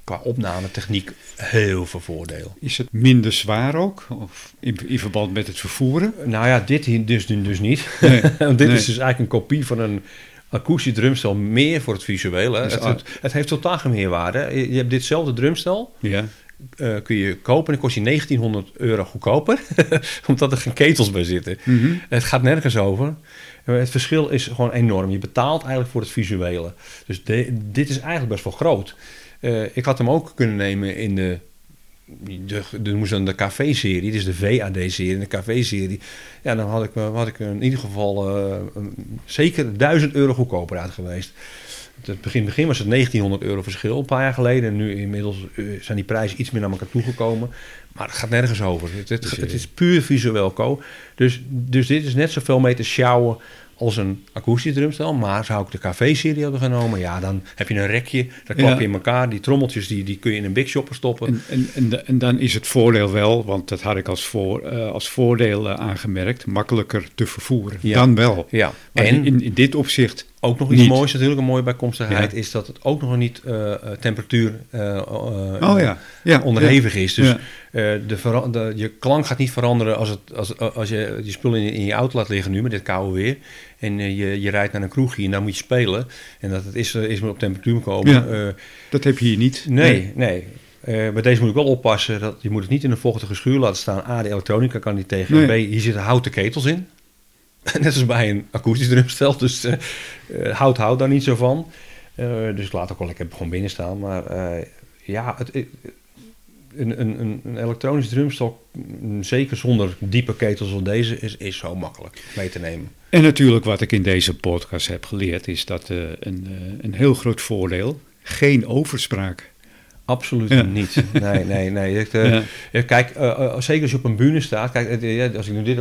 S2: qua opnametechniek heel veel voordeel.
S1: Is het minder zwaar ook? Of in, in verband met het vervoeren?
S2: Nou ja, dit dus, dus niet.
S1: Nee.
S2: Want dit
S1: Nee.
S2: is dus eigenlijk een kopie van een akoestisch drumstel meer voor het visuele.
S1: Dus
S2: Het, het, het heeft totaal geen meerwaarde. Je, hebt ditzelfde drumstel.
S1: Ja,
S2: eh, kun je kopen en dan kost je 1900 euro goedkoper. omdat er geen ketels bij zitten.
S1: Mhm.
S2: Het gaat nergens over. Eh, Het verschil is gewoon enorm. Je betaalt eigenlijk voor het visuele. Dus de- dit is eigenlijk best wel groot. Eh, ik had hem ook kunnen nemen in de... De, de, dan de café-serie, dus de VAD-serie, de café-serie. Ja, dan had ik, me- had ik in ieder geval eh, een- zeker 1000 euro goedkoper uit geweest. het begin, begin was het 1900 euro verschil een paar jaar geleden. En nu inmiddels eh, zijn die prijzen iets meer naar elkaar toegekomen. Maar het gaat nergens over. Het, het,
S1: Dus,
S2: het is puur visueel co. Dus, dus dit is net zoveel mee te sjouwen als een akoestische drumstel. Maar zou ik de KV-serie hebben genomen, ja, dan heb je een rekje. Dan klap je
S1: Ja.
S2: in elkaar. Die trommeltjes die, die kun je in een big shopper stoppen.
S1: En, en, en, en dan is het voordeel wel, want dat had ik als, voor, eh, als voordeel eh, aangemerkt, makkelijker te vervoeren.
S2: Ja.
S1: Dan wel.
S2: ja,
S1: Maar
S2: en
S1: in, in dit opzicht,
S2: ook nog iets
S1: niet.
S2: moois, natuurlijk een mooie bijkomstigheid,
S1: Ja.
S2: is dat het ook nog niet eh, eh, temperatuur eh,
S1: oh ja, ja
S2: onderhevig is. Dus de de, je klank gaat niet veranderen als, het, als, als je je spullen in, in je auto laat liggen nu met dit koude weer. En je, je rijdt naar een kroegje en daar moet je spelen. En dat het is, is maar op temperatuur komen.
S1: Dat heb je hier niet.
S2: nee, nee. Eh, bij deze moet ik wel oppassen. Dat, je moet het niet in een vochtige schuur laten staan. A, de elektronica kan niet tegen.
S1: Nee.
S2: En B, hier zitten houten ketels in. Net als bij een akoestisch drumstel. Dus eh, eh, hout houdt daar niet zo van. Eh, dus ik laat ook wel lekker gewoon binnen staan. Maar ja, het, een, een, een, elektronisch drumstel, mm, zeker zonder diepe ketels als deze, is, is zo makkelijk mee te nemen.
S1: En natuurlijk wat ik in deze podcast heb geleerd, is dat een, een heel groot voordeel, geen overspraak.
S2: Absoluut
S1: Ja.
S2: niet. Nee, nee, nee. Ik,
S1: Ja.
S2: Ja, kijk, zeker als je op een bühne staat. Kijk, als ik nu dit.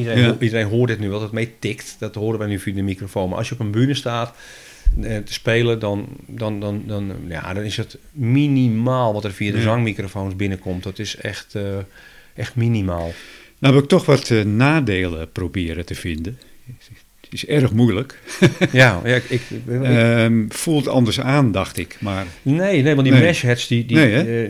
S2: Iedereen,
S1: Ja.
S2: iedereen hoort dit nu wel, dat het mee tikt. Dat horen wij nu via de microfoon. Maar als je op een bühne staat eh, te spelen, dan, dan, dan, dan, ja, dan is het minimaal wat er via de
S1: Ja.
S2: zangmicrofoons binnenkomt. Dat is echt, eh, echt minimaal.
S1: Nou heb ik toch wat eh, nadelen proberen te vinden. Het is erg moeilijk.
S2: ja, ja, ik, ik, ik-
S1: Ehm, voelt anders aan, dacht ik. Maar
S2: nee, nee, want die
S1: Nee.
S2: mesh heads, die, die,
S1: Nee, hè?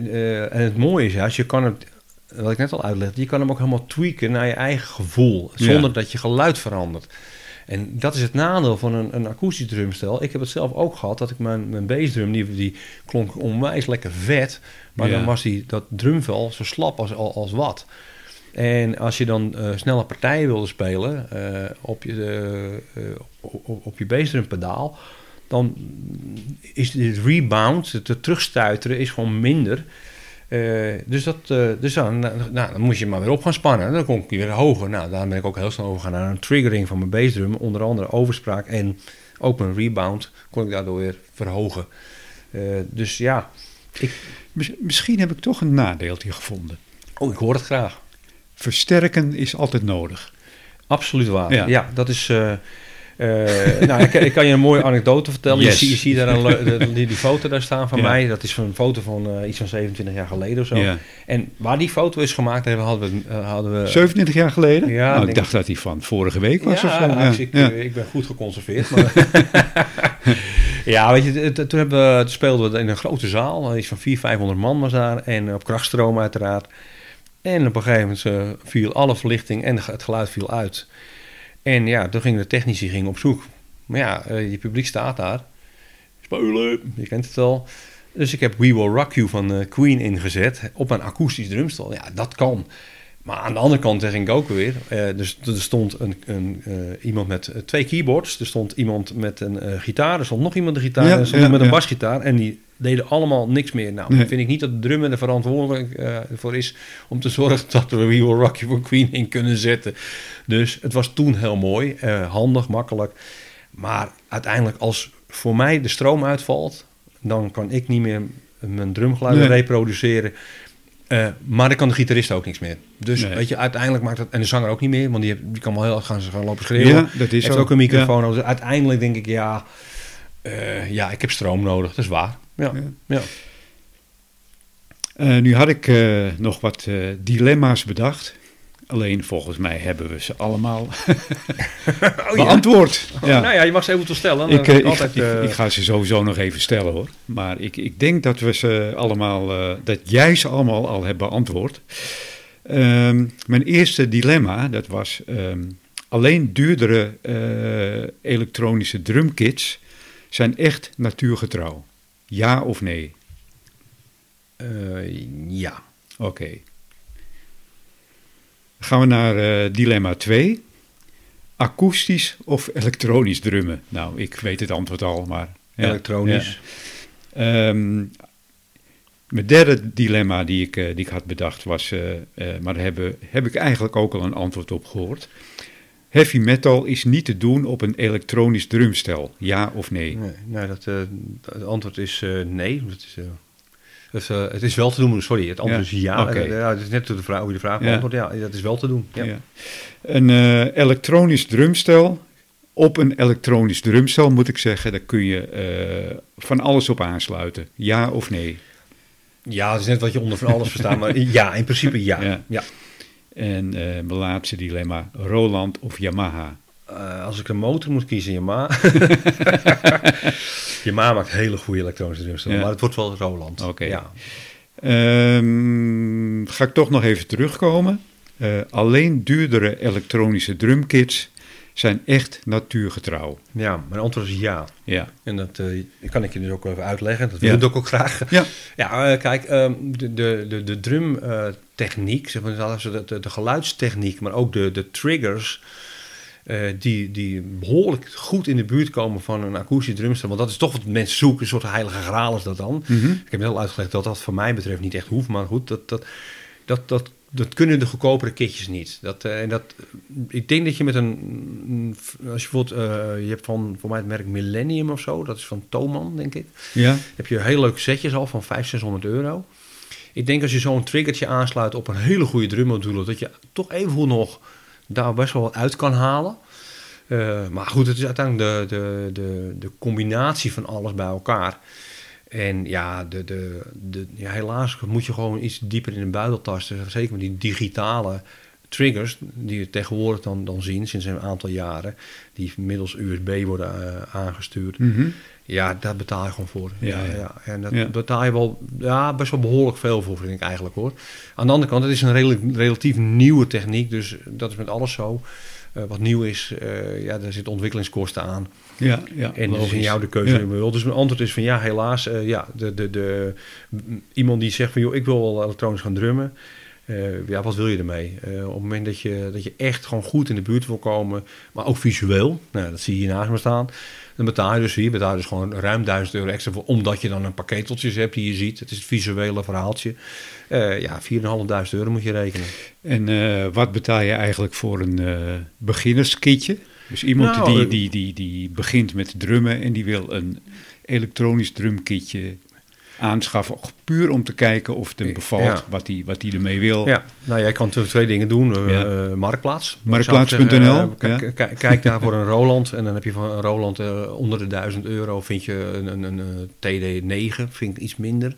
S2: en het mooie is, als je kan het, wat ik net al uitlegde, je kan hem ook helemaal tweaken naar je eigen gevoel,
S1: Ja.
S2: zonder dat je geluid verandert. En dat is het nadeel van een, een akoestisch drumstel. Ik heb het zelf ook gehad, dat ik mijn, mijn bassdrum, die, die klonk onwijs lekker vet, maar
S1: Ja.
S2: dan was die, dat drumvel zo slap als, als, wat. En als je dan eh, snelle partijen wilde spelen eh, op je, eh, eh, op, op, je bassdrumpedaal, dan is de rebound, het terugstuiteren, is gewoon minder. Eh, dus dat, eh, dus dan, nou, dan moest je maar weer op gaan spannen. Dan kon ik weer hoger. Nou, daar ben ik ook heel snel over gaan naar een triggering van mijn bassdrum. Onder andere overspraak en ook mijn rebound kon ik daardoor weer verhogen. Eh, dus ja,
S1: mis- misschien heb ik toch een nadeeltje gevonden.
S2: oh, ik hoor het graag.
S1: Versterken is altijd nodig.
S2: Absoluut waar.
S1: Ja.
S2: Ja, dat is. Eh, nou, ik, ik kan je een mooie anekdote vertellen.
S1: Yes.
S2: Je, ziet, je ziet daar een, die, die foto daar staan van mij. Dat is een foto van eh, iets van 27 jaar geleden of zo. En waar die foto is gemaakt, hebben, hadden we. eh, hadden we
S1: 27 jaar geleden?
S2: Ja,
S1: nou, ik dacht dat hij van vorige week was of zo.
S2: ja,
S1: Ja,
S2: ik, ik ben goed geconserveerd. Maar ja, weet je, toen, hebben we, toen speelden we in een grote zaal. Iets van 400, 500 man was daar. En op krachtstroom uiteraard. En op een gegeven moment viel alle verlichting en het geluid viel uit. En ja, toen gingen de technici gingen op zoek. Maar ja, eh, je publiek staat daar. Spelen, je kent het al. Dus ik heb We Will Rock You van eh, Queen ingezet op een akoestisch drumstel. Ja, dat kan. Maar aan de andere kant zeg ik ook weer. eh, dus er stond een, een, iemand met twee keyboards. Er stond iemand met een gitaar. Er stond nog iemand een gitaar.
S1: Ja,
S2: en er stond
S1: ja,
S2: iemand met een basgitaar. En die deden allemaal niks meer. Nou,
S1: Nee.
S2: vind ik niet dat de drummer er verantwoordelijk eh, voor is... om te zorgen dat we We Will Rock You van Queen in kunnen zetten. Dus het was toen heel mooi. eh, handig, makkelijk. Maar uiteindelijk als voor mij de stroom uitvalt... dan kan ik niet meer mijn drumgeluiden
S1: Nee.
S2: reproduceren... Eh, maar dan kan de gitarist ook niks meer. Dus
S1: Nee.
S2: weet je, uiteindelijk maakt dat... En de zanger ook niet meer, want die, kan wel heel hard gaan, gaan lopen schreeuwen.
S1: Ja, dat is
S2: heeft ook een microfoon. Dus uiteindelijk denk ik, ja... ja, ik heb stroom nodig. Dat is waar. Ja.
S1: Ja. Eh, nu had ik eh, nog wat eh, dilemma's bedacht. Alleen volgens mij hebben we ze allemaal
S2: Oh,
S1: beantwoord. Ja.
S2: Nou ja, je mag ze even stellen.
S1: Ik,
S2: altijd,
S1: ik, ik ga ze sowieso nog even stellen hoor. Maar ik, ik denk dat we ze allemaal, dat jij ze allemaal al hebt beantwoord. Ehm, mijn eerste dilemma, dat was ehm, alleen duurdere elektronische drumkits zijn echt natuurgetrouw. Ja of nee?
S2: eh, ja.
S1: Oké. Gaan we naar eh, dilemma 2. Akoestisch of elektronisch drummen? Nou, ik weet het antwoord al, maar... ja,
S2: Elektronisch.
S1: ja. Ehm, mijn derde dilemma die ik, eh, die ik had bedacht was... maar daar hebben, heb ik eigenlijk ook al een antwoord op gehoord. Heavy metal is niet te doen op een elektronisch drumstel. Ja of nee?
S2: Nee, nee dat, eh, het antwoord is eh, nee. Het is, eh, het, het is wel te doen, sorry. Het antwoord
S1: Ja,
S2: is ja. Eh, ja. Het is net de vraag, hoe je de vraag beantwoordt. Ja, dat is wel te doen. Ja.
S1: Een elektronisch drumstel. Op een elektronisch drumstel moet ik zeggen, daar kun je van alles op aansluiten. Ja of nee?
S2: Ja, het is net wat je onder van alles verstaat. Maar ja, in principe ja.
S1: Ja. En eh mijn laatste dilemma, Roland of Yamaha?
S2: Eh, als ik een motor moet kiezen, Yamaha. Yamaha maakt hele goede elektronische.
S1: Ja.
S2: Maar het wordt wel Roland.
S1: Oké.
S2: Ja.
S1: Ehm, ga ik toch nog even terugkomen. Eh, alleen duurdere elektronische drumkits zijn echt natuurgetrouw.
S2: ja, mijn antwoord is ja.
S1: Ja,
S2: En dat eh, kan ik je dus ook even uitleggen. Dat
S1: Ja.
S2: doe ik ook graag.
S1: ja.
S2: Ja, eh, kijk, ehm, de, de, de, de drumtechniek, zeg maar, de, de, de geluidstechniek, maar ook de, de triggers, eh, die, die behoorlijk goed in de buurt komen van een akoestisch drumstel. Want dat is toch wat mensen zoeken, een soort heilige graal is dat dan.
S1: Mhm.
S2: Ik heb net al uitgelegd dat dat voor mij betreft niet echt hoeft, maar goed, dat, dat, dat, dat, dat kunnen de goedkopere kitjes niet. Dat, eh, en dat, ik denk dat je met een, als je bijvoorbeeld, eh, je hebt van, voor mij het merk Millennium of zo, dat is van Thomann, denk ik
S1: ja.
S2: heb je heel leuke setjes al van 500, 600 euro. Ik denk als je zo'n triggertje aansluit op een hele goede drummodule, dat je toch even nog daar best wel wat uit kan halen. Eh, maar goed, het is uiteindelijk de, de, de, de combinatie van alles bij elkaar. En ja, de, de, de, ja, helaas moet je gewoon iets dieper in de buidel tasten. Zeker met die digitale triggers die we tegenwoordig dan, dan zien sinds een aantal jaren. Die middels USB worden eh, aangestuurd.
S1: Mhm.
S2: Ja, daar betaal je gewoon voor.
S1: Ja,
S2: Ja,
S1: ja.
S2: ja. En dat
S1: Ja.
S2: betaal je wel ja, best wel behoorlijk veel voor, vind ik eigenlijk hoor. Aan de andere kant, het is een redelijk, relatief nieuwe techniek. Dus dat is met alles zo. Eh, wat nieuw is, eh, ja, daar zitten ontwikkelingskosten aan.
S1: Ja, ja.
S2: En dat is in jou de keuze
S1: Ja.
S2: wil. Dus mijn antwoord is van ja, helaas. eh, ja, de, de, de, iemand die zegt van joh, ik wil wel elektronisch gaan drummen. Eh, ja, wat wil je ermee? Eh, op het moment dat je, dat je echt gewoon goed in de buurt wil komen, maar ook visueel, nou, dat zie je hier naast me staan, dan betaal je dus hier betaal je dus gewoon ruim 1000 euro extra voor, omdat je dan een paar keteltjes hebt die je ziet. Het is het visuele verhaaltje. Eh ja, 4.500 euro moet je rekenen.
S1: En wat betaal je eigenlijk voor een beginnerskitje? Dus iemand
S2: Nou,
S1: die,
S2: eh,
S1: die, die, die begint met drummen en die wil een elektronisch drumkitje aanschaffen. Puur om te kijken of het hem
S2: Ja.
S1: bevalt, wat hij wat hij ermee wil.
S2: Ja, nou jij kan natuurlijk twee dingen doen. Eh,
S1: Ja.
S2: eh, Marktplaats.
S1: Marktplaats.nl,
S2: Kijk daar voor een Roland. En dan heb je van een Roland onder de 1000 euro vind je een, een, een, eh, TD9, vind ik iets minder.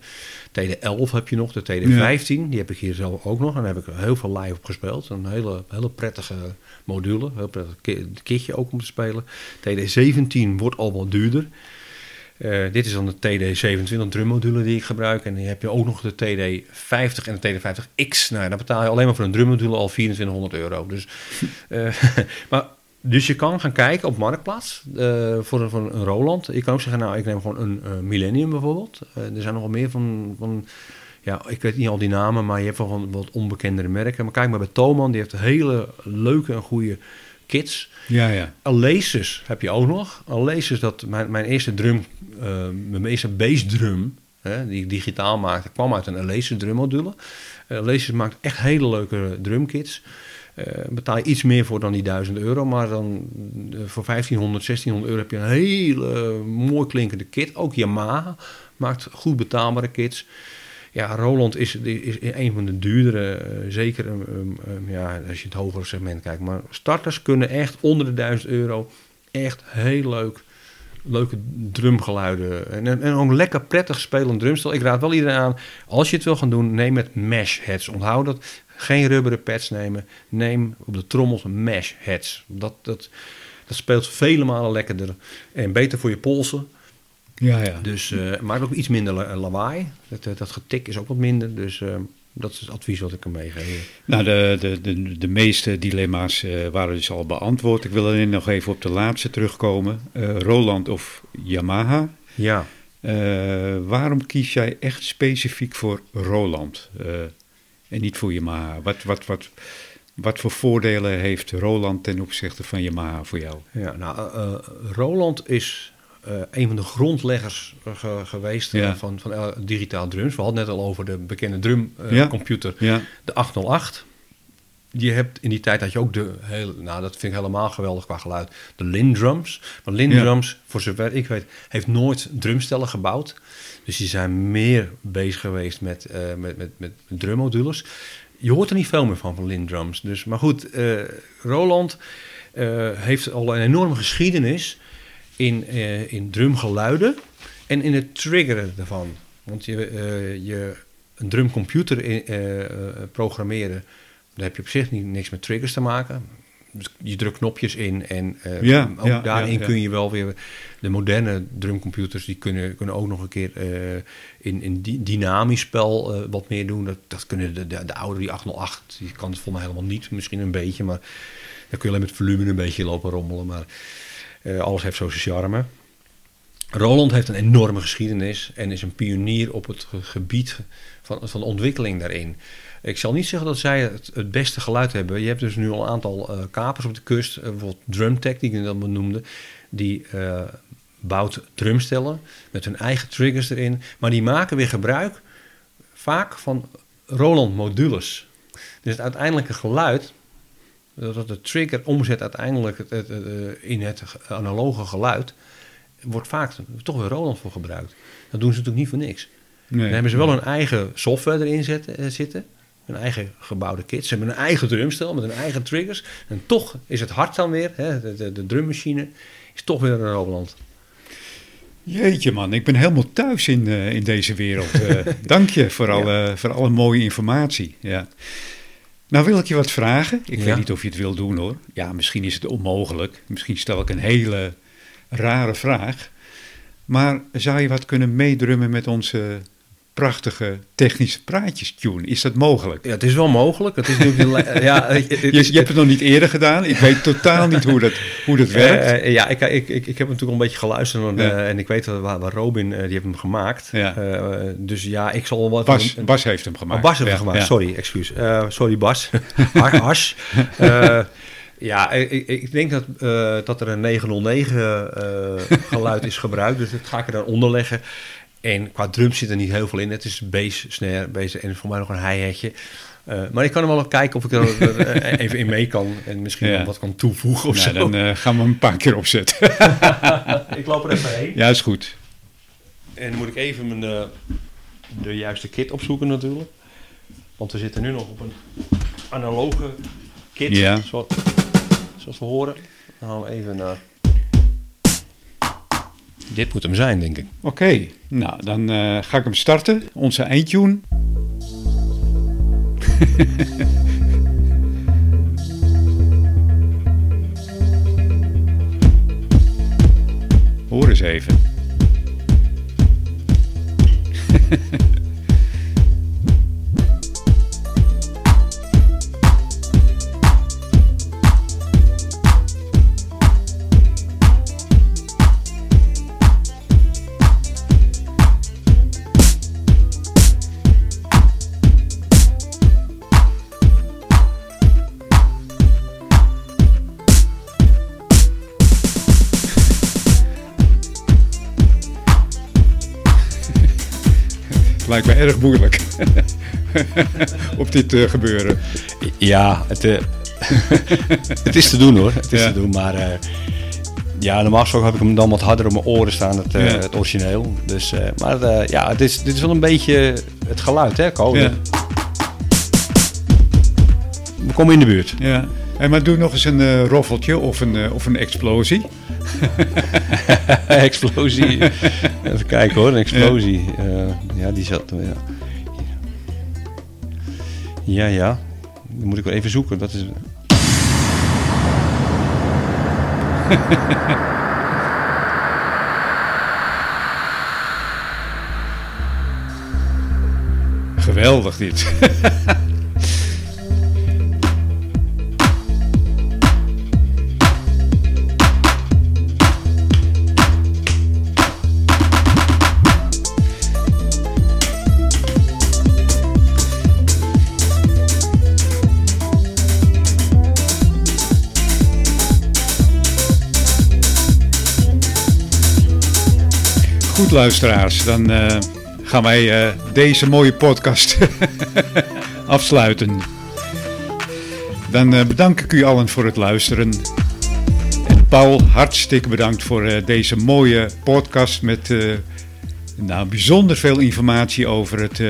S2: TD11 heb je nog, de TD15. Die heb ik hier zelf ook nog. En daar heb ik heel veel live op gespeeld. Een hele, hele prettige module. Heel prettig ki- kitje ook om te spelen. TD17 wordt al wat duurder. Eh, dit is dan de TD27 drummodule die ik gebruik. En dan heb je ook nog de TD50 en de TD50X. Nou, dan betaal je alleen maar voor een drummodule al 2400 euro. Dus, eh, maar, dus je kan gaan kijken op Marktplaats eh, voor, een, voor een Roland. Je kan ook zeggen, nou, ik neem gewoon een eh, Millennium bijvoorbeeld. Eh, er zijn nog wel meer van, van... Ja, ik weet niet al die namen, maar je hebt wel van wat onbekendere merken. Maar kijk maar bij Thomann, die heeft hele leuke en goede kits.
S1: ja. ja.
S2: Alesis heb je ook nog. Alesis, dat mijn, mijn eerste drum, mijn eerste bassdrum, hè, die ik digitaal maakte, kwam uit een Alesis drummodule. Alesis maakt echt hele leuke drumkits. Eh betaal je iets meer voor dan die 1000 euro, maar dan eh, voor 1500, 1600 euro heb je een hele mooi klinkende kit. Ook Yamaha maakt goed betaalbare kits. Ja, Roland is, is een van de duurdere, eh, zeker um, um, um, ja, als je het hogere segment kijkt. Maar starters kunnen echt onder de 1000 euro echt heel leuk, leuke drumgeluiden. En, en, ook lekker prettig spelend drumstel. Ik raad wel iedereen aan, als je het wil gaan doen, neem met mesh heads. Onthoud dat, geen rubberen pads nemen. Neem op de trommels mesh heads. Dat, dat, dat speelt vele malen lekkerder en beter voor je polsen.
S1: Ja, ja.
S2: Dus, uh, maar ook iets minder la lawaai. Dat, dat getik is ook wat minder. Dus uh, dat is het advies wat ik kan meegeven.
S1: Nou, de, de, de, de meeste dilemma's uh, waren dus al beantwoord. Ik wil alleen nog even op de laatste terugkomen. Roland of Yamaha.
S2: Ja.
S1: Waarom kies jij echt specifiek voor Roland en niet voor Yamaha? Wat, wat, wat, wat voor voordelen heeft Roland ten opzichte van Yamaha voor jou?
S2: Ja, nou, Roland is uh, een van de grondleggers ge geweest
S1: ja.
S2: van, van uh, digitaal drums. We hadden net al over de bekende drumcomputer,
S1: ja. ja.
S2: de 808. je hebt in die tijd had je ook de hele, nou dat vind ik helemaal geweldig qua geluid, de Lindrums. Maar Lindrums, voor zover ik weet, heeft nooit drumstellen gebouwd. Dus die zijn meer bezig geweest met, uh, met, met, met drummodules. Je hoort er niet veel meer van, van Lindrums. Dus, maar goed, uh, Roland uh, heeft al een enorme geschiedenis in, in drumgeluiden en in het triggeren ervan. Want je, je een drumcomputer programmeren daar heb je op zich niet, niks met triggers te maken. Je drukt knopjes in en uh, ja, ook daarin kun je wel weer... De moderne drumcomputers die kunnen, kunnen ook nog een keer uh, in, in dynamisch spel uh, wat meer doen. Dat, dat kunnen de, de, de oude, die 808, die kan het voor mij helemaal niet. Misschien een beetje, maar dan kun je alleen met volume een beetje lopen rommelen. Maar alles heeft zo zijn charme. Roland heeft een enorme geschiedenis en is een pionier op het gebied van, van ontwikkeling daarin. Ik zal niet zeggen dat zij het, het beste geluid hebben. Je hebt dus nu al een aantal uh, kapers op de kust, uh, bijvoorbeeld Drumtech, die ik dat noemde, die uh, bouwt drumstellen met hun eigen triggers erin, maar die maken weer gebruik vaak van Roland modules. Dus het uiteindelijke geluid, dat de trigger omzet uiteindelijk het, het, in het analoge geluid, wordt vaak toch weer Roland voor gebruikt. Dat doen ze natuurlijk niet voor niks. Nee, Dan hebben ze wel een eigen software erin zetten, zitten hun eigen gebouwde kits. Ze hebben een eigen drumstel met hun eigen triggers. En toch is het hart dan weer, hè, de, de, de drummachine, is toch weer een Roland.
S1: Jeetje man, ik ben helemaal thuis in, uh, in deze wereld. Uh, dank je voor, alle, voor alle mooie informatie. Ja. Nou wil ik je wat vragen. Ik weet niet of je het wil doen hoor. Ja, misschien is het onmogelijk. Misschien stel ik een hele rare vraag. Maar zou je wat kunnen meedrummen met onze prachtige technische praatjes tune. Is dat mogelijk?
S2: Ja, het is wel mogelijk. Het is nu,
S1: ja, je, je, hebt het nog niet eerder gedaan. Ik weet totaal niet hoe dat, hoe dat werkt.
S2: Uh, ja, ik, ik, ik, ik heb natuurlijk een beetje geluisterd uh, en ik weet waar, waar Robin, uh, die heeft hem gemaakt. Ja. dus ja, ik zal wel...
S1: Bas, Bas heeft hem gemaakt.
S2: Oh, Bas heeft hem gemaakt, sorry, excuus. sorry Bas. Hars. Ja, ik, ik, denk dat, dat er een 909 geluid is gebruikt. Dus dat ga ik er dan onder leggen. En qua drum zit er niet heel veel in. Het is bass, snare, bass en voor mij nog een hi-hatje. Uh, maar ik kan er wel nog kijken of ik er eh, even in mee kan. En misschien wat kan toevoegen of
S1: nou, zo. Dan uh, gaan we hem een paar keer opzetten.
S2: ik loop er even heen.
S1: Ja, is goed.
S2: En dan moet ik even mijn, uh, de juiste kit opzoeken natuurlijk. Want we zitten nu nog op een analoge kit. Ja. Zoals, zoals we horen. Dan gaan we even naar... Dit moet hem zijn, denk ik.
S1: Oké, nou dan uh, ga ik hem starten. Onze eindtune. Hoor eens even. lijkt me erg moeilijk op dit uh, gebeuren.
S2: Ja, het, uh, het is te doen hoor. Het is te doen, maar uh, ja, normaal gesproken heb ik hem dan wat harder op mijn oren staan, het, het origineel. Dus, maar ja, het is, dit is wel een beetje het geluid, hè, Ko? Ja. We komen in de buurt.
S1: Ja. En maar doe nog eens een roffeltje of een, of een explosie.
S2: explosie. Even kijken hoor, een explosie. Ja, uh, ja die zat. Ja. ja, ja. Dan moet ik wel even zoeken. Dat is.
S1: Geweldig dit. luisteraars, dan uh, gaan wij uh, deze mooie podcast afsluiten. dan uh, bedank ik u allen voor het luisteren. En Paul, hartstikke bedankt voor deze mooie podcast met nou, bijzonder veel informatie over, het,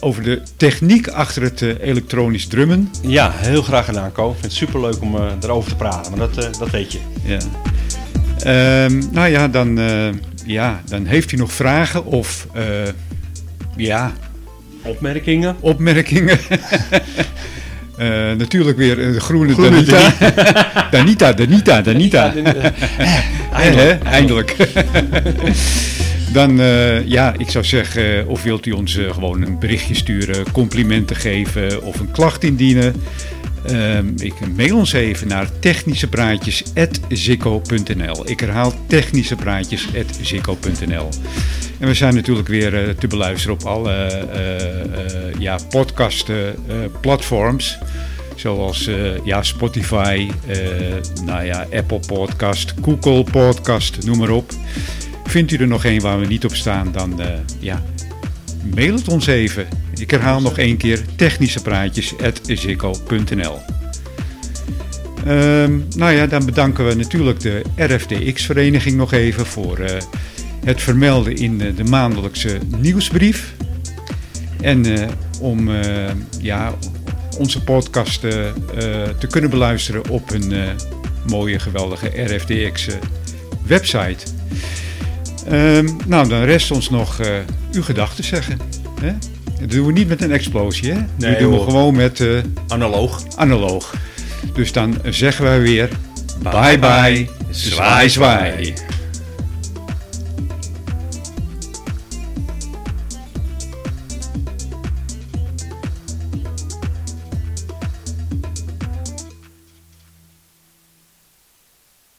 S1: over de techniek achter het elektronisch drummen.
S2: Ja, heel graag gedaan, Ko. Ik vind het superleuk om erover te praten, maar dat, dat weet je.
S1: Ja. Ehm, nou ja dan, ja, dan heeft u nog vragen of ja,
S2: opmerkingen.
S1: Opmerkingen. Uh, natuurlijk weer de groene, groene Danita. Danita, Danita, Danita. Eindelijk. Eindelijk. Dan, uh, ja, ik zou zeggen, of wilt u ons uh, gewoon een berichtje sturen, complimenten geven of een klacht indienen. Ik mail ons even naar technischepraatjes.zikko.nl. Ik herhaal technischepraatjes.zikko.nl. En we zijn natuurlijk weer uh, te beluisteren op alle uh, ja, podcast platforms. Zoals ja, Spotify, nou ja, Apple Podcast, Google Podcast, noem maar op. Vindt u er nog een waar we niet op staan, dan ja, mail het ons even. Ik herhaal nog één keer technischepraatjes.zikko.nl um, Nou ja, dan bedanken we natuurlijk de RFDX-vereniging nog even voor het vermelden in eh, de maandelijkse nieuwsbrief. En uh, om ja, onze podcast te kunnen beluisteren op een mooie, geweldige RFDX website. Um, nou, dan rest ons nog uw gedachten zeggen. Hè? Dat doen we niet met een explosie, hè?
S2: Nee,
S1: dat doen we gewoon met...
S2: analoog.
S1: Analoog. Dus dan zeggen wij weer... Bye bye, bye. zwaai zwaai.